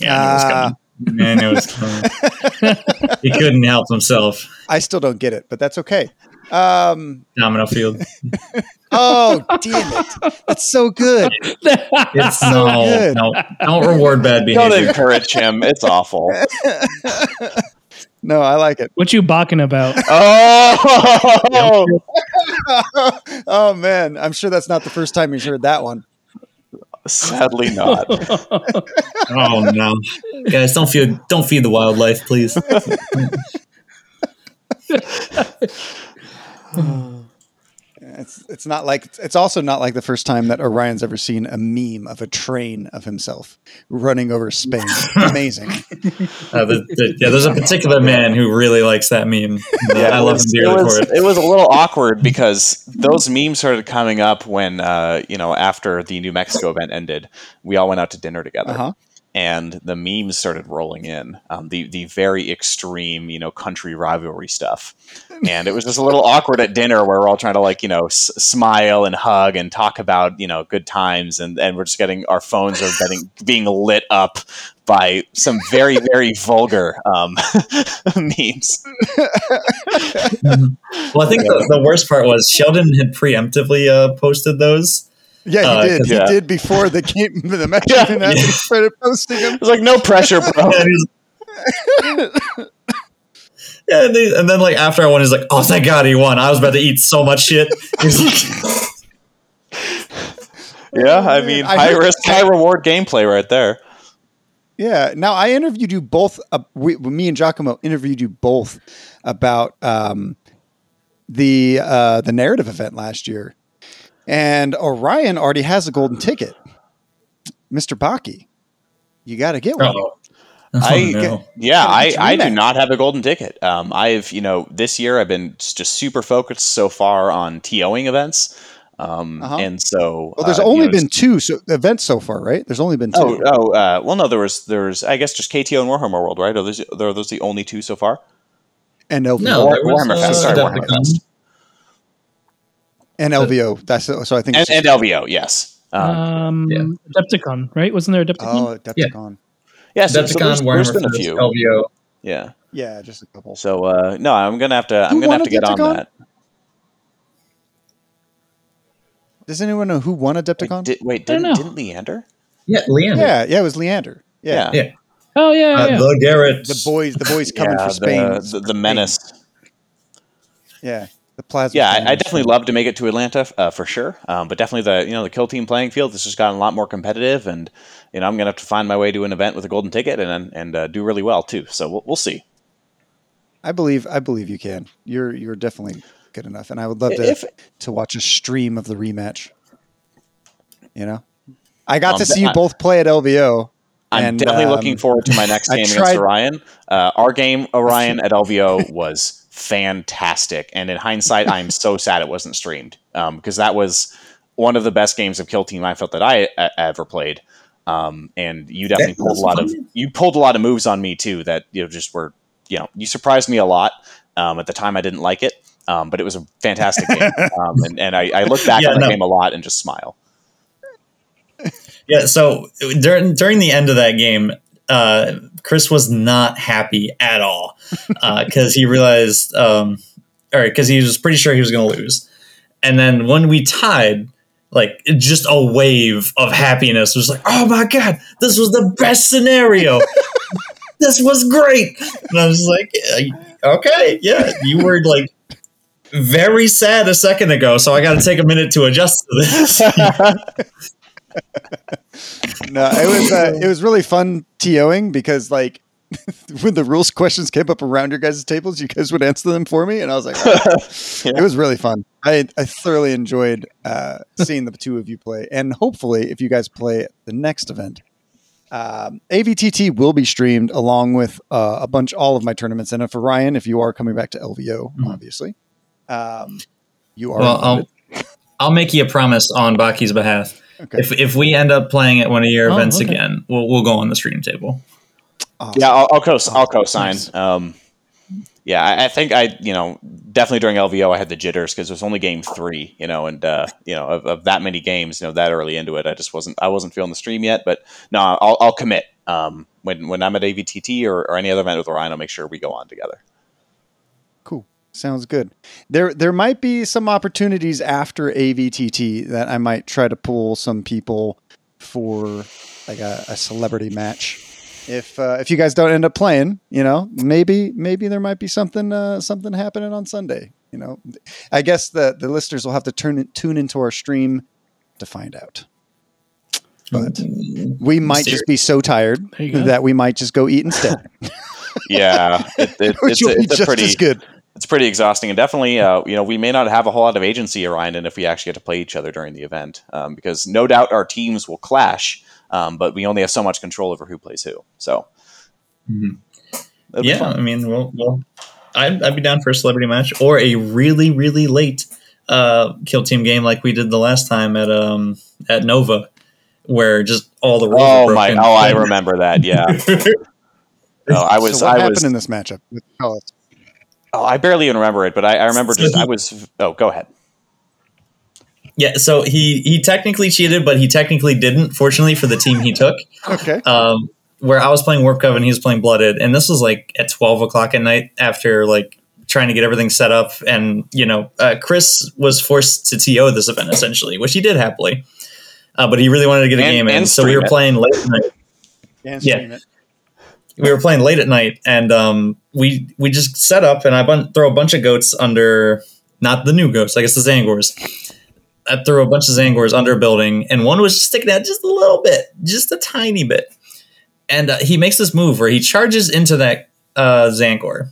Yeah, I knew it was Ah. coming. I knew it was coming. he couldn't help himself. I still don't get it, but that's okay. Um, Domino Field. oh, damn it. That's so good. It's So no, good. no, don't reward bad Don't behavior. encourage him. It's awful. No, I like it. what you balking about? Oh, oh, man. I'm sure that's not the first time he's heard that one. sadly not. Oh no, guys, don't feed don't feed the wildlife, please. It's it's not like it's also not like the first time that Orion's ever seen a meme of a train of himself running over Spain. Amazing. Uh, the, the, yeah, there's a particular man who really likes that meme. Yeah, I love was, him it, dearly for it. it was a little awkward because those memes started coming up when, uh, you know, after the New Mexico event ended, we all went out to dinner together. Uh-huh. And the memes started rolling in, um, the the very extreme, you know, country rivalry stuff, and it was just a little awkward at dinner where we're all trying to like, you know, s- smile and hug and talk about, you know, good times, and and we're just getting our phones are getting being lit up by some very very vulgar um, memes. Well, I think the, the worst part was Sheldon had preemptively uh, posted those. Yeah, he Uh, did. He yeah. did before the game the match Yeah. even happened. He started posting them. It's like no pressure, bro. Yeah, and, they- and then like after I won, he's like, "Oh, thank God he won! I was about to eat so much shit." He's like, Yeah, I mean, I high risk, high reward gameplay right there. Yeah. Now I interviewed you both. Uh, we, me and Giacomo interviewed you both about um, the uh, the narrative event last year, and Orion already has a golden ticket. Mister Bacchi, you got to get one. Oh, I- no. Yeah, I, I do not have a golden ticket. Um, I've you know this year I've been just super focused so far on TOing events, um, Uh-huh. and so Well, there's uh, you only know, been two so, events so far, right? There's only been two. Oh, oh, uh, well, no, there was, there's I guess, just KTO and Warhammer World, right? Are those, are those the only two so far? and LVO. No, there was, Warhammer uh, Fest, sorry, Warhammer Fest. And LVO. That's so. I think. and, and LVO, yes. Um, Um, yeah. Adepticon, right? Wasn't there a Adepticon? oh, Adepticon. yeah, so, so Adepticon, there's, there's Warhammer been a few. LVO. Yeah. Yeah, just a couple. So uh, no, I'm gonna have to. I'm gonna have to get on that. Does anyone know who won Adepticon? Wait, did, wait, I don't didn't, didn't Leander? Yeah, Leander. yeah, yeah, it was Leander. Yeah, Yeah. Yeah. Oh yeah, Uh, yeah. The Garrett. the boys, the boys coming yeah, for Spain. The, the, the menace. Yeah, the plasma. Yeah, I, I definitely love to make it to Atlanta uh, for sure. Um, but definitely the you know the kill team playing field This has just gotten a lot more competitive, and you know I'm gonna have to find my way to an event with a golden ticket and and uh, do really well too. So we'll, we'll see. I believe. I believe you can. You're you're definitely good enough, and I would love to If to watch a stream of the rematch. You know, I got Um, to see you both play at LVO. I'm and, definitely um, looking forward to my next game tried- against Orion. Uh, our game Orion at LVO was fantastic, and in hindsight, I'm so sad it wasn't streamed because that was one of the best games of Kill Team I felt that I uh, ever played. Um, and you definitely That pulled a lot of you pulled a lot of moves on me too that you know just were you know you surprised me a lot. Um, at the time, I didn't like it, um, but it was a fantastic game, um, and, and I, I look back Yeah, on the no. game a lot and just smile. Yeah, so during during the end of that game, uh, Chris was not happy at all because he realized, um, or because he was pretty sure he was going to lose. And then when we tied, like just a wave of happiness was like, "Oh my god, this was the best scenario! this was great!" And I was like, "Okay, yeah, you were like." Very sad a second ago, so I got to take a minute to adjust to this. No, it was uh, it was really fun TOing because like when the rules questions came up around your guys' tables, you guys would answer them for me, and I was like, "Oh." it was really fun. I I thoroughly enjoyed uh, seeing the two of you play, and hopefully, if you guys play the next event, um, AVTT will be streamed along with uh, a bunch all of my tournaments. And for Ryan, if you are coming back to LVO, Mhm. obviously, um, you are. Well, I'll. I'll make you a promise on Bacchi's behalf. Okay. If, if we end up playing at one of your Oh, events okay. again, we'll, we'll go on the stream table. Awesome. Yeah, I'll, I'll co I'll co-sign. Nice. Um, yeah, I, I think I, you know, definitely during LVO I had the jitters because it was only game three, you know, and uh, you know of, of that many games, you know, that early into it, I just wasn't I wasn't feeling the stream yet. But no, I'll, I'll commit. Um, when when I'm at AVTT or, or any other event with Orion, I'll make sure we go on together. Cool. Sounds good. There there might be some opportunities after AVTT that I might try to pull some people for like a, a celebrity match. If uh, if you guys don't end up playing, you know, maybe maybe there might be something uh, something happening on Sunday. You know, I guess the the listeners will have to turn tune into our stream to find out. But we might just be so tired There you go. that we might just go eat instead, Yeah, it, it, which it's, will a, it's a just pretty as good. It's pretty exhausting and definitely uh, you know we may not have a whole lot of agency around it if we actually get to play each other during the event um, because no doubt our teams will clash um, but we only have so much control over who plays who so Mhm. Yeah, fun. I mean, well, well I'd, I'd be down for a celebrity match or a really, really late uh, kill team game like we did the last time at um at Nova, where just all the rules. oh were my oh i remember that yeah oh, i was so what i happened was in this matchup? Tell us. Oh i barely even remember it but i, I remember So just he- i was oh go ahead yeah, so he he technically cheated, but he technically didn't. Fortunately for the team he took. Okay. um, where I was playing Warp Coven, he was playing Blooded, and this was like at twelve o'clock at night after like trying to get everything set up, and you know, uh, Chris was forced to TO this event essentially, which he did happily, uh, but he really wanted to get a And- game in, and so we were it. playing late night. And Yeah. stream it. We were playing late at night, and um, we we just set up, and I bun- throw a bunch of goats under not the new goats, I guess the Zangors. I threw a bunch of Zangors under a building, and one was just sticking out just a little bit, just a tiny bit. And uh, he makes this move where he charges into that uh, Zangor,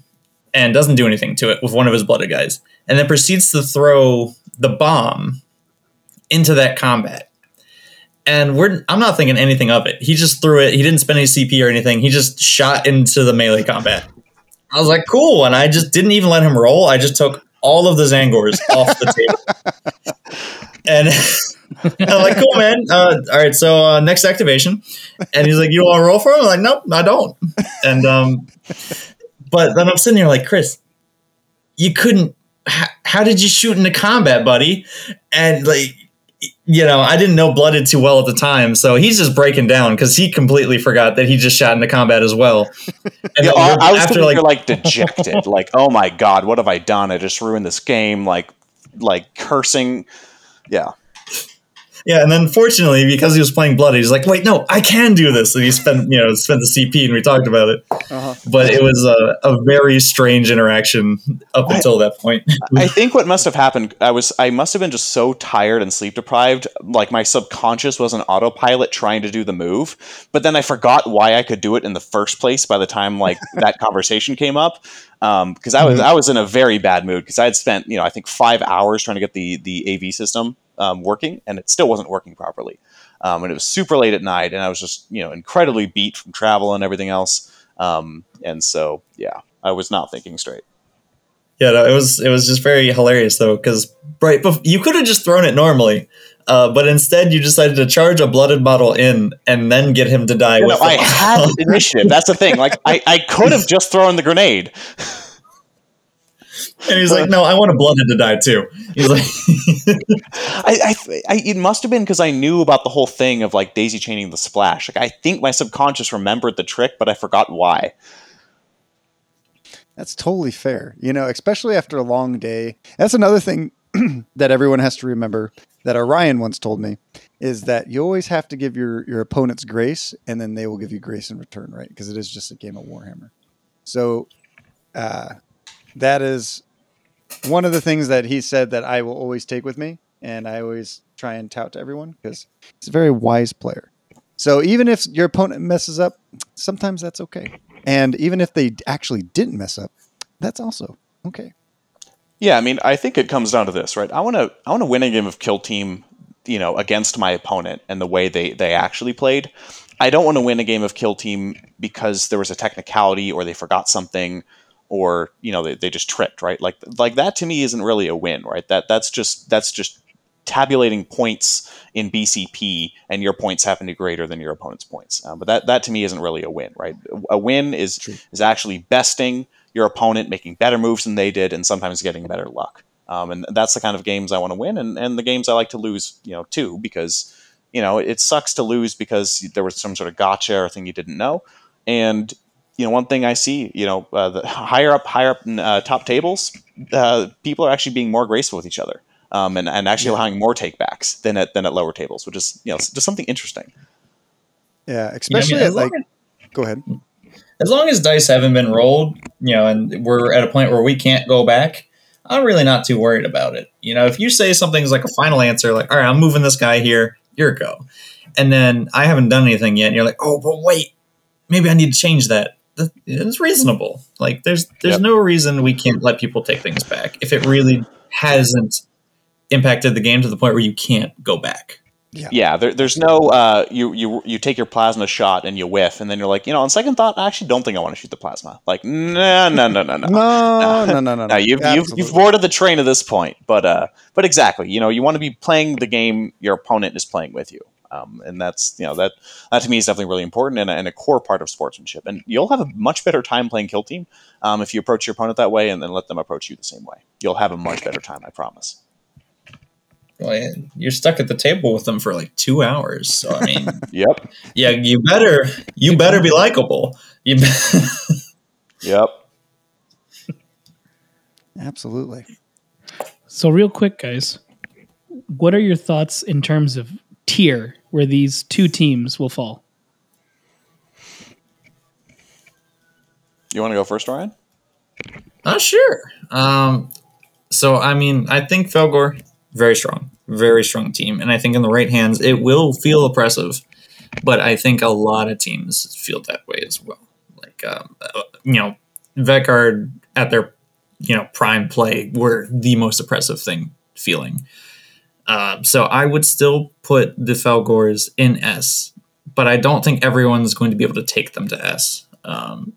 and doesn't do anything to it with one of his blooded guys, and then proceeds to throw the bomb into that combat. And we're I'm not thinking anything of it. He just threw it. He didn't spend any CP or anything. He just shot into the melee combat. I was like, cool. And I just didn't even let him roll. I just took all of the Zangors off the table. And I'm like, cool, man. Uh, all right, so uh, next activation. And he's like, you want to roll for him? I'm like, nope, I don't. And um, but then I'm sitting here like, Chris, you couldn't. How, how did you shoot into combat, buddy? And like, you know, I didn't know Blooded too well at the time, so he's just breaking down because he completely forgot that he just shot into combat as well. And Yeah, I, was after like, like dejected, like oh my god, what have I done? I just ruined this game. Like like cursing. Yeah, yeah, and then fortunately because he was playing bloody, he's like, wait, no, I can do this, and he spent you know spent the CP, and we talked about it. Uh-huh. But it was a, a very strange interaction up until that point. I think what must have happened, I was I must have been just so tired and sleep deprived, like my subconscious was an autopilot trying to do the move, but then I forgot why I could do it in the first place by the time like that conversation came up. Um, because I was I was in a very bad mood because I had spent you know I think five hours trying to get the the AV system um, working and it still wasn't working properly, um, and it was super late at night and I was just you know incredibly beat from travel and everything else, um, and so yeah I was not thinking straight. Yeah, no, it was it was just very hilarious though, because right, bef- you could have just thrown it normally, uh, but instead you decided to charge a blooded model in and then get him to die. Know, I the- had initiative. That's the thing. Like I, I could have just thrown the grenade. and he's like, "No, I want a blooded to die too." He's like, I, I, I it must have been because I knew about the whole thing of like daisy chaining the splash. Like I think my subconscious remembered the trick, but I forgot why. That's totally fair. You know, especially after a long day. That's another thing that everyone has to remember that Orion once told me is that you always have to give your your opponents grace and then they will give you grace in return, right? Because it is just a game of Warhammer. So uh, that is one of the things that he said that I will always take with me and I always try and tout to everyone because he's a very wise player. So even if your opponent messes up, sometimes that's okay. And even if they actually didn't mess up, that's also okay. Yeah, I mean, I think it comes down to this, right? I want to I want to win a game of Kill Team, you know, against my opponent and the way they they actually played. I don't want to win a game of Kill Team because there was a technicality or they forgot something or you know they, they just tripped, right? Like like that to me isn't really a win, right? That that's just that's just tabulating points in BCP and your points happen to be greater than your opponent's points. Um, but that that to me isn't really a win, right? A win is True. is actually besting your opponent, making better moves than they did, and sometimes getting better luck. Um, and that's the kind of games I want to win, and, and the games I like to lose, you know, too, because you know it sucks to lose because there was some sort of gotcha or thing you didn't know. And you know, one thing I see, you know, uh, the higher up, higher up in uh, top tables, uh, people are actually being more graceful with each other, um, and and actually allowing more takebacks than at than at lower tables, which is you know just something interesting. Yeah, especially as at like. long Go ahead. as long as dice haven't been rolled, you know, and we're at a point where we can't go back, I'm really not too worried about it. You know, if you say something's like a final answer, like, all right, I'm moving this guy here, you're a go. And then I haven't done anything yet, and you're like, oh, but wait, maybe I need to change that. That- It's reasonable. Like, there's there's Yep. no reason we can't let people take things back if it really hasn't impacted the game to the point where you can't go back. Yeah, there, there's no uh, you you you take your plasma shot and you whiff, and then you're like, you know, on second thought, I actually don't think I want to shoot the plasma. Like, no, no, no, no, no. No, no, no, no, no. No, you've, you've, you've boarded the train at this point, but uh, but exactly, you know, you want to be playing the game your opponent is playing with you, um, and that's you know that that to me is definitely really important and a, and a core part of sportsmanship. And you'll have a much better time playing kill team um, if you approach your opponent that way and then let them approach you the same way. You'll have a much better time, I promise. Well, you're stuck at the table with them for like two hours. So I mean, Yep, yeah, you better you better be likable. You be- yep. Absolutely. So, real quick, guys, what are your thoughts in terms of tier where these two teams will fall? You want to go first, Ryan? Oh, sure. Um, so, I mean, I think Fellgor, very strong, very strong team. And I think in the right hands, it will feel oppressive. But I think a lot of teams feel that way as well. Like, um, uh, you know, Vetguard at their you know prime play were the most oppressive thing feeling. Uh, so I would still put the Fellgors in S, but I don't think everyone's going to be able to take them to S. Um,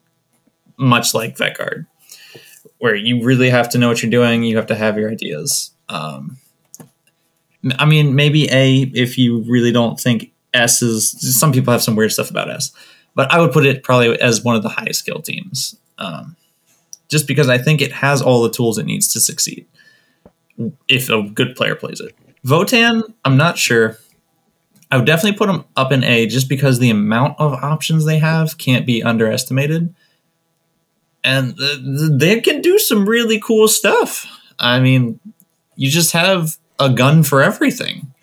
much like Vetguard, where you really have to know what you're doing, you have to have your ideas. Um, I mean, maybe A if you really don't think S is. Some people have some weird stuff about S, but I would put it probably as one of the highest skill teams, um, just because I think it has all the tools it needs to succeed if a good player plays it. Votann, I'm not sure. I would definitely put them up in A just because the amount of options they have can't be underestimated. And th- th- they can do some really cool stuff. I mean, you just have a gun for everything.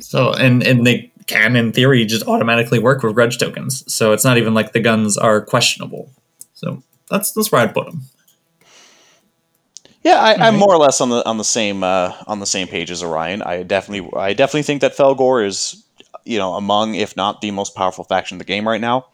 So, and, and they can, in theory, just automatically work with grudge tokens. So it's not even like the guns are questionable. So that's that's where I'd put them. Yeah, I, I'm more or less on the on the same uh, on the same page as Orion. I definitely I definitely think that Fellgor is you know among if not the most powerful faction in the game right now,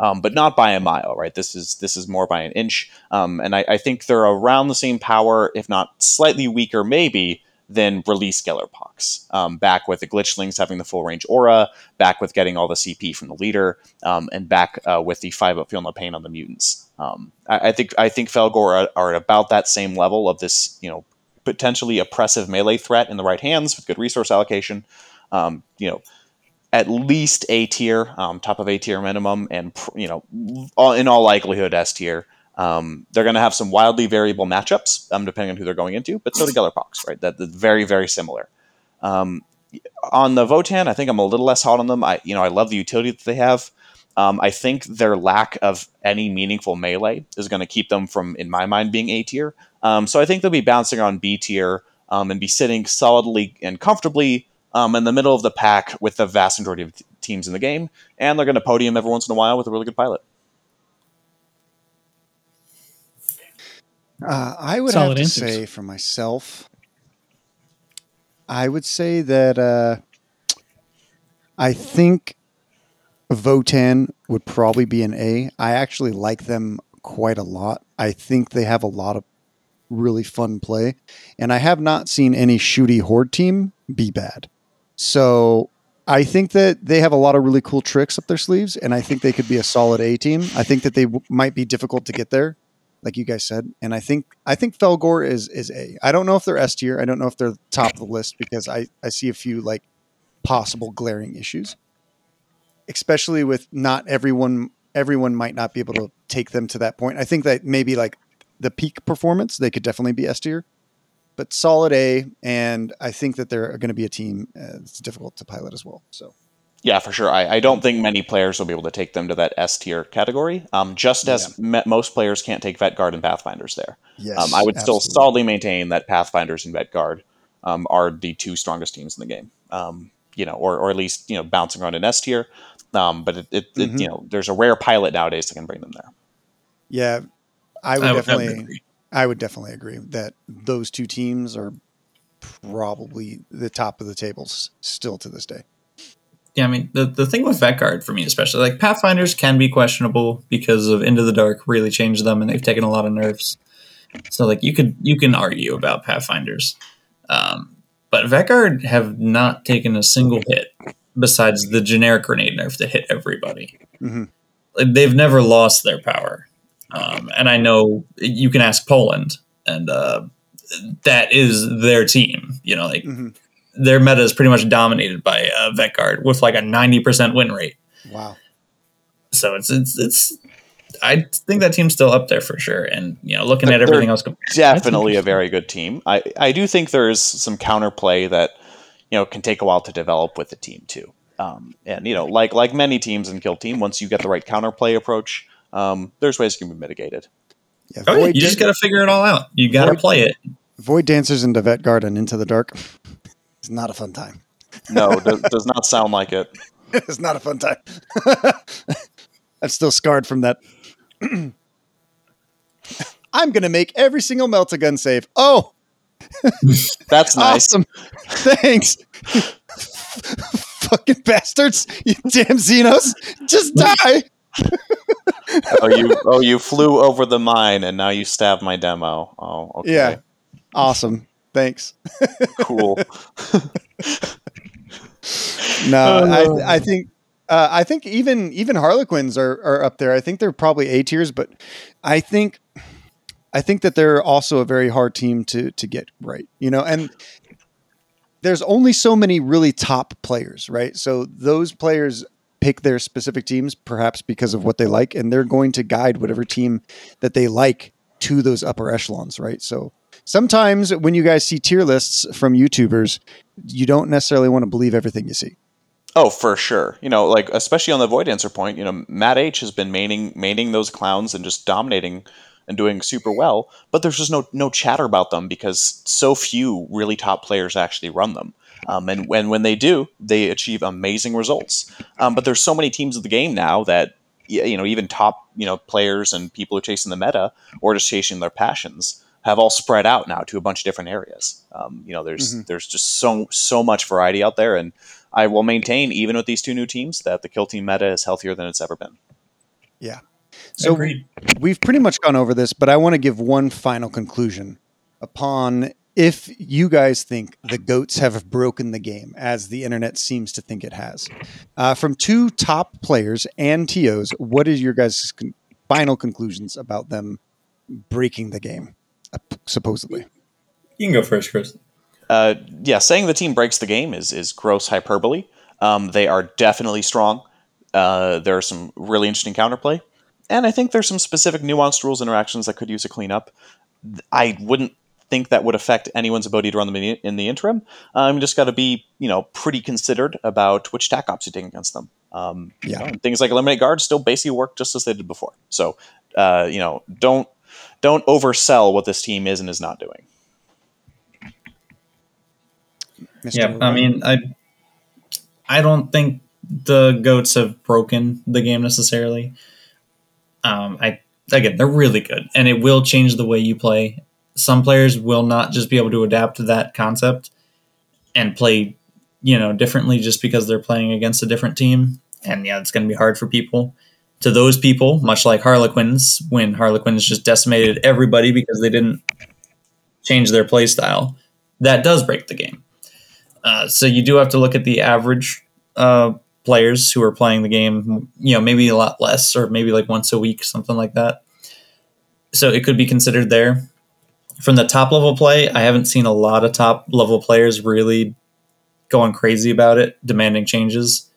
um, but not by a mile. Right, this is this is more by an inch, um, and I, I think they're around the same power, if not slightly weaker, maybe than release Gellerpox. Um, back with the Glitchlings having the full range aura, back with getting all the CP from the leader, um, and back uh, with the five up feel no pain on the mutants. Um, I, I think I think Fellgor are, are at about that same level of this, you know, potentially oppressive melee threat in the right hands with good resource allocation. Um, you know, at least A tier, um, top of A tier minimum, and you know, all, in all likelihood S tier. Um, they're going to have some wildly variable matchups, um, depending on who they're going into. But so do Gellerpox, right? That that's very very similar. Um, on the Votann, I think I'm a little less hot on them. I you know I love the utility that they have. Um, I think their lack of any meaningful melee is going to keep them from, in my mind, being A tier. Um, so I think they'll be bouncing on B tier um, and be sitting solidly and comfortably um, in the middle of the pack with the vast majority of t- teams in the game. And they're going to podium every once in a while with a really good pilot. Uh, I would Solid have to answers. say for myself, I would say that uh, I think Votann would probably be an A. I actually like them quite a lot. I think they have a lot of really fun play, and I have not seen any shooty horde team be bad. So I think that they have a lot of really cool tricks up their sleeves, and I think they could be a solid A team. I think that they w- might be difficult to get there, like you guys said, and I think I think Fellgor is is A. I don't know if they're S tier. I don't know if they're top of the list because I I see a few like possible glaring issues, especially with not everyone everyone might not be able to take them to that point. I think that maybe like the peak performance they could definitely be S tier, but solid A, and I think that they're going to be a team. Uh, it's difficult to pilot as well. So Yeah, for sure. I, I don't think many players will be able to take them to that S tier category. Um, just as me- most players can't take Vetguard and Pathfinders there. yes, Um, I would still solidly maintain that Pathfinders and Vetguard um, are the two strongest teams in the game. Um, you know, or, or at least you know bouncing around in S tier. Um, but it, it, it Mhm. you know there's a rare pilot nowadays that can bring them there. Yeah, I would I would- would definitely. agree. I would definitely agree that those two teams are probably the top of the tables still to this day. Yeah, I mean the, the thing with Vetguard for me especially, like Pathfinders can be questionable because of Into the Dark really changed them and they've taken a lot of nerfs. So like you could you can argue about Pathfinders. Um, but Vetguard have not taken a single hit besides the generic grenade nerf that hit everybody. Mhm. Like, they've never lost their power. Um, and I know you can ask Poland and uh, that is their team. You know, like Mhm. their meta is pretty much dominated by uh, Vetguard with like a ninety percent win rate. Wow. So it's it's it's. I think that team's still up there for sure. And you know, looking But at everything else, Definitely a very good team. I, I do think there's some counterplay that you know can take a while to develop with the team too. Um, and you know, like like many teams in Kill Team, once you get the right counterplay approach, um, there's ways it can be mitigated. Yeah, oh, you just got to figure it all out. You got to Void- play it. Void Dancers into Vet Garden Into the Dark. It's not a fun time. No, does, does not sound like it. it's not a fun time. I'm still scarred from that. I'm gonna make every single Meltagun save. Oh, That's nice. awesome! Thanks, fucking bastards! You damn Xenos, just die! oh, you oh you flew over the mine and now you stabbed my demo. Oh, okay. Yeah. Awesome. Thanks. Cool. No, Oh, no. I, I think uh, I think even even Harlequins are, are up there. I think they're probably A tiers, but I think I think that they're also a very hard team to to get right. You know, and there's only so many really top players, right? So those players pick their specific teams, perhaps because of what they like, and they're going to guide whatever team that they like to those upper echelons, right? So sometimes when you guys see tier lists from YouTubers, you don't necessarily want to believe everything you see. Oh, for sure. You know, like especially on the Void Dancer point, you know, Matt H has been maining maining those clowns and just dominating and doing super well, but there's just no no chatter about them because so few really top players actually run them. Um, and when when they do, they achieve amazing results. Um, but there's so many teams of the game now that you know even top you know players and people who are chasing the meta or just chasing their passions have all spread out now to a bunch of different areas. Um, you know, there's Mhm. there's just so so much variety out there, and I will maintain even with these two new teams that the kill team meta is healthier than it's ever been. So Agreed. we've pretty much gone over this, but I want to give one final conclusion upon if you guys think the goats have broken the game, as the internet seems to think it has. Uh, from two top players and TOs, what is your guys' con- final conclusions about them breaking the game, uh, supposedly? You can go first, Chris. Uh, yeah, saying the team breaks the game is is gross hyperbole. Um, they are definitely strong. Uh, there are some really interesting counterplay, and I think there's some specific nuanced rules interactions that could use a cleanup. I wouldn't think that would affect anyone's ability to run them in the, in the interim. Um, you just got to be, you know, pretty considered about which tac ops you take against them. Um, you Yeah. know, things like eliminate guards still basically work just as they did before. So, uh, you know, don't don't oversell what this team is and is not doing. Mr. Yeah, I mean, I I don't think the goats have broken the game necessarily. Um, I again, they're really good, and it will change the way you play. Some players will not just be able to adapt to that concept and play, you know, differently just because they're playing against a different team. And yeah, it's going to be hard for people. To those people, much like Harlequins, when Harlequins just decimated everybody because they didn't change their play style, that does break the game. Uh, so you do have to look at the average uh, players who are playing the game. You know, maybe a lot less, or maybe like once a week, something like that. So it could be considered there. From the top level play, I haven't seen a lot of top level players really going crazy about it, demanding changes.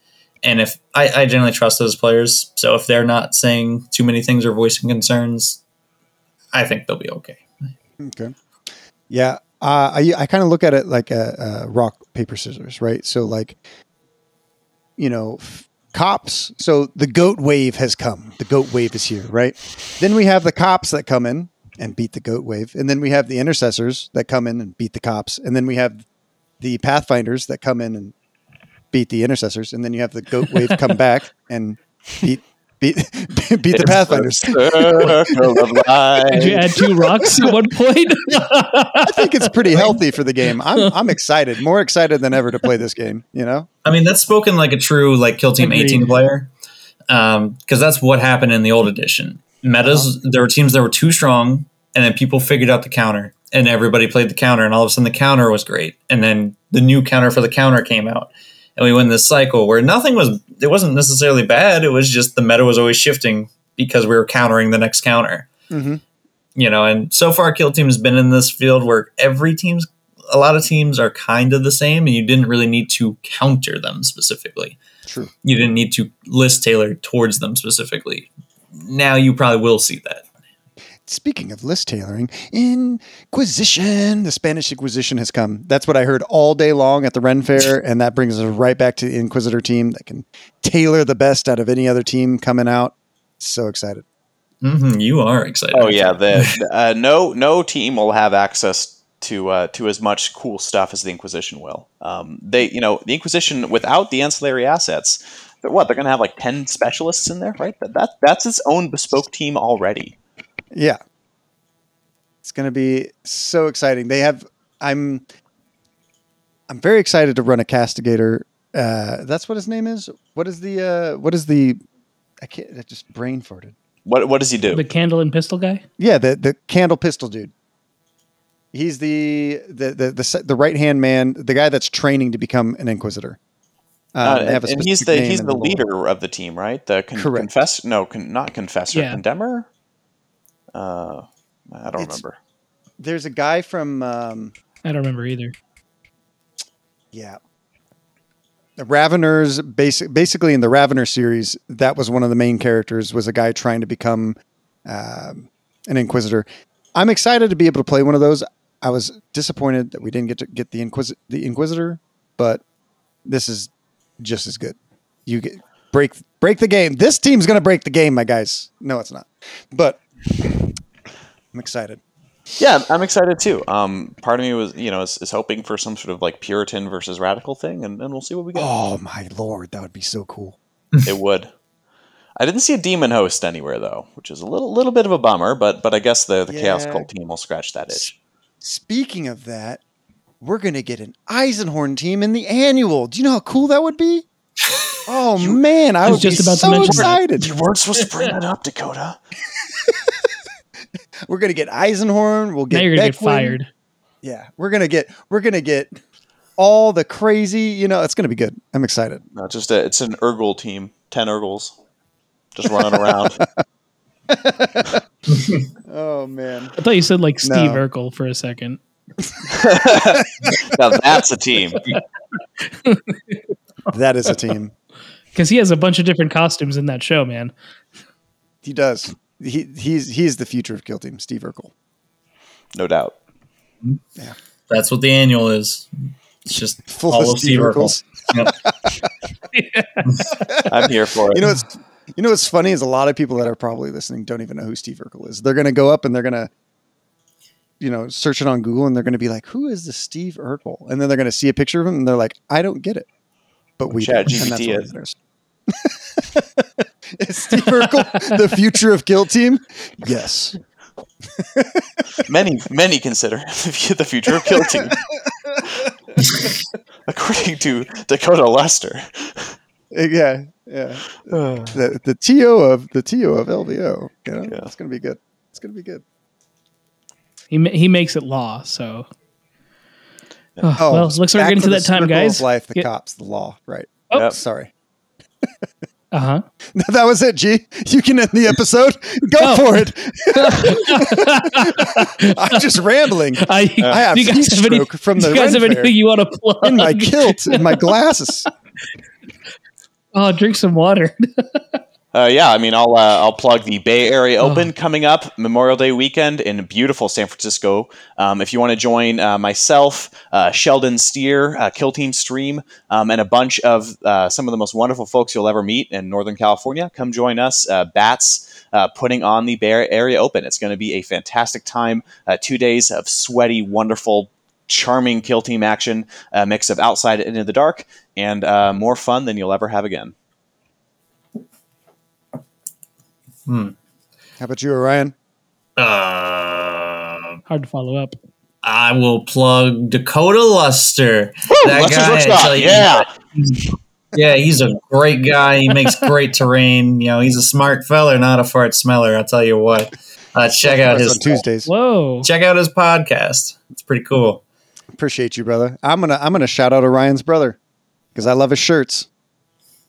And if I, I generally trust those players, so if they're not saying too many things or voicing concerns, I think they'll be okay. Okay. Yeah. Uh, I, I kind of look at it like a, a rock, paper, scissors, right? So, like, you know, f- cops. So the goat wave has come. The goat wave is here, right? Then we have the cops that come in and beat the goat wave. And then we have the intercessors that come in and beat the cops. And then we have the pathfinders that come in and beat the intercessors. And then you have the goat wave come back and beat beat beat the pathfinders. Circle of Did you life. add two rocks at one point? I think it's pretty healthy for the game. I'm I'm excited, more excited than ever to play this game. You know, I mean, that's spoken like a true like kill team Agreed. 18 player, um, because that's what happened in the old edition. Metas, uh-huh. there were teams that were too strong, and then people figured out the counter, and everybody played the counter, and all of a sudden the counter was great, and then the new counter for the counter came out, and we went this cycle where nothing was, it wasn't necessarily bad, it was just the meta was always shifting because we were countering the next counter mm-hmm. you know, and so far Kill Team has been in this field where every team's a lot of teams are kind of the same and you didn't really need to counter them specifically. true. You didn't need to list tailor towards them specifically. Now you probably will see that. Speaking of list tailoring, Inquisition, the Spanish Inquisition has come. That's what I heard all day long at the Ren Fair, and that brings us right back to the Inquisitor team that can tailor the best out of any other team coming out. So excited. hmm you are excited. Oh yeah, the, uh, no no team will have access to uh, to as much cool stuff as the Inquisition will. Um, they you know the Inquisition without the ancillary assets, they're what they're going to have like ten specialists in there, right? That, that that's its own bespoke team already. Yeah. It's going to be so exciting. They have I'm I'm very excited to run a castigator. Uh that's what his name is. What is the uh what is the I can't I just brain farted. What what does he do? The candle and pistol guy. Yeah, the the candle pistol dude. He's the the the the, the right hand man, the guy that's training to become an inquisitor. Um, Uh, they have a and he's the he's in the lore. leader of the team, right? The con- confess no, con- not confessor, Yeah. condemner. Uh, I don't It's- remember. There's a guy from um, I don't remember either. yeah, the Ravenors. Basic, basically, in the Ravenor series, that was one of the main characters. Was a guy trying to become um, an inquisitor. I'm excited to be able to play one of those. I was disappointed that we didn't get to get the inquis- the inquisitor, but this is just as good. You get break break the game. This team's gonna break the game, my guys. No, it's not. But I'm excited. Yeah, I'm excited too. Um, part of me was, you know, is, is hoping for some sort of like Puritan versus radical thing, and, and we'll see what we get. Oh my lord, that would be so cool. It would. I didn't see a demon host anywhere though, which is a little little bit of a bummer. But but I guess the the chaos cult team will scratch that itch. Speaking of that, we're gonna get an Eisenhorn team in the annual. Do you know how cool that would be? Oh man, I I was was just just about to so mention that. excited. You weren't supposed to bring that up, Dakotah. We're gonna get Eisenhorn. We'll get now you're gonna get fired. Yeah, we're gonna get we're gonna get all the crazy. You know, it's gonna be good. I'm excited. No, just a, it's an Urgle team, ten Urgles, just running around. Oh man, I thought you said like Steve No. Urkel for a second. now that's a team. That is a team. Because he has a bunch of different costumes in that show, man. He does. He he's he's the future of Kill Team, Steve Urkel. No doubt. Yeah. That's what the annual is. It's just Full all of of Steve Steve Urkel. Urkels. Yep. I'm here for it. You know what's you know what's funny is a lot of people that are probably listening don't even know who Steve Urkel is. They're gonna go up and they're gonna you know search it on Google and they're gonna be like, "Who is the Steve Urkel?" And then they're gonna see a picture of him and they're like, "I don't get it." But we do, Chat and that's GPT what is. matters. is Steve Urkel the future of Kill Team? Yes. many many consider the future of Kill Team. According to Dakotah Luster. Uh, Yeah, yeah. The the TO of the TO of LVO. You know, Yeah. it's gonna be good. It's gonna be good. He ma- he makes it law. So, oh, Oh, well, looks like we're getting for to that time, circle of guys. life, the Get- cops, the law. Right. Oh. Yep. Sorry. Uh huh. that was it, G. You can end the episode. Go Oh. for it. I'm just rambling I, I have do you guys have any- stroke from do the you guys have anything you want to plug? in my kilt and my glasses. Oh, drink some water. Uh, yeah, I mean, I'll uh, I'll plug the Bay Area Oh. Open coming up Memorial Day weekend in beautiful San Francisco. Um, if you want to join uh, myself, uh, Sheldon Steer, uh, Kill Team Stream, um, and a bunch of uh, some of the most wonderful folks you'll ever meet in Northern California, come join us. Uh, Bats uh, putting on the Bay Area Open. It's going to be a fantastic time. Uh, two days of sweaty, wonderful. Charming kill team action, a mix of outside and in the dark, and uh, more fun than you'll ever have again. How about you, Orion? Uh, Hard to follow up. I will plug Dakotah Luster. That Let's guy, look tell you, yeah. yeah, he's a great guy. He makes great terrain. You know, he's a smart feller, not a fart smeller. I'll tell you what. Uh, check out his on Tuesdays. Whoa. check out his podcast. It's pretty cool. Appreciate you, brother. I'm gonna I'm gonna shout out Orion's brother because I love his shirts.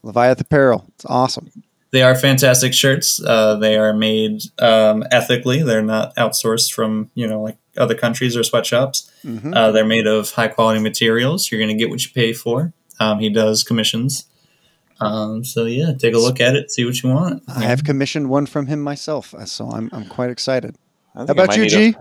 Leviath Apparel. It's awesome. They are fantastic shirts. Uh, they are made um, ethically. They're not outsourced from you know like other countries or sweatshops. Mhm. Uh, they're made of high quality materials. You're going to get what you pay for. Um, he does commissions. Um, so yeah, take a look at it, see what you want. I have commissioned one from him myself, uh, so I'm I'm quite excited. How about you, need a- G?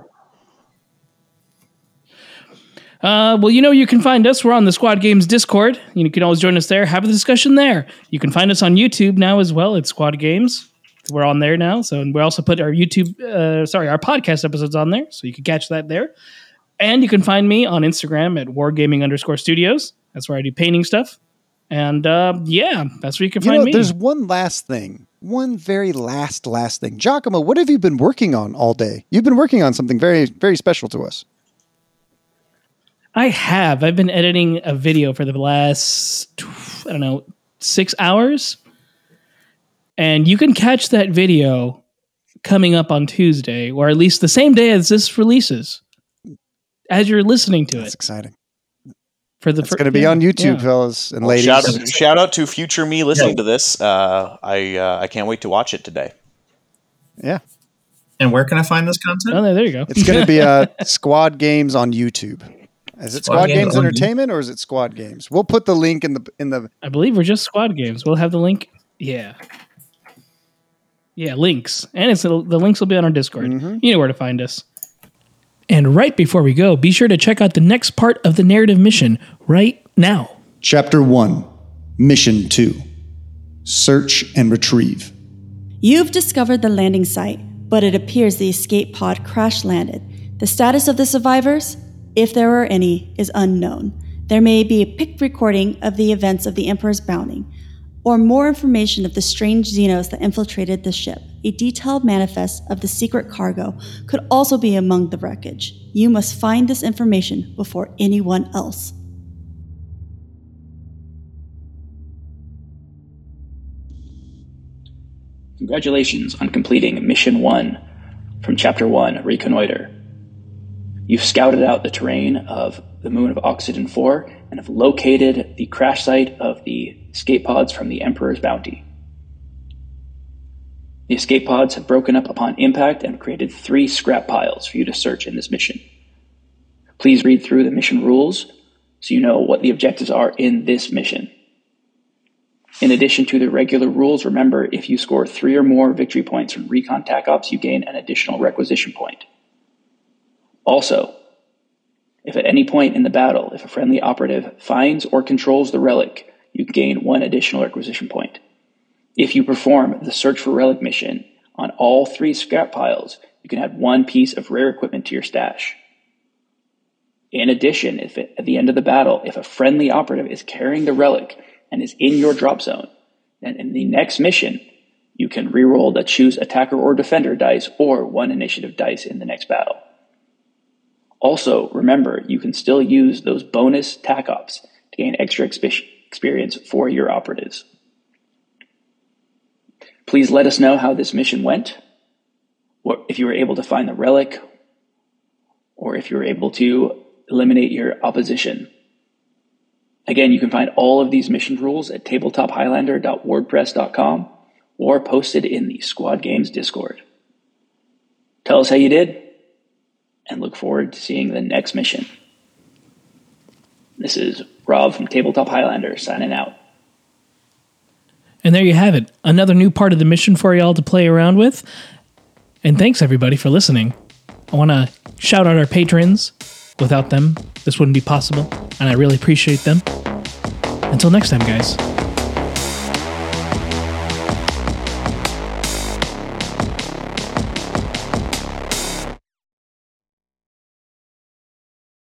Uh, well, you know, you can find us. We're on the Squad Games Discord. You can always join us there, have a discussion there. You can find us on YouTube now as well. at Squad Games. We're on there now. So and we also put our YouTube, uh, sorry, our podcast episodes on there. So you can catch that there. And you can find me on Instagram at wargaming underscore studios. That's where I do painting stuff. And uh, yeah, that's where you can You find know, me. there's one last thing. One very last last thing. Giacomo, what have you been working on all day? You've been working on something very very special to us. I have. I've been editing a video for the last, I don't know, six hours. And you can catch that video coming up on Tuesday, or at least the same day as this releases, as you're listening to That's it That's exciting. for the It's going to be yeah, on YouTube, yeah. fellas and Well, ladies. shout, out, shout out to future me listening Yeah. to this. Uh, I uh, I can't wait to watch it today. Yeah, And where can I find this content? Oh, there, there you go. it's going to be uh, Squad Games on YouTube. Is it Squad Squad, Games Games Entertainment or is it Squad Games? We'll put the link in the in the. I believe we're just squad games. We'll have the link. Yeah. Yeah, links. And it's the links will be on our Discord. Mm-hmm. You know where to find us. And right before we go, be sure to check out the next part of the narrative mission right now. Chapter 1 Mission 2 Search and Retrieve. You've discovered the landing site, but it appears the escape pod crash landed. The status of the survivors, if there are any, is unknown. There may be a pict recording of the events of the Emperor's Bounty, or more information of the strange Xenos that infiltrated the ship. A detailed manifest of the secret cargo could also be among the wreckage. You must find this information before anyone else. Congratulations on completing Mission 1 from Chapter 1 Reconnoiter. You've scouted out the terrain of the moon of Oxygen 4 and have located the crash site of the escape pods from the Emperor's Bounty. The escape pods have broken up upon impact and created three scrap piles for you to search in this mission. Please read through the mission rules so you know what the objectives are in this mission. In addition to the regular rules, remember if you score three or more victory points from recon tac ops, you gain an additional requisition point. Also, if at any point in the battle, if a friendly operative finds or controls the relic, you gain one additional requisition point. If you perform the search for relic mission on all three scrap piles, you can add one piece of rare equipment to your stash. In addition, if it, at the end of the battle, if a friendly operative is carrying the relic and is in your drop zone, then in the next mission, you can reroll the choose attacker or defender dice or one initiative dice in the next battle. Also, remember, you can still use those bonus tac ops to gain extra expe- experience for your operatives. Please let us know how this mission went, or if you were able to find the relic, or if you were able to eliminate your opposition. Again, you can find all of these mission rules at tabletop-highlander.wordpress.com or posted in the Squad Games Discord. Tell us how you did, and look forward to seeing the next mission. This is Rob from Tabletop Highlander signing out. And there you have it. Another new part of the mission for y'all to play around with. And thanks everybody for listening. I want to shout out our patrons. Without them, this wouldn't be possible, and I really appreciate them. Until next time, guys.